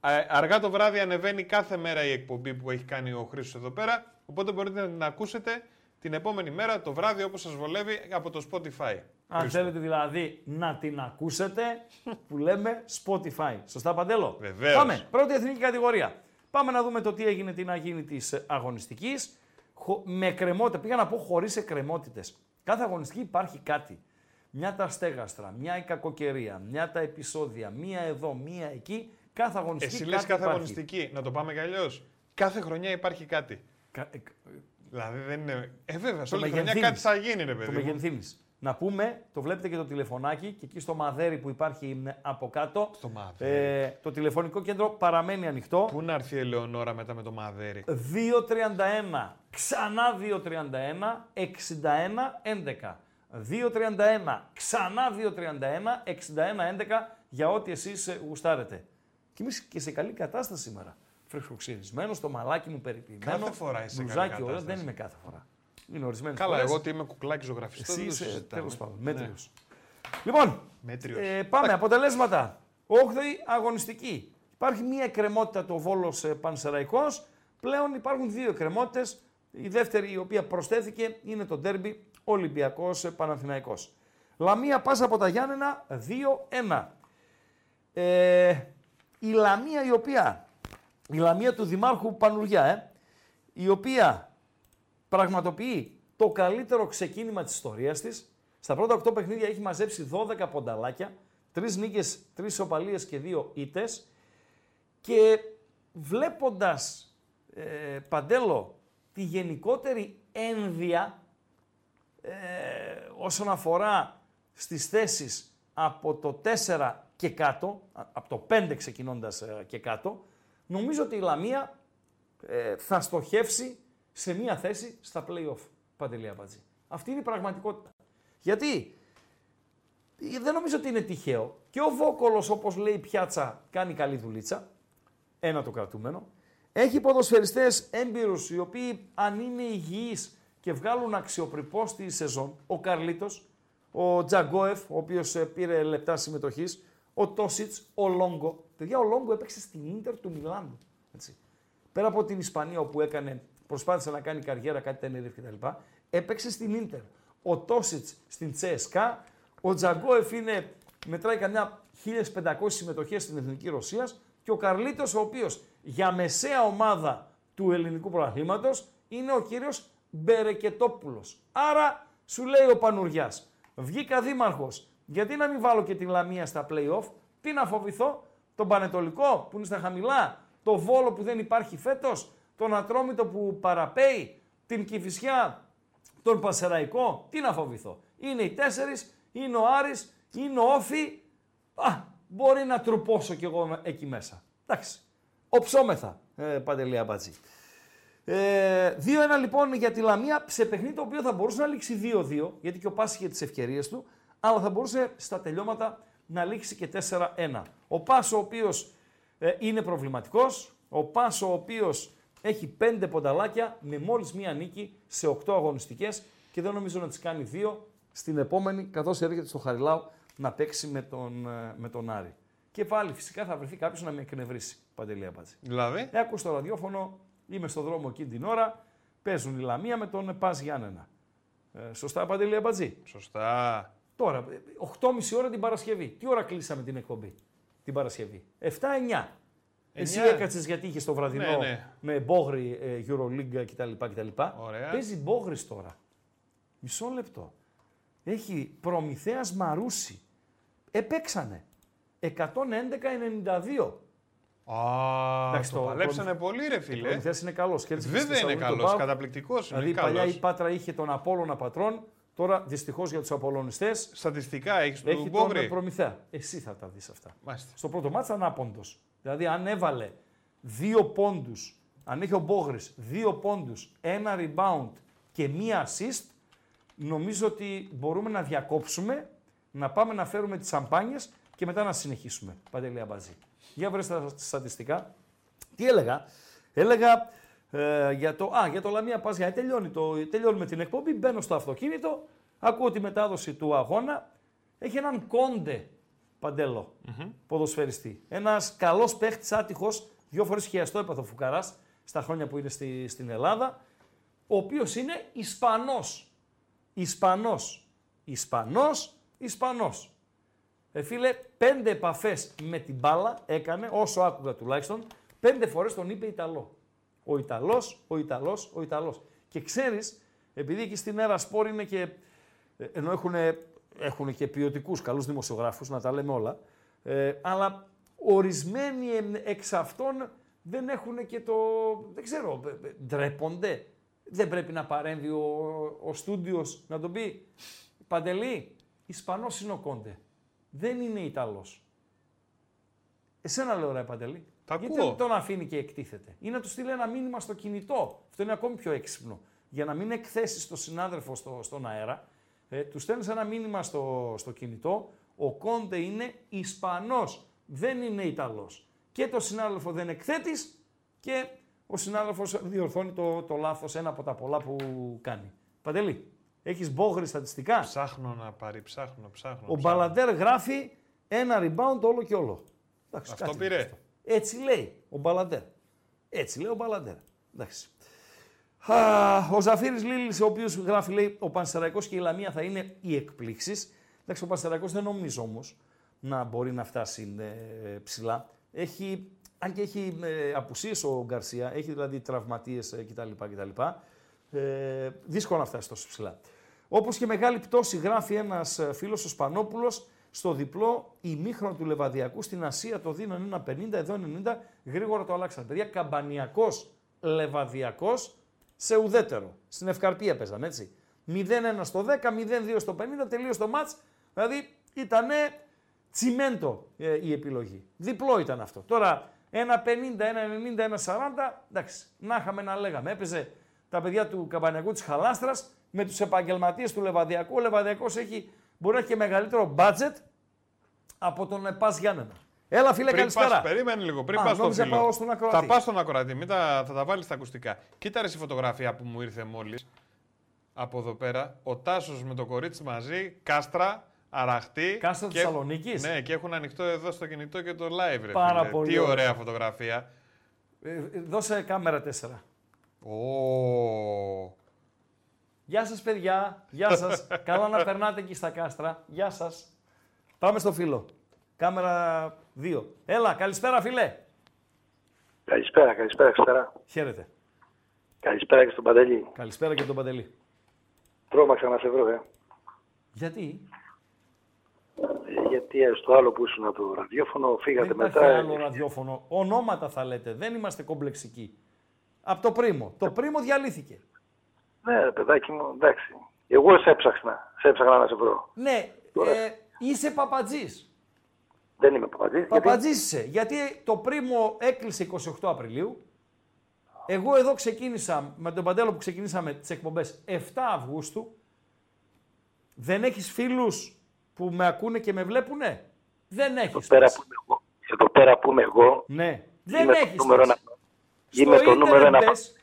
Α- Αργά το βράδυ ανεβαίνει κάθε μέρα η εκπομπή που έχει κάνει ο Χρήστος εδώ πέρα, οπότε μπορείτε να την ακούσετε την επόμενη μέρα το βράδυ όπως σας βολεύει από το Spotify. Αν Χρήστο. θέλετε δηλαδή να την ακούσετε, που λέμε Spotify. Σωστά, Παντέλο; Βεβαίως. Πάμε. Πρώτη εθνική κατηγορία. Πάμε να δούμε το τι έγινε, τι να γίνει της αγωνιστικής. Με κρεμότητα. Πήγα να πω χωρίς εκκρεμότητες. Κάθε αγωνιστική υπάρχει κάτι. Μια τα στέγαστρα, μια η κακοκαιρία, μια τα επεισόδια, μία εδώ, μία εκεί. Κάθε αγωνιστική Εσύ κάτι λες κάθε υπάρχει. αγωνιστική, να το πάμε κι αλλιώς. Κάθε χρονιά υπάρχει κάτι. Κα- ε, Δηλαδή δεν είναι... Ε βέβαια, σε Το όλη τη χρονιά μεγενθύνεις. κάτι θα γίνει ρε παιδί Το μου. μεγενθύνεις. Να πούμε, το βλέπετε και το τηλεφωνάκι και εκεί στο μαδέρι που υπάρχει ε, από κάτω. Στο μαδέρι. Ε, το τηλεφωνικό κέντρο παραμένει ανοιχτό. Πού να έρθει η Ελεονόρα μετά με το μαδέρι; 2.31, ξανά 2.31, 61, 11. 2.31, ξανά 2.31, 61, 11 για ό,τι εσείς ε, γουστάρετε. Και είμαι και σε καλή κατάσταση σήμερα. Φρεσκοξυρισμένο, το μαλάκι μου περιποιημένο. Κάθε φορά είσαι σε καλή μπλουζάκι ωραίο, κατάσταση. δεν είμαι κάθε φορά. Είναι ορισμένες Καλά, φορές. εγώ ότι είμαι κουκλάκι ζωγραφιστό. Εσύ δεν το είσαι συζητάμε. τέλος πάντων. Ναι. Μέτριο. Λοιπόν, Μέτριος. ε, πάμε. Αποτελέσματα. 8η αγωνιστική. Υπάρχει μία εκκρεμότητα το Βόλος Πανσεραϊκός. Πλέον υπάρχουν δύο εκκρεμότητες. Η δεύτερη, η οποία προσθέθηκε, είναι το ντέρμπι Ολυμπιακός Παναθηναϊκός. Λαμία πάσα από τα Γιάννενα 2-1. Ε, η Λαμία η οποία, η Λαμία του Δημάρχου Πανουριά, ε, η οποία πραγματοποιεί το καλύτερο ξεκίνημα της ιστορίας της. Στα πρώτα 8 παιχνίδια έχει μαζέψει 12 πονταλάκια, 3 νίκες, 3 οπαλίες και 2 ήτες. Και βλέποντας, ε, Παντέλο, τη γενικότερη ένδια ε, όσον αφορά στις θέσεις από το 4 και κάτω, α- από το 5 ξεκινώντας ε, και κάτω, νομίζω ότι η Λαμία ε, θα στοχεύσει σε μία θέση στα play-off. Παντελή Αμπατζή. Αυτή είναι η πραγματικότητα. Γιατί ε, δεν νομίζω ότι είναι τυχαίο. Και ο Βόκολος, όπως λέει η Πιάτσα, κάνει καλή δουλίτσα. Ένα το κρατούμενο. Έχει ποδοσφαιριστές έμπειρους, οι οποίοι αν είναι υγιείς και βγάλουν αξιοπρεπώς τη σεζόν, ο Καρλίτος, ο Τζαγκόεφ, ο οποίος ε, πήρε λεπτά συμμετοχής, ο Τόσιτς, ο Λόγκο. Παιδιά, ο Λόγκο έπαιξε στην Ίντερ του Μιλάνου. Έτσι. Πέρα από την Ισπανία όπου έκανε, προσπάθησε να κάνει καριέρα, κάτι Τενερίφ κτλ. Έπαιξε στην Ίντερ. Ο Τόσιτς στην Τσέσκα. Ο Τζαγκόεφ είναι, μετράει καμιά 1500 συμμετοχές στην Εθνική Ρωσίας. Και ο Καρλίτος, ο οποίος για μεσαία ομάδα του ελληνικού πρωταθλήματος είναι ο κύριος Μπερεκετόπουλος. Άρα σου λέει ο Πανουριά, βγήκα δήμαρχος, γιατί να μην βάλω και τη Λαμία στα playoff, τι να φοβηθώ, τον Πανετολικό που είναι στα χαμηλά, το Βόλο που δεν υπάρχει φέτος, τον Ατρόμητο που παραπέει, την Κηφισιά, τον Πασεραϊκό, τι να φοβηθώ; Είναι οι τέσσερις, είναι ο Άρης, είναι ο Όφη, α, μπορεί να τρουπώσω κι εγώ εκεί μέσα. Εντάξει, οψόμεθα, ε, Παντελή Αμπατζή. Ε, 2-1 λοιπόν για τη Λαμία σε παιχνίδι το οποίο θα μπορούσε να λήξει 2-2, γιατί και ο Πάσης είχε τις ευκαιρίες του, αλλά θα μπορούσε στα τελειώματα να λήξει και 4-1. Ο Πάσο ο οποίος ε, είναι προβληματικός, ο Πάσο ο οποίος έχει 5 πονταλάκια με μόλις μία νίκη σε 8 αγωνιστικές και δεν νομίζω να τις κάνει 2 στην επόμενη, καθώς έρχεται στο Χαριλάου να παίξει με τον, ε, με τον Άρη. Και πάλι φυσικά θα βρεθεί κάποιος να με εκνευρίσει. Παντελή Αμπάτζη. Δηλαδή; Ε, άκουσα το ραδιόφωνο, είμαι στο δρόμο εκείνη την ώρα, παίζουν η Λαμία με τον Πας Γιάννενα. Ε, σωστά, Παντελή Αμπατζή. Σωστά. Τώρα, ε, 8.30 ώρα την Παρασκευή. Τι ώρα κλείσαμε την εκπομπή; Την Παρασκευή. 7-9. Εσύ Εννιά. έκατσε γιατί είχες το βραδινό Ναι, ναι. με Μπόγρι, ε, Euroleague κτλ. κτλ. Ωραία. Παίζει Μπόγρις τώρα. Μισό λεπτό. έχει Προμηθέας Μαρούσι. Επέξανε. 111-92. Α, Εντάξει, το το- παλέψανε το- πολύ ρε Ο φίλε. Προμηθέας είναι καλός. Κέρδισε Βέβαια στη είναι Θεσσαλονίκη τον καλός, ΠΑΟΚ. καταπληκτικός, είναι Δηλαδή παλιά καλός. η Πάτρα είχε τον Απόλλωνα Πατρών, τώρα δυστυχώς για τους Απολωνιστές Στατιστικά έχεις του έχει τον Μπόγρη. Προμηθέα. Εσύ θα τα δεις αυτά. Μάλιστα. Στο πρώτο μάτς ήταν άποντος. Δηλαδή αν έβαλε δύο πόντους, αν έχει ο Μπόγρης δύο πόντους, ένα rebound και μία assist, νομίζω ότι μπορούμε να διακόψουμε, να πάμε να φέρουμε τις σαμπάνιες και μετά να συνεχίσουμε. Παντελή Αμπαζή. Για βρες τα στατιστικά. Τι έλεγα; Έλεγα ε, για το, α, για το Λαμία Πας τελειώνει το, τελειώνουμε την εκπομπή, μπαίνω στο αυτοκίνητο, ακούω τη μετάδοση του αγώνα, έχει έναν κόντε παντέλο, ποδοσφαιριστή. Ένας καλός παίχτης άτυχος, δύο φορές χιαστό έπαθο φουκαράς, στα χρόνια που είναι στη, στην Ελλάδα, ο οποίος είναι Ισπανός. Ισπανός. Ισπανός, Ισπανός. Ε, φίλε, πέντε επαφές με την μπάλα έκανε, όσο άκουγα τουλάχιστον, πέντε φορές τον είπε Ιταλό. Ο Ιταλός, ο Ιταλός, ο Ιταλός. Και ξέρεις, επειδή εκεί στην Έρα Σπόρ είναι και, ε, ενώ έχουν, έχουν και ποιοτικούς καλούς δημοσιογράφους, να τα λέμε όλα, ε, αλλά ορισμένοι ε, εξ αυτών δεν έχουν και το, δεν ξέρω, ε, ε, ντρέπονται. Δεν πρέπει να παρέμβει ο, ο στούντιος να τον πει Παντελή, Ισπανός είναι ο Κόντε. Δεν είναι Ιταλός. Εσένα λέω ρε Παντελή. Τα Γιατί ακούω. δεν τον αφήνει και εκτίθεται. Ή να του στείλει ένα μήνυμα στο κινητό. Αυτό είναι ακόμη πιο έξυπνο. Για να μην εκθέσεις τον συνάδελφο στο, στον αέρα, ε, του στέλνεις ένα μήνυμα στο, στο κινητό. Ο Κόντε είναι Ισπανός, δεν είναι Ιταλός. Και το συνάδελφο δεν εκθέτεις και ο συνάδελφος διορθώνει το, το λάθος, ένα από τα πολλά που κάνει. Παντελή, έχεις μπόγρι στατιστικά; Ψάχνω να πάρει, ψάχνω, ψάχνω. Ο ψάχνω. Μπαλαντέρ γράφει ένα rebound όλο και όλο. Εντάξει, Αυτό κάτι πήρε. είναι αυτό. Έτσι λέει ο Μπαλαντέρ. Έτσι λέει ο Μπαλαντέρ. Εντάξει. Α, ο Ζαφύρης Λίλης, ο οποίος γράφει, λέει, ο Πανσεραϊκός και η Λαμία θα είναι οι εκπλήξεις. Εντάξει, ο Πανσεραϊκός δεν νομίζω όμως να μπορεί να φτάσει ε, ψηλά. Έχει, αν και έχει ε, απουσίες ο Γκαρσία, έχει δηλαδή τραυματίες ε, κτλ. κτλ. Ε, δύσκολο να φτάσει τόσο ψηλά. Όπως και μεγάλη πτώση γράφει ένας ε, φίλος ο Σπανόπουλος, στο διπλό ημίχρονο του Λεβαδιακού στην Ασία το δίνουν 1,50, εδώ 90, γρήγορα το αλλάξαν. Παιδιά, καμπανιακός, Λεβαδιακός, σε ουδέτερο. Στην Ευκαρπία παίζαν, έτσι. 0-1 στο 10, 0-2 στο 50, τελείωσε το μάτς. Δηλαδή, ήταν τσιμέντο ε, η επιλογή. Διπλό ήταν αυτό. Τώρα, 1-50, 1-90, 1-40, εντάξει, να είχαμε να λέγαμε. Έπαιζε τα παιδιά του Καμπανιακού της Χαλάστρας με τους επαγγελματίες του Λεβαδιακού. Ο Λεβαδιακός έχει, μπορεί να έχει και μεγαλύτερο budget από τον ε, Πας Γιάννενα. Έλα φίλε, Πριν καλησπέρα. πας, περίμενε λίγο. Πριν Α, πας στο νόμιζα φίλο. πάω στον ακροατή. Θα πας στον ακροατή. Μην τα, θα τα βάλεις στα ακουστικά. Κοίτα ρε η φωτογραφία που μου ήρθε μόλις. Από εδώ πέρα. Ο Τάσος με το κορίτσι μαζί. Κάστρα. Αραχτή. Κάστρα και- Θεσσαλονίκης; Ναι, και έχουν ανοιχτό εδώ στο κινητό και το live. Ρε, Πάρα φίλε. πολύ Τι ωραία. ωραία φωτογραφία. Ε, ε, δώσε κάμερα 4. Ω. Γεια σας παιδιά, γεια σας. Καλά να περνάτε εκεί στα κάστρα. Γεια σας. Πάμε στο φίλο. Κάμερα 2. Έλα, καλησπέρα φίλε. Καλησπέρα, καλησπέρα, Χρισταρά. Χαίρετε. Καλησπέρα και στον Παντελή. Καλησπέρα και τον Παντελή. Τρώμαξα να σε βρω, ε. Γιατί; Ε, Γιατί ε, στο άλλο που ήσουν από το ραδιόφωνο φύγατε Δεν μετά. υπάρχει ε, άλλο ραδιόφωνο. Ονόματα θα λέτε. Δεν είμαστε κομπλεξικοί. Από το πρίμο. Το πρίμο διαλύθηκε. Ναι, ρε παιδάκι μου, εντάξει. Εγώ σε έψαχνα, σε έψαχνα να σε βρω. Ναι, ε, είσαι παπατζής. Δεν είμαι παπατζής. Παπατζής είσαι. Γιατί το πρίμο έκλεισε 28 Απριλίου. Εγώ εδώ ξεκίνησα με τον Παντέλο που ξεκινήσαμε τις εκπομπές 7 Αυγούστου. Δεν έχεις φίλους που με ακούνε και με βλέπουνε; Δεν Εδώ έχεις. πέρα, πες. που είμαι εγώ, εδώ πέρα που είμαι εγώ, Ναι. Δεν είμαι το έχεις. νούμερο πες. ένα. Στο Είμαι το νούμερο ίντερνετ ένα. μπες,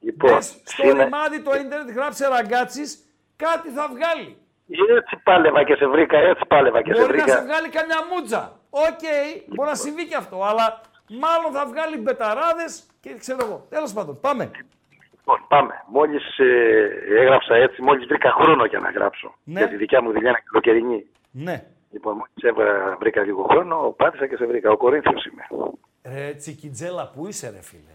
Λοιπόν, μπες στο σήμε- ρημάδι το ίντερνετ γράψε ραγκάτσις, κάτι θα βγάλει. έτσι πάλευα και σε βρήκα, έτσι πάλευα και σε Μπορεί να σε βρήκα. βγάλει καμιά μούτζα. Οκ, μπορεί να συμβεί και αυτό. Αλλά μάλλον θα βγάλει μπεταράδες και ξέρω εγώ. Τέλος πάντων, πάμε. Λοιπόν, πάμε. Μόλις έγραψα έτσι, μόλις βρήκα χρόνο για να γράψω. Ναι. Για τη δικιά μου δουλειά είναι καλοκαιρινή. Ναι. Λοιπόν, μόλις βρήκα λίγο χρόνο, πάτησα και σε βρήκα. Ο Κορίνθιος είμαι. Ρε τσικιτζέλα, πού είσαι, ρε φίλε;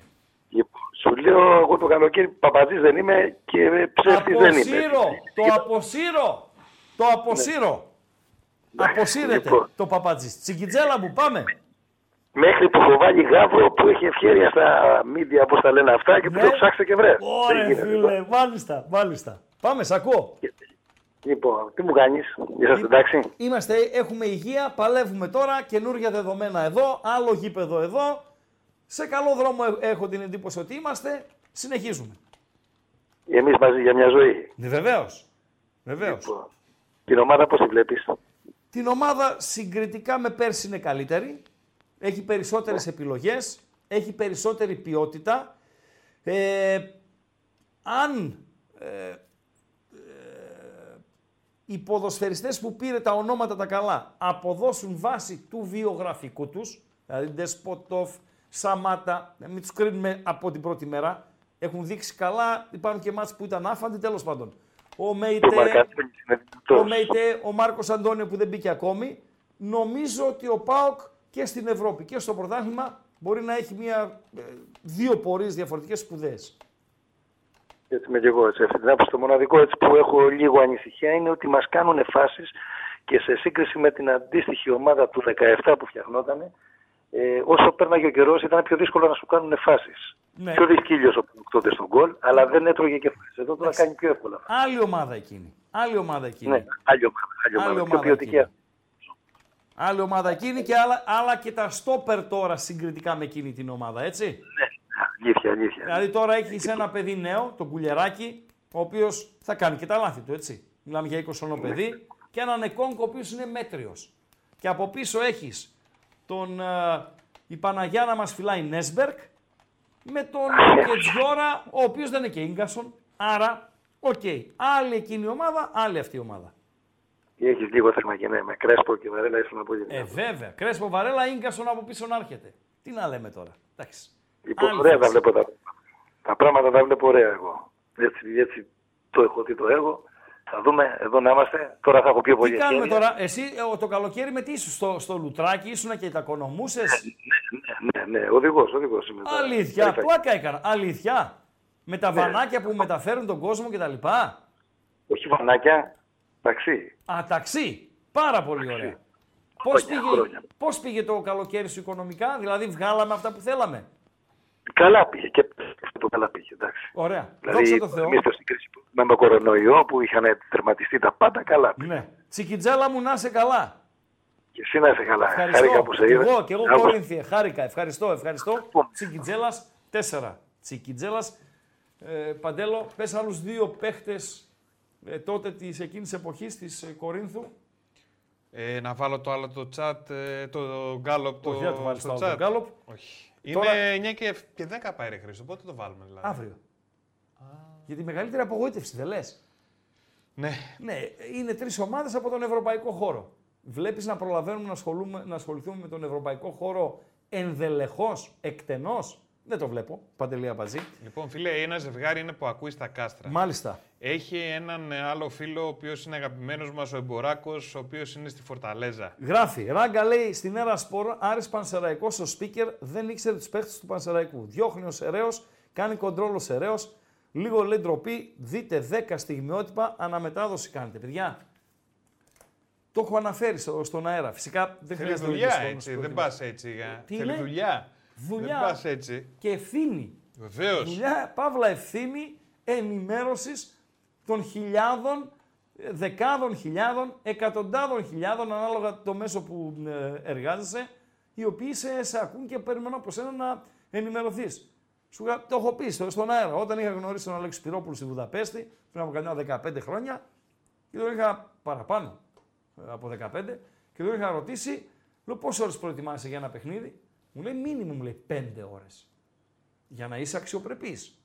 Λοιπόν, σου λέω εγώ το καλοκαίρι παπατζής δεν είμαι και ψεύτης δεν είμαι. Αποσύρω, το αποσύρω. Το αποσύρω. Αποσύρεται Λοιπόν. το παπατζής. Τσικιτζέλα μου, πάμε. Μέχρι που έχω βάλει γάβρο που έχει ευχαίρεια στα media, όπως τα λένε αυτά, και που το ψάξετε και βρε. Δεν Ωραία, γίνεται. φίλε, μάλιστα, μάλιστα. Πάμε, σ' ακούω. Λοιπόν, τι μου κάνεις, είσαστε εντάξει. Είμαστε, έχουμε υγεία, παλεύουμε τώρα, καινούργια δεδομένα εδώ, άλλο γήπεδο εδώ. Σε καλό δρόμο ε- έχω την εντύπωση ότι είμαστε. Συνεχίζουμε. Εμείς μαζί για μια ζωή. Ναι, βεβαίως. Βεβαίως. Λοιπόν, την ομάδα πώς τη βλέπεις; Την ομάδα συγκριτικά με πέρσι είναι καλύτερη. Έχει περισσότερες επιλογές. Έχει περισσότερη ποιότητα. Ε, αν ε, ε, οι ποδοσφαιριστές που πήρε τα ονόματα τα καλά αποδώσουν βάση του βιογραφικού τους, δηλαδή Ντεσποτόφ, Σαμάτα, να μην τους κρίνουμε από την πρώτη μέρα, έχουν δείξει καλά, υπάρχουν και μάτς που ήταν άφαντοι, τέλος πάντων. Ο Μέιτε, Το Μαρκάτζη είναι ο δυνατός. Μέιτε, ο Μάρκος Αντώνιο που δεν μπήκε ακόμη, νομίζω ότι ο ΠΑΟΚ και στην Ευρώπη και στο πρωτάθλημα μπορεί να έχει μια, ε, δύο πορείες διαφορετικές σπουδαίες. Έτσι είμαι και εγώ. Έτσι. Αυτή την άποψη το μοναδικό έτσι, που έχω λίγο ανησυχία είναι ότι μας κάνουν φάσεις και σε σύγκριση με την αντίστοιχη ομάδα του 17 που φτιαχνόταν, ε, όσο πέρναγε ο καιρός ήταν πιο δύσκολο να σου κάνουν φάσεις. Ναι. Πιο δυσκύλιος ο τότε στον γκολ, αλλά δεν έτρωγε και φάσεις. Εδώ τώρα κάνει πιο εύκολα. Άλλη ομάδα εκείνη. Άλλη ομάδα εκείνη. Ναι, άλλη ομάδα. Άλλη ομάδα. Άλλη πιο ομάδα ποιοτική. εκείνη. Άλλη ομάδα εκείνη και άλλα, άλλα και τα στόπερ τώρα συγκριτικά με εκείνη την ομάδα, έτσι. Αλήθεια, αλήθεια. Δηλαδή τώρα έχεις ένα παιδί νέο, τον Κουλιεράκη, ο οποίος θα κάνει και τα λάθη του, έτσι. Μιλάμε για 20 χρονών παιδί. Και έναν Εκόνγκ, ο οποίος είναι μέτριος. Και από πίσω έχεις τον. ε, η Παναγιά να μας φυλάει Νέσμπεργκ με τον Κεντζιόρα, ο οποίος δεν είναι και Ίνγκασον. Άρα, οκ. Άλλη εκείνη η ομάδα, άλλη αυτή η ομάδα. Έχεις λίγο θέμα και ναι, με Κρέσπο και Βαρέλα ήσουν πολύ Ε, βέβαια. Κρέσπο Βαρέλα, Ίνγκασον από πίσω να έρχεται. Τι να λέμε τώρα. Εντάξει. Λοιπόν, Άλλη ωραία τα φάση. βλέπω τα, τα πράγματα τα βλέπω ωραία εγώ. Έτσι, έτσι το έχω δει το έργο. Θα δούμε, εδώ να είμαστε. Τώρα θα έχω πιο πολύ Τι κάνουμε ευκαιρία. τώρα, εσύ ε, το καλοκαίρι με τι ήσουν στο, στο λουτράκι, ήσουν και τα κονομούσε. Ναι, ναι, οδηγός, οδηγός είμαι. τώρα. Αλήθεια, Περίπου. πλάκα έκανα. Αλήθεια. Με τα Ναι. βανάκια που μεταφέρουν τον κόσμο κτλ. Όχι βανάκια, ταξί. Α, ταξί. Πάρα πολύ ωραία. Πώς Χρόνια, πήγε, χρόνια. πώς πήγε το καλοκαίρι σου οικονομικά, δηλαδή βγάλαμε αυτά που θέλαμε; Καλά πήγε και αυτό καλά πήγε, εντάξει. Ωραία. Δηλαδή, Δόξα τω Θεώ. εμείς το στην κρίση που με το κορονοϊό που είχαν τερματιστεί τα πάντα, καλά πήγε. Ναι. Τσικιτζέλα μου να είσαι καλά. Και εσύ να είσαι καλά. Ευχαριστώ. Χάρηκα που σε και είδα. εγώ, και εγώ Άκου. Κόρινθιε. Χάρηκα. Ευχαριστώ, ευχαριστώ. Τσικιτζέλας 4. Τσικιτζέλας. Ε, Παντέλο, πες άλλους δύο παίχτες ε, τότε της εκείνης εποχής της ε, Κορίνθου. Ε, να βάλω το άλλο το chat, ε, το γκάλοπ το, Όχι, δεν το βάλεις στο το άλλο chat. το Γκάλοπ. Όχι. Είναι Τώρα- 9 και, και 10 πάει ρε Χρήστο, πότε το βάλουμε δηλαδή; Αύριο. Γιατί η μεγαλύτερη απογοήτευση, δεν λες; Ναι. Ναι, είναι τρεις ομάδες από τον ευρωπαϊκό χώρο. Βλέπεις να προλαβαίνουμε να, ασχολούμε, να ασχοληθούμε με τον ευρωπαϊκό χώρο ενδελεχώς, εκτενώς; Δεν το βλέπω. Παντελή Αμπατζή. Λοιπόν, φίλε, ένα ζευγάρι είναι που ακούει στα κάστρα. Μάλιστα. Έχει έναν ε, άλλο φίλο, ο οποίος είναι αγαπημένος μας, ο Εμποράκος, ο οποίος είναι στη Φορταλέζα. Γράφει, Ράγκα λέει στην Έρα Σπορ, Άρης Πανσεραϊκός ο speaker δεν ήξερε τους παίχτες του Πανσεραϊκού. Διώχνει ο Σεραίος, κάνει κοντρόλ ο Σεραίος, λίγο λέει ντροπή, δείτε 10 στιγμιότυπα, αναμετάδοση κάνετε. Παιδιά, το έχω αναφέρει στο- στον αέρα. Φυσικά δεν Θέλει χρειάζεται δουλειά λόγος έτσι, χρόνος δεν προετοιμασίας. πας έτσι. ε. Τι Θέλει είναι; δουλειά. Δουλειά. Δεν πας έτσι. Και ευθύνη. Βεβαίως. Δουλειά, παύλα ευθύνη ενημέρωσης των χιλιάδων, ε, δεκάδων χιλιάδων, εκατοντάδων χιλιάδων, ανάλογα το μέσο που ε, εργάζεσαι, οι οποίοι σε, σε ακούν και περιμένουν από σένα να ενημερωθείς. Σου είχα- το έχω πει στο- στον αέρα. Όταν είχα γνωρίσει τον Αλέξη Πυρόπουλο στη Βουδαπέστη, πριν από κανένα 15 χρόνια, και τον είχα παραπάνω ε, από 15, και τον είχα ρωτήσει, λέω πόσες ώρες προετοιμάσαι για ένα παιχνίδι; Μου λέει μήνυμου, μου λέει 5 ώρες για να είσαι αξιοπρεπής,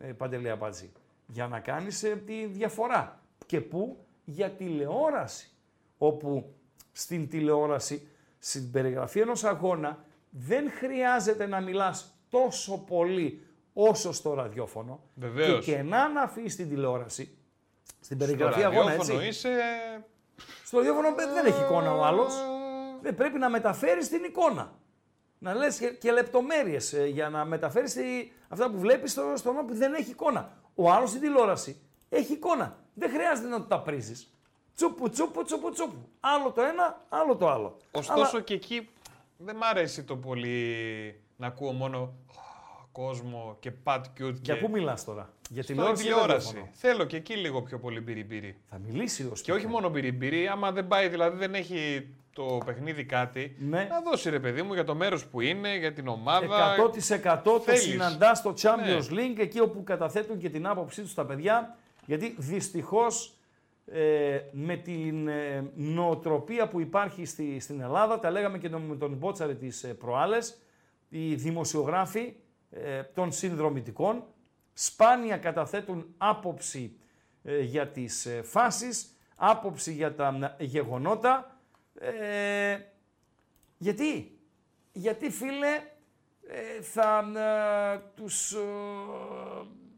ε, Παντελή Αμπατζή. Για να κάνεις ε, τη διαφορά. Και πού; Για τηλεόραση. Όπου στην τηλεόραση, στην περιγραφή ενός αγώνα, δεν χρειάζεται να μιλάς τόσο πολύ όσο στο ραδιόφωνο. Βεβαίως. Και κενά να αφήσει την τηλεόραση, στην Στο περιγραφή αγώνα, ραδιόφωνο έτσι. είσαι... Στο ραδιόφωνο δεν έχει εικόνα ο άλλος. Δεν πρέπει να μεταφέρεις την εικόνα. Να λες και, και λεπτομέρειες ε, για να μεταφέρεις τη- αυτά που βλέπεις στο, στον άνθρωπο που δεν έχει εικόνα. Ο άλλος στην τηλεόραση έχει εικόνα. Δεν χρειάζεται να του τα πρίζεις. Τσούπου, τσούπου, τσούπου, τσούπου. Άλλο το ένα, άλλο το άλλο. Ωστόσο Αλλά- και εκεί δεν μ' αρέσει το πολύ να ακούω μόνο κόσμο και Pat Cute. Για και... πού μιλάς τώρα, για Στην τηλεόραση ή τηλεόραση. ραδιόφωνο; Θέλω και εκεί λίγο πιο πολύ μπυριμπύρι. Θα μιλήσει ο Και όχι μόνο μπυριμπύρι, άμα δεν πάει, δηλαδή δεν έχει το παιχνίδι κάτι, Ναι. να δώσει ρε παιδί μου για το μέρος που είναι, για την ομάδα. 100% το Θέλεις. συναντάς στο Champions Ναι. League, εκεί όπου καταθέτουν και την άποψή τους τα παιδιά, γιατί δυστυχώς ε, με την ε, νοοτροπία που υπάρχει στη, στην Ελλάδα, τα λέγαμε και με τον Μπότσαρη τις ε, προάλλες, οι δημοσιογράφοι ε, των συνδρομητικών σπάνια καταθέτουν άποψη ε, για τις ε, φάσεις, άποψη για τα ε, γεγονότα. Ε, γιατί, γιατί φίλε ε, θα ε, τους, ε,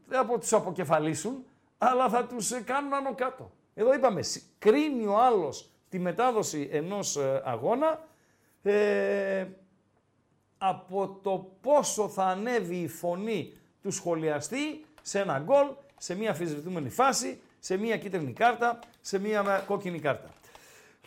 δεν θα πω τους αποκεφαλίσουν, αλλά θα τους ε, κάνουν άνω κάτω. Εδώ είπαμε, σι- κρίνει ο άλλος τη μετάδοση ενός ε, αγώνα ε, από το πόσο θα ανέβει η φωνή του σχολιαστή σε ένα γκολ, σε μια αφισβητούμενη φάση, σε μια κίτρινη κάρτα, σε μια ε, κόκκινη κάρτα.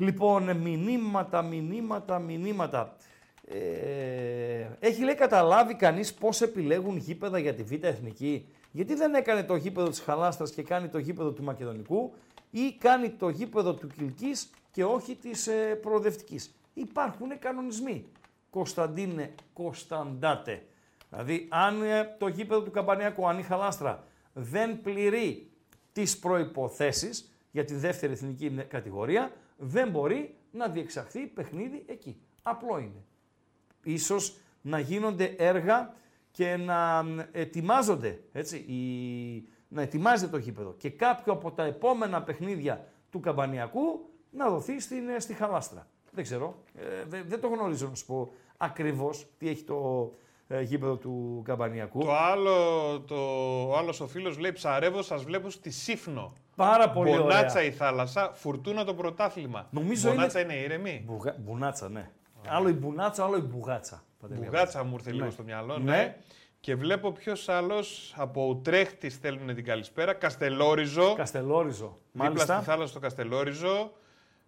Λοιπόν, μηνύματα, μηνύματα, μηνύματα. Ε, έχει λέει καταλάβει κανείς πώς επιλέγουν γήπεδα για τη Β' Εθνική; Γιατί δεν έκανε το γήπεδο της Χαλάστρας και κάνει το γήπεδο του Μακεδονικού ή κάνει το γήπεδο του Κιλκής και όχι της ε, Προοδευτικής; Υπάρχουν κανονισμοί. Κωνσταντίνε Κωνσταντάτε. Δηλαδή, αν ε, το γήπεδο του Καμπανιακού, αν η Χαλάστρα δεν πληρεί τις προϋποθέσεις για τη δεύτερη εθνική κατηγορία, δεν μπορεί να διεξαχθεί παιχνίδι εκεί. Απλό είναι. Ίσως να γίνονται έργα και να ετοιμάζονται, έτσι, η... να ετοιμάζεται το γήπεδο και κάποιο από τα επόμενα παιχνίδια του Καμπανιακού να δοθεί στην, ε, στη Χαλάστρα. Δεν ξέρω, ε, δεν, δεν το γνωρίζω να σου πω ακριβώς τι έχει το ε, γήπεδο του Καμπανιακού. Το άλλο, το, ο άλλος ο φίλος λέει ψαρεύω, σας βλέπω στη Σύφνο. Πάρα πολύ Μπονάτσα ωραία. η θάλασσα, φουρτούνα το πρωτάθλημα. Νομίζω Μπονάτσα είναι, ήρεμη. Μπουγα... Μπουνάτσα, ναι. Άλλο η μπουνάτσα, άλλο η μπουγάτσα. Πάτε λίγο. Μπουγάτσα μου ήρθε λίγο Ναι. στο μυαλό. Ναι. Ναι. Και βλέπω ποιος άλλος από Ουτρέχτης στέλνουν την καλησπέρα. Καστελόριζο. Καστελόριζο. Δίπλα Μάλιστα. στη θάλασσα στο Καστελόριζο.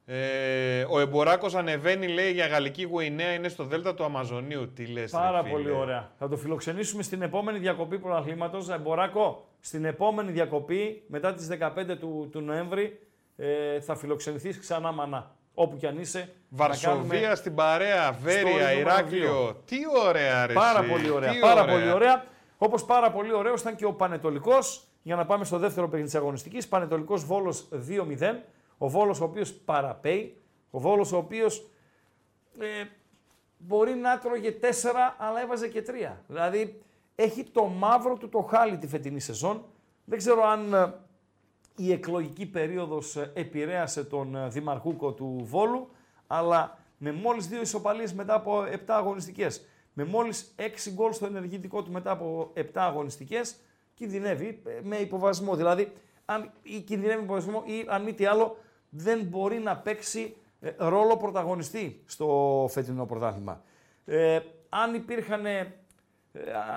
Ε, ο Εμποράκος ανεβαίνει, λέει για Γαλλική Γουινέα, είναι στο Δέλτα του Αμαζονίου. Τι λες, Πάρα πολύ ωραία. Θα το φιλοξενήσουμε στην επόμενη διακοπή πρωταθλήματος. Εμποράκο, στην επόμενη διακοπή, μετά τις 15 του, του Νοέμβρη, ε, θα φιλοξενηθείς ξανά μανά. Όπου κι αν είσαι. να Βαρσοβία κάνουμε στην παρέα, Βέρεια, στο νούμερο Ηράκλειο. δύο. Τι ωραία, ρε. Πάρα εσύ. πολύ ωραία. Τι πάρα πολύ ωραία. Όπως πάρα πολύ ωραίος ήταν και ο Πανετολικός. Για να πάμε στο δεύτερο παιχνίδι της αγωνιστικής. Πανετολικός Βόλος 2-0. Ο Βόλος ο οποίος παραπέει. Ο Βόλος ο οποίος ε, μπορεί να τρώγε 4 αλλά έβαζε και 3. Δηλαδή έχει το μαύρο του το χάλι τη φετινή σεζόν. Δεν ξέρω αν ε, η εκλογική περίοδος ε, επηρέασε τον ε, Δημαρχούκο του Βόλου, αλλά με μόλις δύο ισοπαλίες μετά από 7 αγωνιστικές, με μόλις 6 γκολ στο ενεργητικό του μετά από 7 αγωνιστικές, κινδυνεύει ε, με υποβασμό. Δηλαδή, αν ή κινδυνεύει με υποβασμό ή αν μη τι άλλο, δεν μπορεί να παίξει ε, ρόλο πρωταγωνιστή στο φετινό πρωτάθλημα. Ε, αν υπήρχαν, ε,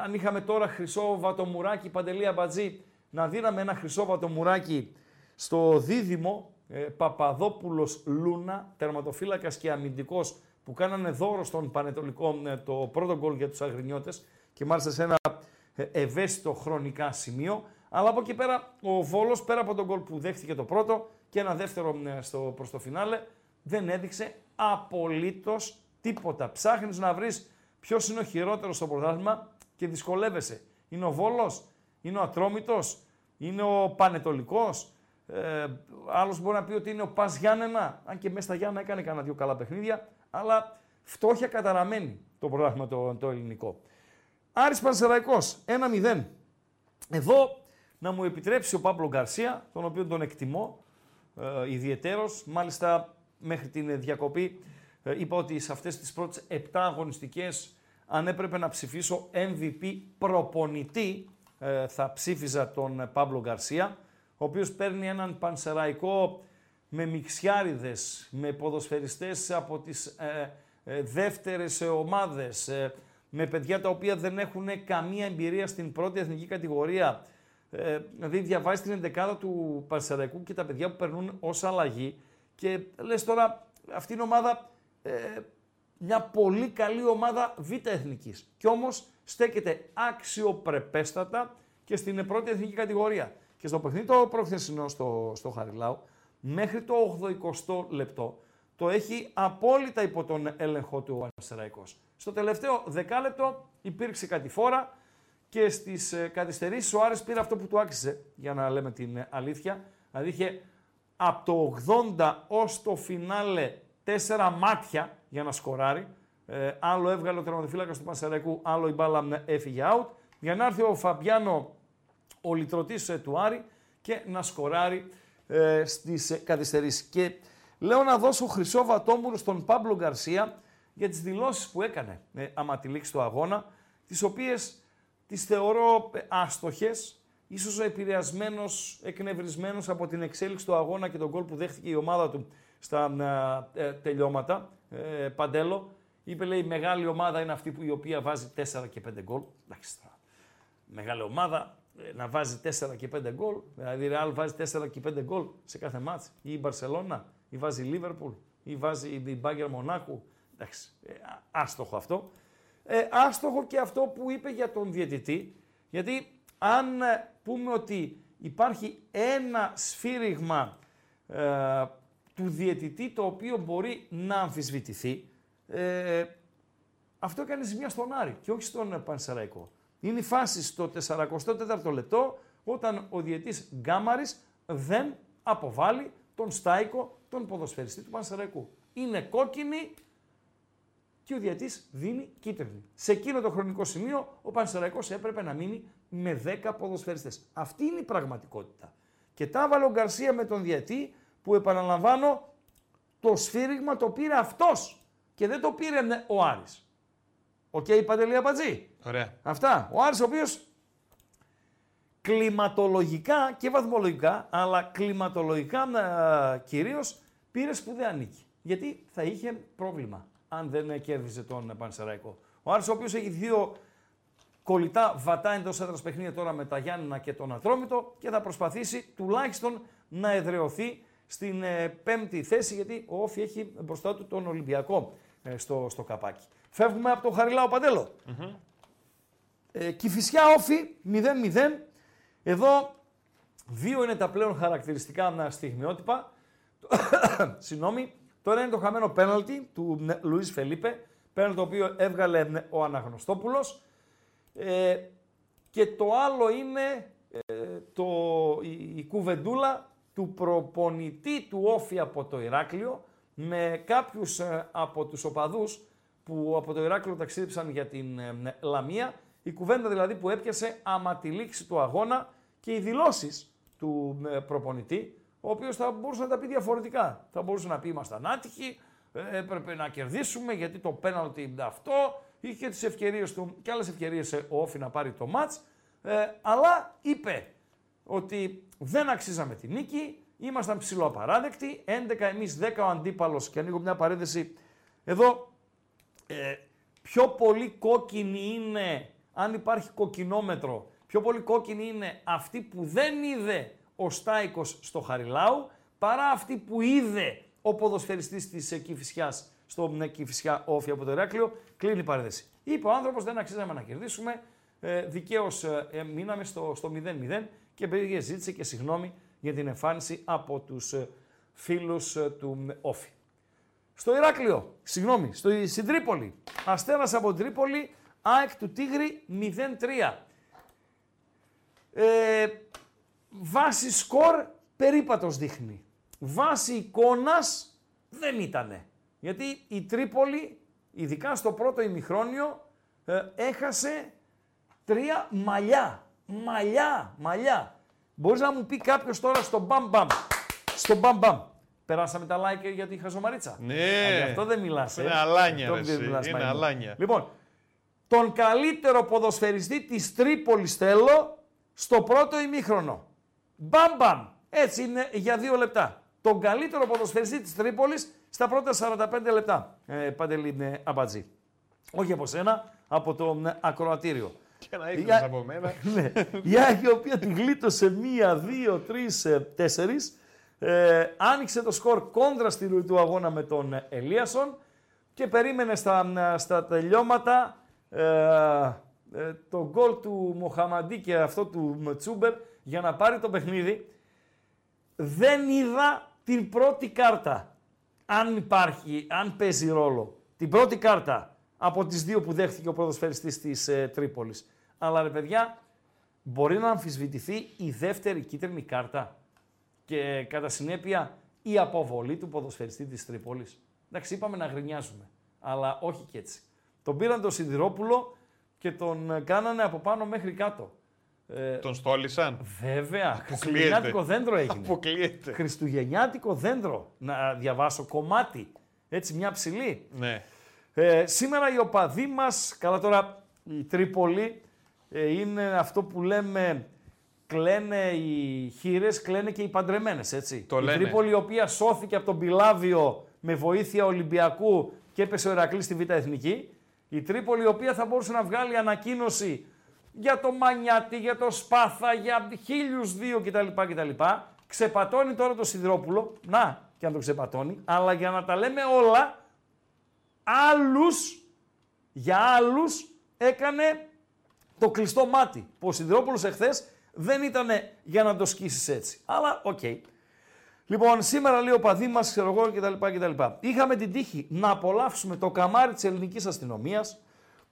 αν είχαμε τώρα χρυσό βατομουράκι, παντελή αμπατζή, να δίναμε ένα χρυσό βατομουράκι στο δίδυμο ε, Παπαδόπουλος Λούνα, τερματοφύλακας και αμυντικός που κάνανε δώρο στον Πανετολικό ε, το πρώτο γκολ για τους Αγρινιώτες και μάλιστα σε ένα ε, ευαίσθητο χρονικά σημείο. Αλλά από εκεί πέρα ο Βόλος πέρα από τον γκολ που δέχτηκε το πρώτο και ένα δεύτερο ε, στο, προς το φινάλε δεν έδειξε απολύτως τίποτα. Ψάχνεις να βρεις ποιος είναι ο χειρότερος στο πρωτάθλημα και δυσκολεύεσαι. Είναι ο Βόλος, είναι ο Ατρόμητος, είναι ο Πανετολικός, ε, άλλος μπορεί να πει ότι είναι ο Πας Γιάννενα, αν και μέσα στα Γιάννενα έκανε κανένα δύο καλά παιχνίδια, αλλά φτώχεια καταραμένη το πρωτάθλημα το, το ελληνικό. Άρης Πανσεραϊκός, 1-0. Εδώ να μου επιτρέψει ο Παύλο Γκαρσία, τον οποίο τον εκτιμώ ε, ιδιαιτέρως. Μάλιστα μέχρι την διακοπή ε, είπα ότι σε αυτές τις πρώτες 7 αγωνιστικές αν έπρεπε να ψηφίσω MVP προπονητή ε, θα ψήφιζα τον Παύλο Γκαρσία, ο οποίος παίρνει έναν πανσεραϊκό με μιξιάριδες, με ποδοσφαιριστές από τις ε, ε, δεύτερες ομάδες, ε, με παιδιά τα οποία δεν έχουν καμία εμπειρία στην πρώτη εθνική κατηγορία. Ε, δηλαδή διαβάζεις την εντεκάδα του Πανσεραϊκού και τα παιδιά που περνούν ως αλλαγή Και λες τώρα, αυτή είναι ομάδα, ε, μια πολύ καλή ομάδα β' εθνικής. Κι όμως στέκεται αξιοπρεπέστατα και στην πρώτη εθνική κατηγορία. Και στο παιχνίδι το προχθεσινό στο, στο Χαριλάου, μέχρι το 80 λεπτό, το έχει απόλυτα υπό τον έλεγχο του Πανσεραϊκός. Στο τελευταίο δεκάλεπτο υπήρξε κατηφόρα και στις ε, καθυστερήσεις ο Άρης πήρε αυτό που του άξιζε, για να λέμε την ε, αλήθεια. Δηλαδή είχε από το 80 ως το φινάλε τέσσερα μάτια για να σκοράρει. Ε, άλλο έβγαλε ο τερματοφύλακας του Πανσεραϊκού, άλλο η μπάλα έφυγε out. Για να έρθει ο Φαμπιάνο, ο λυτρωτής ε, του Άρη και να σκοράρει ε, στις ε, καθυστερήσεις. Και λέω να δώσω χρυσό βατόμουρο στον Πάμπλο Γκαρσία για τις δηλώσεις που έκανε ε, άμα τη λήξη του αγώνα, τις οποίες τις θεωρώ ε, άστοχες, ίσως επηρεασμένος, εκνευρισμένος από την εξέλιξη του αγώνα και τον γκολ που δέχτηκε η ομάδα του στα ε, τελειώματα. Ε, Παντέλο, είπε λέει μεγάλη ομάδα είναι αυτή που, η οποία βάζει 4 και 5 γκολ. Εντάξει, μεγάλη ομάδα ε, να βάζει 4 και 5 γκολ, δηλαδή η Real βάζει 4 και 5 γκολ σε κάθε μάτς, ή η Μπαρσελώνα, ή βάζει η Λίβερπουλ, ή βάζει η Μπάγκερ Μονάκου. Εντάξει, ε, άστοχο αυτό. Ε, άστοχο και αυτό που είπε για τον διαιτητή, γιατί αν ε, πούμε ότι υπάρχει ένα σφύριγμα ε, του διαιτητή το οποίο μπορεί να αμφισβητηθεί, ε, αυτό έκανε ζημιά στον Άρη και όχι στον Πανσεραϊκό. Είναι η φάση στο 44ο λεπτό όταν ο διαιτής Γκάμαρης δεν αποβάλλει τον Στάικο, τον ποδοσφαιριστή του Πανσεραϊκού. Είναι κόκκινη και ο διαιτής δίνει κίτρινη. Σε εκείνο το χρονικό σημείο ο Πανσεραϊκός έπρεπε να μείνει με 10 ποδοσφαιριστές. Αυτή είναι η πραγματικότητα. Και τα έβαλε ο Γκαρσία με τον διαιτή που επαναλαμβάνω το σφύριγμα το πήρε αυτός και δεν το πήρε ο Άρης. OK, okay, Παντελή Αμπατζή; Ωραία. Αυτά. Ο Άρης ο οποίος κλιματολογικά και βαθμολογικά, αλλά κλιματολογικά ε, κυρίως πήρε σπουδαία νίκη. Γιατί θα είχε πρόβλημα αν δεν κέρδιζε τον Πανσεραϊκό. Ο Άρης ο οποίος έχει δύο κολλητά βατά εντός έδρας παιχνίδια τώρα με τα Γιάννηνα και τον Ατρόμητο και θα προσπαθήσει τουλάχιστον να εδρεωθεί στην ε, πέμπτη θέση γιατί ο Όφη έχει μπροστά του τον Ολυμπιακό ε, στο, στο καπάκι. Φεύγουμε από το Χαριλάο Παντέλο. Mm-hmm. Ε, Κηφισιά Όφη 0-0. Εδώ δύο είναι τα πλέον χαρακτηριστικά στιγμιότυπα. Συγγνώμη. Τώρα είναι το χαμένο πέναλτι του Λουίς Φελίπε. Πέναλτι το οποίο έβγαλε ο Αναγνωστόπουλος. Ε, και το άλλο είναι ε, το, η, η κουβεντούλα του προπονητή του Όφη από το Ηράκλειο με κάποιους ε, από τους οπαδούς που από το Ηράκλειο ταξίδεψαν για την ε, Λαμία. Η κουβέντα δηλαδή που έπιασε άμα τη λήξη του αγώνα και οι δηλώσεις του ε, προπονητή, ο οποίος θα μπορούσε να τα πει διαφορετικά. Θα μπορούσε να πει ήμασταν άτυχοι, έπρεπε να κερδίσουμε γιατί το πέναλτι αυτό, είχε τις ευκαιρίες του και άλλες ευκαιρίες ο Όφη να πάρει το μάτς, αλλά είπε ότι δεν αξίζαμε τη νίκη, ήμασταν ψηλοαπαράδεκτοι, 11 εμείς, 10 ο αντίπαλος και ανοίγω μια παρένθεση. Εδώ, ε, πιο πολύ κόκκινη είναι, αν υπάρχει κοκκινόμετρο, πιο πολύ κόκκινη είναι αυτή που δεν είδε ο Στάικος στο Χαριλάου, παρά αυτή που είδε ο ποδοσφαιριστής της Κηφισιάς στο Κηφισιά Όφη από το Ηράκλειο, κλείνει η παρένθεση. Είπε ο άνθρωπος δεν αξίζαμε να κερδίσουμε, ε, δικαίως ε, μείναμε στο, στο 0-0 και πήγε ζήτησε και συγγνώμη για την εμφάνιση από τους ε, φίλους ε, του Όφη. Στο Ηράκλειο, συγγνώμη, στο, στην Τρίπολη, Αστέρας από Τρίπολη, ΑΕΚ του Τίγρη 0-3. Ε, βάση σκορ περίπατος δείχνει. Βάση εικόνας δεν ήτανε. Γιατί η Τρίπολη, ειδικά στο πρώτο ημιχρόνιο, ε, έχασε τρία μαλλιά. Μαλλιά, μαλλιά. Μπορείς να μου πει κάποιος τώρα στο μπαμ μπαμ. Στο μπαμ μπαμ. Περάσαμε τα like για τη χαζομαρίτσα. Ναι. γι' αυτό δεν μιλάς. Είναι αλάνια. Ρε, είναι αλάνια. Λοιπόν, τον καλύτερο ποδοσφαιριστή της Τρίπολης θέλω στο πρώτο ημίχρονο. Μπαμ μπαμ. Έτσι είναι για δύο λεπτά. Τον καλύτερο ποδοσφαιριστή της Τρίπολης στα πρώτα 45 λεπτά. Ε, Παντελή είναι αμπατζή. Όχι από σένα, από το ε, ακροατήριο. Και να ήθελες από μένα. ναι. Η Άγια, η οποία τη γλίτωσε μία, δύο, τρεις, ε, τέσσερις. Ε, άνοιξε το σκορ κόντρα στη ροή του αγώνα με τον Ελίασον και περίμενε στα, στα τελειώματα ε, ε, το γκολ του Μοχαμαντή και αυτό του Μτσούμπερ για να πάρει το παιχνίδι. Δεν είδα την πρώτη κάρτα, αν υπάρχει, αν παίζει ρόλο. Την πρώτη κάρτα από τις δύο που δέχτηκε ο ποδοσφαιριστής της ε, Τρίπολης. Αλλά ρε παιδιά, μπορεί να αμφισβητηθεί η δεύτερη κίτρινη κάρτα και κατά συνέπεια η αποβολή του ποδοσφαιριστή της Τρίπολης. Εντάξει, είπαμε να γρινιάζουμε, αλλά όχι και έτσι. Τον πήραν τον Σιδηρόπουλο και τον κάνανε από πάνω μέχρι κάτω. Ε, τον στόλισαν; Βέβαια. Χριστουγεννιάτικο δέντρο έγινε. Αποκλείεται. Χριστουγεννιάτικο δέντρο. Να διαβάσω κομμάτι. Έτσι μια ψηλή. Ναι. Ε, σήμερα οι οπαδοί μας, καλά τώρα η Τρίπολη ε, είναι αυτό που λέμε κλαίνε οι χείρες, κλαίνε και οι παντρεμένες, έτσι. Το η λένε. Τρίπολη η οποία σώθηκε από τον Πιλάβιο με βοήθεια Ολυμπιακού και έπεσε ο Ερακλής στη Β' Εθνική. Η Τρίπολη η οποία θα μπορούσε να βγάλει ανακοίνωση για το Μανιάτη, για το Σπάθα, για χίλιους δύο κτλ. κτλ. Ξεπατώνει τώρα το Σιδηρόπουλο, να και αν το ξεπατώνει, αλλά για να τα λέμε όλα, άλλους, για άλλους έκανε το κλειστό μάτι. Που ο Σιδηρόπουλος εχθές δεν ήταν για να το σκίσεις έτσι. Αλλά οκ. Λοιπόν, σήμερα λέει οπαδοί μας, ξέρω εγώ κτλ. κτλ. Είχαμε την τύχη να απολαύσουμε το καμάρι της ελληνικής αστυνομίας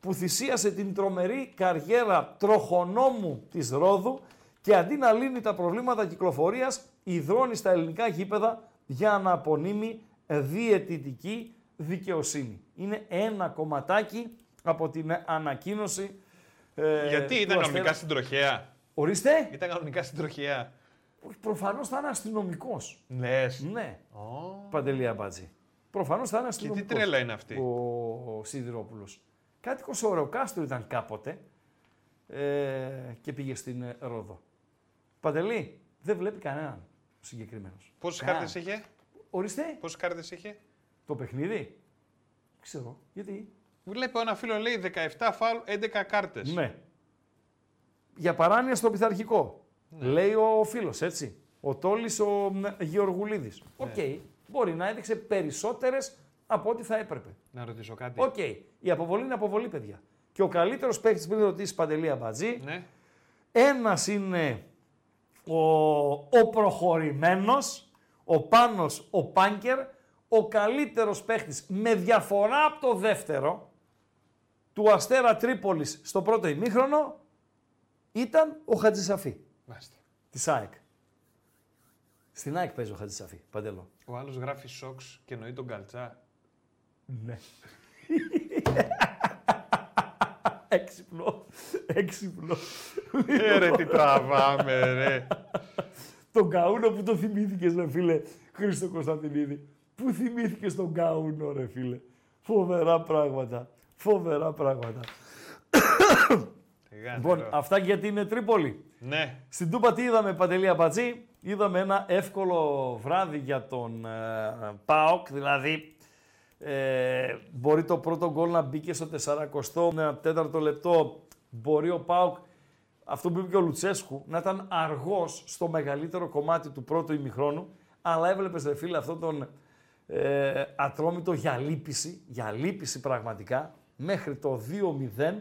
που θυσίασε την τρομερή καριέρα τροχονόμου της Ρόδου και αντί να λύνει τα προβλήματα κυκλοφορίας, υδρώνει στα ελληνικά γήπεδα για να απονείμει διαιτητική δικαιοσύνη. Είναι ένα κομματάκι από την ανακοίνωση ε, Γιατί του ήταν Αστέρας. κανονικά στην τροχέα; Ορίστε; Ήταν κανονικά στην τροχέα. Προφανώς θα είναι αστυνομικός. Ναι. Ναι. Παντελή Αμπάτζη. Προφανώς θα είναι Και τι αστυνομικός. τρέλα είναι αυτή; Ο, ο Σιδηρόπουλος. Κάτοικος Ωρεοκάστρο ήταν κάποτε ε, και πήγε στην ε, Ρόδο. Παντελή, δεν βλέπει κανέναν ο συγκεκριμένος. Πόσες κάρτες είχε, Ορίστε. Πόσες κάρτες είχε; Το παιχνίδι. Ξέρω. Γιατί. Βλέπω ένα φίλο λέει 17 φάουλ, 11 κάρτες. Ναι. Για παράνοια στο πειθαρχικό. Ναι. Λέει ο φίλος, έτσι. Ο Τόλης ο Γεωργουλίδης. Ναι. Οκ. Μπορεί να έδειξε περισσότερες από ό,τι θα έπρεπε. Να ρωτήσω κάτι. Οκ. Η αποβολή είναι αποβολή, παιδιά. Και ο καλύτερος παίκτη πριν ρωτήσει Παντελή Αμπατζή, Ναι. ένας είναι ο, ο προχωρημένος, ο Πάνος, ο Πάνκερ, ο καλύτερος παίχτης με διαφορά από το δεύτερο του Αστέρα Τρίπολης στο πρώτο ημίχρονο ήταν ο Χατζησαφή Μάλιστα. της ΑΕΚ. Στην ΑΕΚ παίζει ο Χατζησαφή, Παντελό. Ο άλλος γράφει σοξ και εννοεί τον καλτσά. Ναι. Έξυπνο. Έξυπνο. Ε, ρε, τι τραβάμε, ρε. Τον Καούνο που το θυμήθηκες, ρε φίλε, Χρήστο Κωνσταντινίδη. Πού θυμήθηκες τον Καούνο, ρε φίλε. Φοβερά πράγματα. Φοβερά πράγματα. λοιπόν, αυτά γιατί είναι Τρίπολη. Ναι. Στην Τούπα τι είδαμε, Παντελή Απατζή. Είδαμε ένα εύκολο βράδυ για τον ε, ΠΑΟΚ, δηλαδή ε, μπορεί το πρώτο γκολ να μπήκε στο 44ο λεπτό. Μπορεί ο ΠΑΟΚ, αυτό που είπε και ο Λουτσέσκου, να ήταν αργός στο μεγαλύτερο κομμάτι του πρώτου ημιχρόνου, αλλά έβλεπες ρε φίλε αυτόν τον ε, ατρόμητο για λύπηση, για λύπηση πραγματικά, μέχρι το 2-0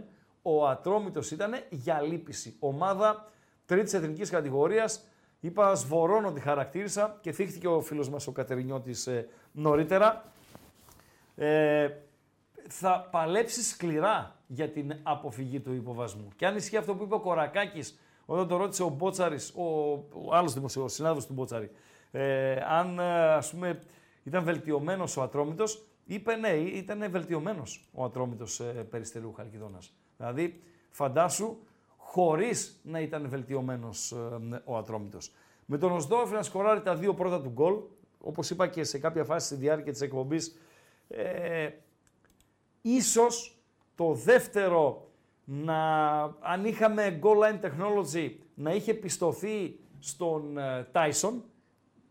ο Ατρόμητος ήταν για λύπηση. Ομάδα τρίτης εθνικής κατηγορίας, είπα σβορώνω τη χαρακτήρισα και θύχτηκε ο φίλος μας ο Κατερινιώτης ε, νωρίτερα. Ε, θα παλέψεις σκληρά για την αποφυγή του υποβασμού. Και αν ισχύει αυτό που είπε ο Κορακάκης όταν το ρώτησε ο Μπότσαρης, ο, ο άλλος δημοσιογράφος, συνάδελφος του Μπότσαρη, ε, αν ε, ας πούμε ήταν βελτιωμένος ο Ατρόμητος, είπε ναι, ήταν βελτιωμένος ο Ατρόμητος ε, Περιστερίου Χαλκιδόνας. Δηλαδή, φαντάσου, χωρίς να ήταν βελτιωμένος ε, ο Ατρόμητος. Με τον Οσδόφη να σκοράρει τα δύο πρώτα του γκολ, όπως είπα και σε κάποια φάση στη διάρκεια της εκπομπής, ε, ίσως το δεύτερο να, αν είχαμε goal line technology, να είχε πιστωθεί στον ε, Tyson,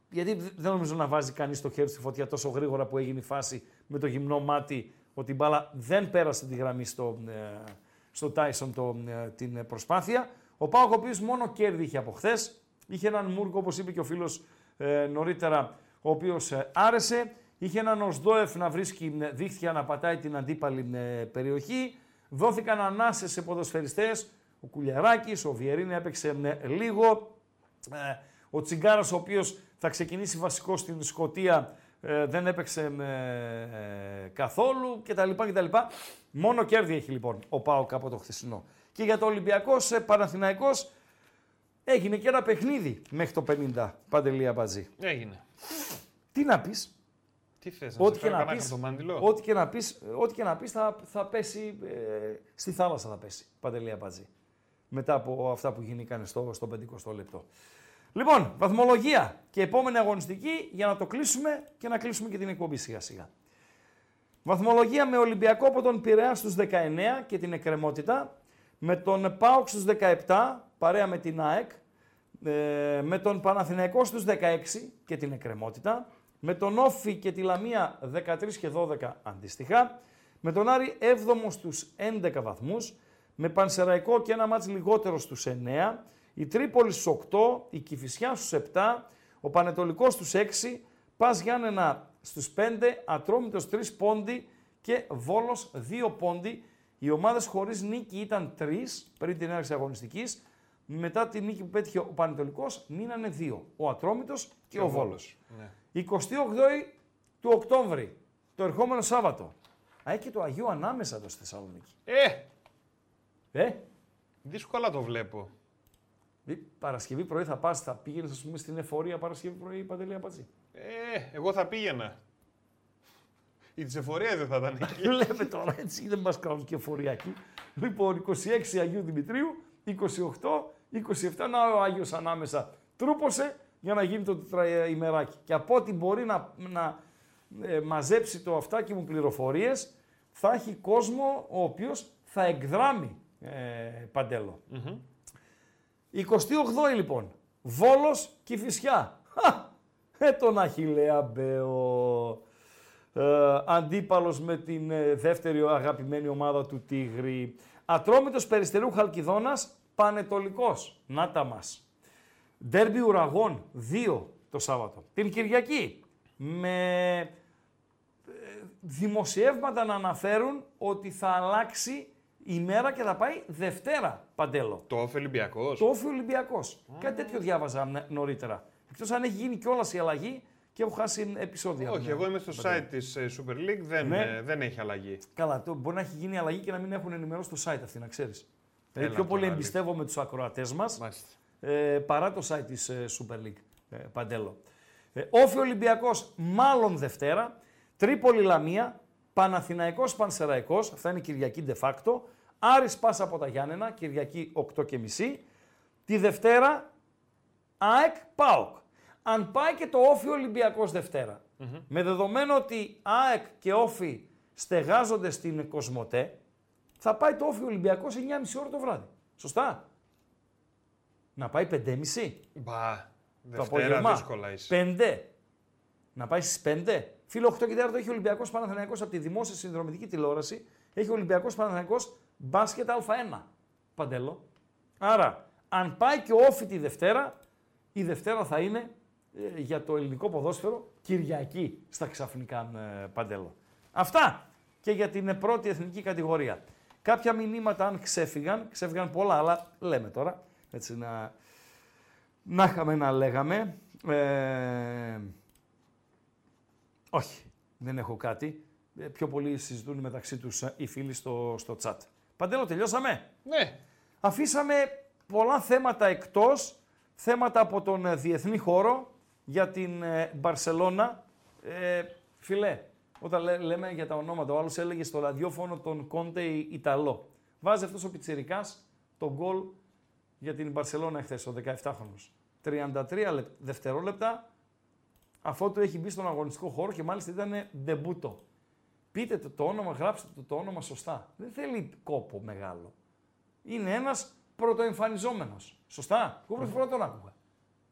γιατί δεν νομίζω να βάζει κανείς το χέρι στη φωτιά τόσο γρήγορα που έγινε η φάση με το γυμνό μάτι, ότι η μπάλα δεν πέρασε τη γραμμή στο, ε, στο Tyson το, ε, την προσπάθεια. Ο Πάοκ, ο οποίος μόνο κέρδη είχε από χθες, είχε έναν Μούρκο, όπως είπε και ο φίλος ε, νωρίτερα, ο οποίος ε, άρεσε. Είχε έναν Οσδόεφ να βρίσκει ε, δίχτυα να πατάει την αντίπαλη ε, περιοχή. Δόθηκαν ανάσες σε ποδοσφαιριστές. Ο Κουλιαράκης, ο Βιερίνη έπαιξε ε, λίγο. Ε, ο Τσιγκάρας, ο οποίος θα ξεκινήσει βασικός στην Σκωτία, ε, δεν έπαιξε ε, καθόλου κτλ. κτλ. Μόνο κέρδη έχει λοιπόν ο Πάοκ από το χθεσινό. Και για το Ολυμπιακός, ε, Παναθηναϊκός, έγινε και ένα παιχνίδι μέχρι το 50, Παντελή Αμπατζή. Έγινε. Τι να πεις, Τι θες, να ό,τι σε και, φέρω να κανένα πεις, χαρτομάντιλο; ό,τι και να πεις, ό,τι και να πεις θα, θα πέσει, ε, στη θάλασσα θα πέσει, Παντελή Αμπατζή. Μετά από αυτά που γίνηκαν στο, στο 50 λεπτό. Λοιπόν, βαθμολογία και επόμενη αγωνιστική για να το κλείσουμε και να κλείσουμε και την εκπομπή σιγά σιγά. Βαθμολογία με Ολυμπιακό από τον Πειραιά στους 19 και την εκκρεμότητα, με τον ΠΑΟΚ στους 17, παρέα με την ΑΕΚ, ε, με τον Παναθηναϊκό στους 16 και την εκκρεμότητα, με τον Όφη και τη Λαμία 13 και 12 αντίστοιχα, με τον Άρη 7ο στους 11 βαθμούς, με Πανσεραϊκό και ένα μάτς λιγότερο στους 9, η Τρίπολης στους 8, η Κηφισιά στους 7, ο Πανετολικός στους 6, Πας Γιάννενα στους 5, Ατρόμητος 3 πόντι και Βόλος 2 πόντι. Οι ομάδες χωρίς νίκη ήταν 3 πριν την έναρξη αγωνιστικής. Μετά τη νίκη που πέτυχε ο Πανετολικός μείνανε 2, ο Ατρόμητος και, ο, Βόλος. Ναι. 28 του Οκτώβρη, το ερχόμενο Σάββατο. Α, έχει και το Αγίου ανάμεσα εδώ στη Θεσσαλονίκη. Ε, Ε, δύσκολα το βλέπω. δι- Παρασκευή πρωί θα πας, θα πήγαινες ας πούμε στην εφορία Παρασκευή πρωί Παντελή Απατζή; Ε, εγώ θα πήγαινα. Η της εφορίας δεν θα ήταν εκεί. Λέμε τώρα έτσι, δεν μας κάνουν και εφοριακοί. Λοιπόν, 26 Αγίου Δημητρίου, 28, 27, να ο Άγιος ανάμεσα τρούπωσε για να γίνει το τετραημεράκι. Και από ό,τι μπορεί να, να ε, μαζέψει το αυτάκι μου πληροφορίες, θα έχει κόσμο ο οποίος θα εκδράμει ε, παντέλο. 28 λοιπόν, Βόλος και Φυσιά. Ε, τον Αχιλέα Μπέο. Ε, αντίπαλος με την ε, δεύτερη αγαπημένη ομάδα του Τίγρη. Ατρόμητος Περιστερού Χαλκιδόνας, Πανετολικός. Να τα μας. Ντέρμπι Ουραγών, 2 το Σάββατο. Την Κυριακή, με ε, δημοσιεύματα να αναφέρουν ότι θα αλλάξει η μέρα και θα πάει Δευτέρα, Παντέλο. Το όφη Ολυμπιακός. Το όφη Ολυμπιακός. Κάτι τέτοιο διάβαζα ν- νωρίτερα. Εκτός αν έχει γίνει κιόλας η αλλαγή και έχω χάσει επεισόδια. Όχι, Ναι, εγώ είμαι στο Παντέλο. site της ε, Super League, δεν, Ναι. ε, δεν έχει αλλαγή. Καλά, το, μπορεί να έχει γίνει αλλαγή και να μην έχουν ενημερώσει το site αυτή, να ξέρεις. Δηλαδή, Έλα πιο πολύ τώρα, εμπιστεύομαι τους ακροατές μας Μάλιστα. ε, παρά το site της ε, Super League. Ε, Παντέλο. Ε, Όφη Ολυμπιακός μάλλον Δευτέρα. Τρίπολη Λαμία. Παναθηναϊκός Πανσεραϊκός. Αυτά είναι Κυριακή de facto. Άρης Πάσα από τα Γιάννενα. Κυριακή 8.30. Τη Δευτέρα ΑΕΚ ΠΑΟΚ. Αν πάει και το Όφη Ολυμπιακός Δευτέρα, με δεδομένο ότι ΑΕΚ και Όφη στεγάζονται στην Κοσμοτέ, θα πάει το Όφη Ολυμπιακός 9.30 ώρα το βράδυ. Σωστά; Να πάει 5.30 Μπα, το Δευτέρα απόγευμα. δύσκολα είσαι. 5. Να πάει στις 5. Φίλο 8 και 4 έχει Ολυμπιακός Παναθηναϊκός από τη δημόσια συνδρομητική τηλεόραση. Έχει Ολυμπιακός Παναθηναϊκός μπάσκετ Α1. Παντέλο. Άρα, αν πάει και όφη τη Δευτέρα, η Δευτέρα θα είναι ε, για το ελληνικό ποδόσφαιρο Κυριακή στα ξαφνικά ε, Παντέλο. Αυτά και για την ε, πρώτη εθνική κατηγορία. Κάποια μηνύματα αν ξέφυγαν, ξέφυγαν πολλά, αλλά λέμε τώρα, έτσι να, να είχαμε να λέγαμε. Ε, όχι, δεν έχω κάτι. Ε, πιο πολύ συζητούν μεταξύ τους ε, οι φίλοι στο, στο chat. Παντέλο, τελειώσαμε; Ναι. Αφήσαμε πολλά θέματα εκτός, θέματα από τον ε, διεθνή χώρο για την ε, Μπαρσελώνα. Ε, φιλέ, όταν λέ- λέμε για τα ονόματα, ο άλλος έλεγε στο ραδιόφωνο τον Κόντε Ιταλό. Βάζει αυτός ο Πιτσιρικάς τον γκολ για την Μπαρσελώνα εχθές, ο 17χρονος. 33 λεπ- δευτερόλεπτα, αφού του έχει μπει στον αγωνιστικό χώρο και μάλιστα ήταν ντεμπούτο. Πείτε το, το όνομα, γράψτε το, το όνομα σωστά. Δεν θέλει κόπο μεγάλο. Είναι ένας πρωτοεμφανιζόμενος. Σωστά; Εγώ πρώτη φορά τον άκουγα.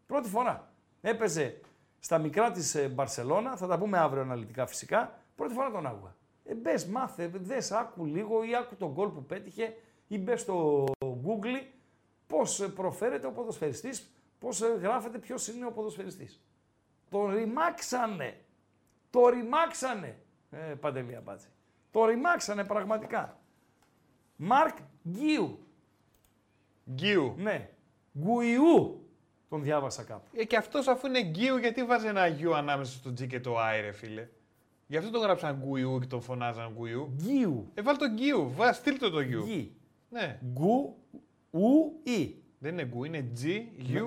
Πρώτη φορά. Έπαιζε στα μικρά της ε, Μπαρσελώνα, θα τα πούμε αύριο αναλυτικά φυσικά. Πρώτη φορά τον άκουγα. Ε, μπες, μάθε, δες, άκου λίγο ή άκου τον γκολ που πέτυχε ή μπες στο Google πώς ε, προφέρεται ο ποδοσφαιριστής, πώς ε, γράφεται ποιος είναι ο ποδοσφαιριστής. Το ρημάξανε. Το ρημάξανε. Ε, Παντελή Αμπάτζη. Το ρημάξανε πραγματικά. Μαρκ Γκίου. Γκίου. Ναι. Γκουιού. Τον διάβασα κάπου. Ε, και αυτός αφού είναι γκίου, γιατί βάζει ένα U ανάμεσα στο G και το I, ρε φίλε; Γι' αυτό τον γράψαν γκουιού και τον φωνάζαν γκουιού. Γκίου. Ε, βάλ το γκίου. Βά, στείλ το U. Γη. Ναι. Γκου. Ου. Ι. Δεν είναι γκου, είναι G, U,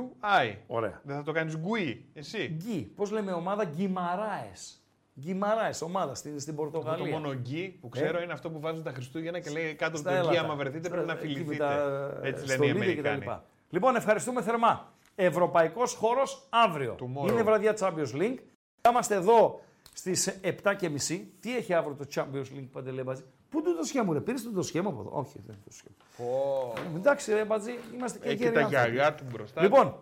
I. Ωραία. Δεν θα το κάνεις γκουί, εσύ. Γκί. Πώς λέμε ομάδα; Γκυμαράες. Γκυμαράες, ομάδα στην, στην Εγώ Πορτογαλία. το μόνο γκί που ξέρω είναι αυτό που βάζουν τα Χριστούγεννα και λέει κάτω από Στα το γκί, έλατα. άμα βρεθείτε πρέπει να Στα- εκεί με φιληθείτε. τα Έτσι λένε οι στολίδια Αμερικάνοι. κτλ. Λοιπόν, ευχαριστούμε θερμά. Ευρωπαϊκός χώρος αύριο. Tomorrow. Είναι βραδιά Champions League. Θα είμαστε εδώ στις 7.30. Τι έχει αύριο το Champions League, Παντελέ Μπατζή. Πού είναι το σχέμα μου, ρε. Πήρες το σχέμα από εδώ; Όχι, δεν είναι το σχέμα. Πω. Εντάξει, ρε Μπατζή, είμαστε και Έχει και γέροι τα άνθρωποι. γυαλιά του μπροστά. Λοιπόν,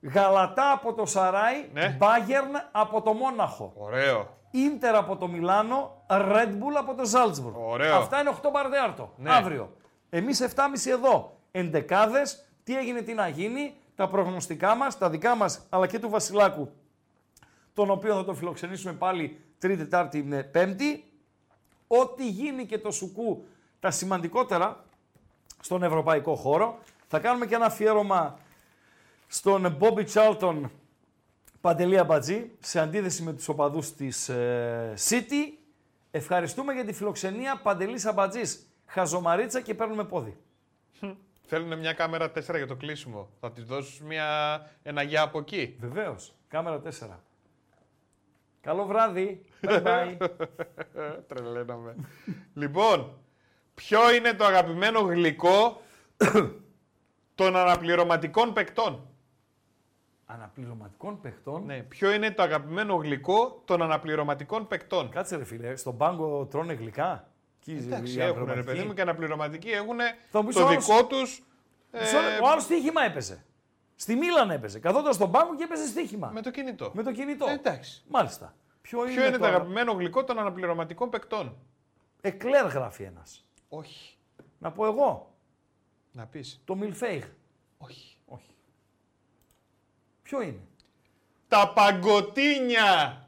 Γαλατά από το Σαράι, Ναι. Bayern από το Μόναχο. Ωραίο. Ίντερ από το Μιλάνο, Red Bull από το Ζάλτσμπουργκ. Ωραίο. Αυτά είναι 8 παρδέαρτο. Ναι. Αύριο. Εμείς 7.30 εδώ. Εντεκάδες, τι έγινε, τι να γίνει, τα προγνωστικά μας, τα δικά μας, αλλά και του Βασιλάκου, τον οποίο θα το φιλοξενήσουμε πάλι Τρίτη, Τετάρτη με Πέμπτη. Ό,τι γίνει και το Σουκού, τα σημαντικότερα στον ευρωπαϊκό χώρο. Θα κάνουμε και ένα αφιέρωμα στον Bobby Charlton Παντελή Αμπατζή, σε αντίθεση με τους οπαδούς της ε, City. Ευχαριστούμε για τη φιλοξενία Παντελής Αμπατζής. Χαζομαρίτσα και παίρνουμε πόδι. Θέλουν μια κάμερα 4 για το κλείσιμο. Θα της δώσεις μια... ένα γεια από εκεί; Βεβαίως. Κάμερα 4. Καλό βράδυ. Bye bye. Τρελαίναμε. λοιπόν, ποιο είναι το αγαπημένο γλυκό των αναπληρωματικών παικτών; Αναπληρωματικών παιχτών; Ναι, ποιο είναι το αγαπημένο γλυκό των αναπληρωματικών παικτών; Κάτσε ρε φίλε, στον πάγκο τρώνε γλυκά; Εκεί οι Εντάξει, έχουν ρε αναπληρωματικοί. παιδί μου και αναπληρωματικοί έχουν Θα μου πεις το ο άλλος- δικό τους. Μισό λεπτό, Ο άλλος στοίχημα έπαιζε. Στη Μίλαν έπαιζε. Καθόταν στον πάγκο και έπαιζε στοίχημα. με το κινητό. Με το κινητό. Ε, εντάξει. Μάλιστα. Ποιο, Ποιο είναι το αγα- αγαπημένο γλυκό των αναπληρωματικών παικτών; Εκλέρ γράφει ένας. Όχι. Να πω εγώ. Να πεις. Το Μιλφέιγ. Όχι. Όχι. Ποιο είναι; Τα παγκοτίνια.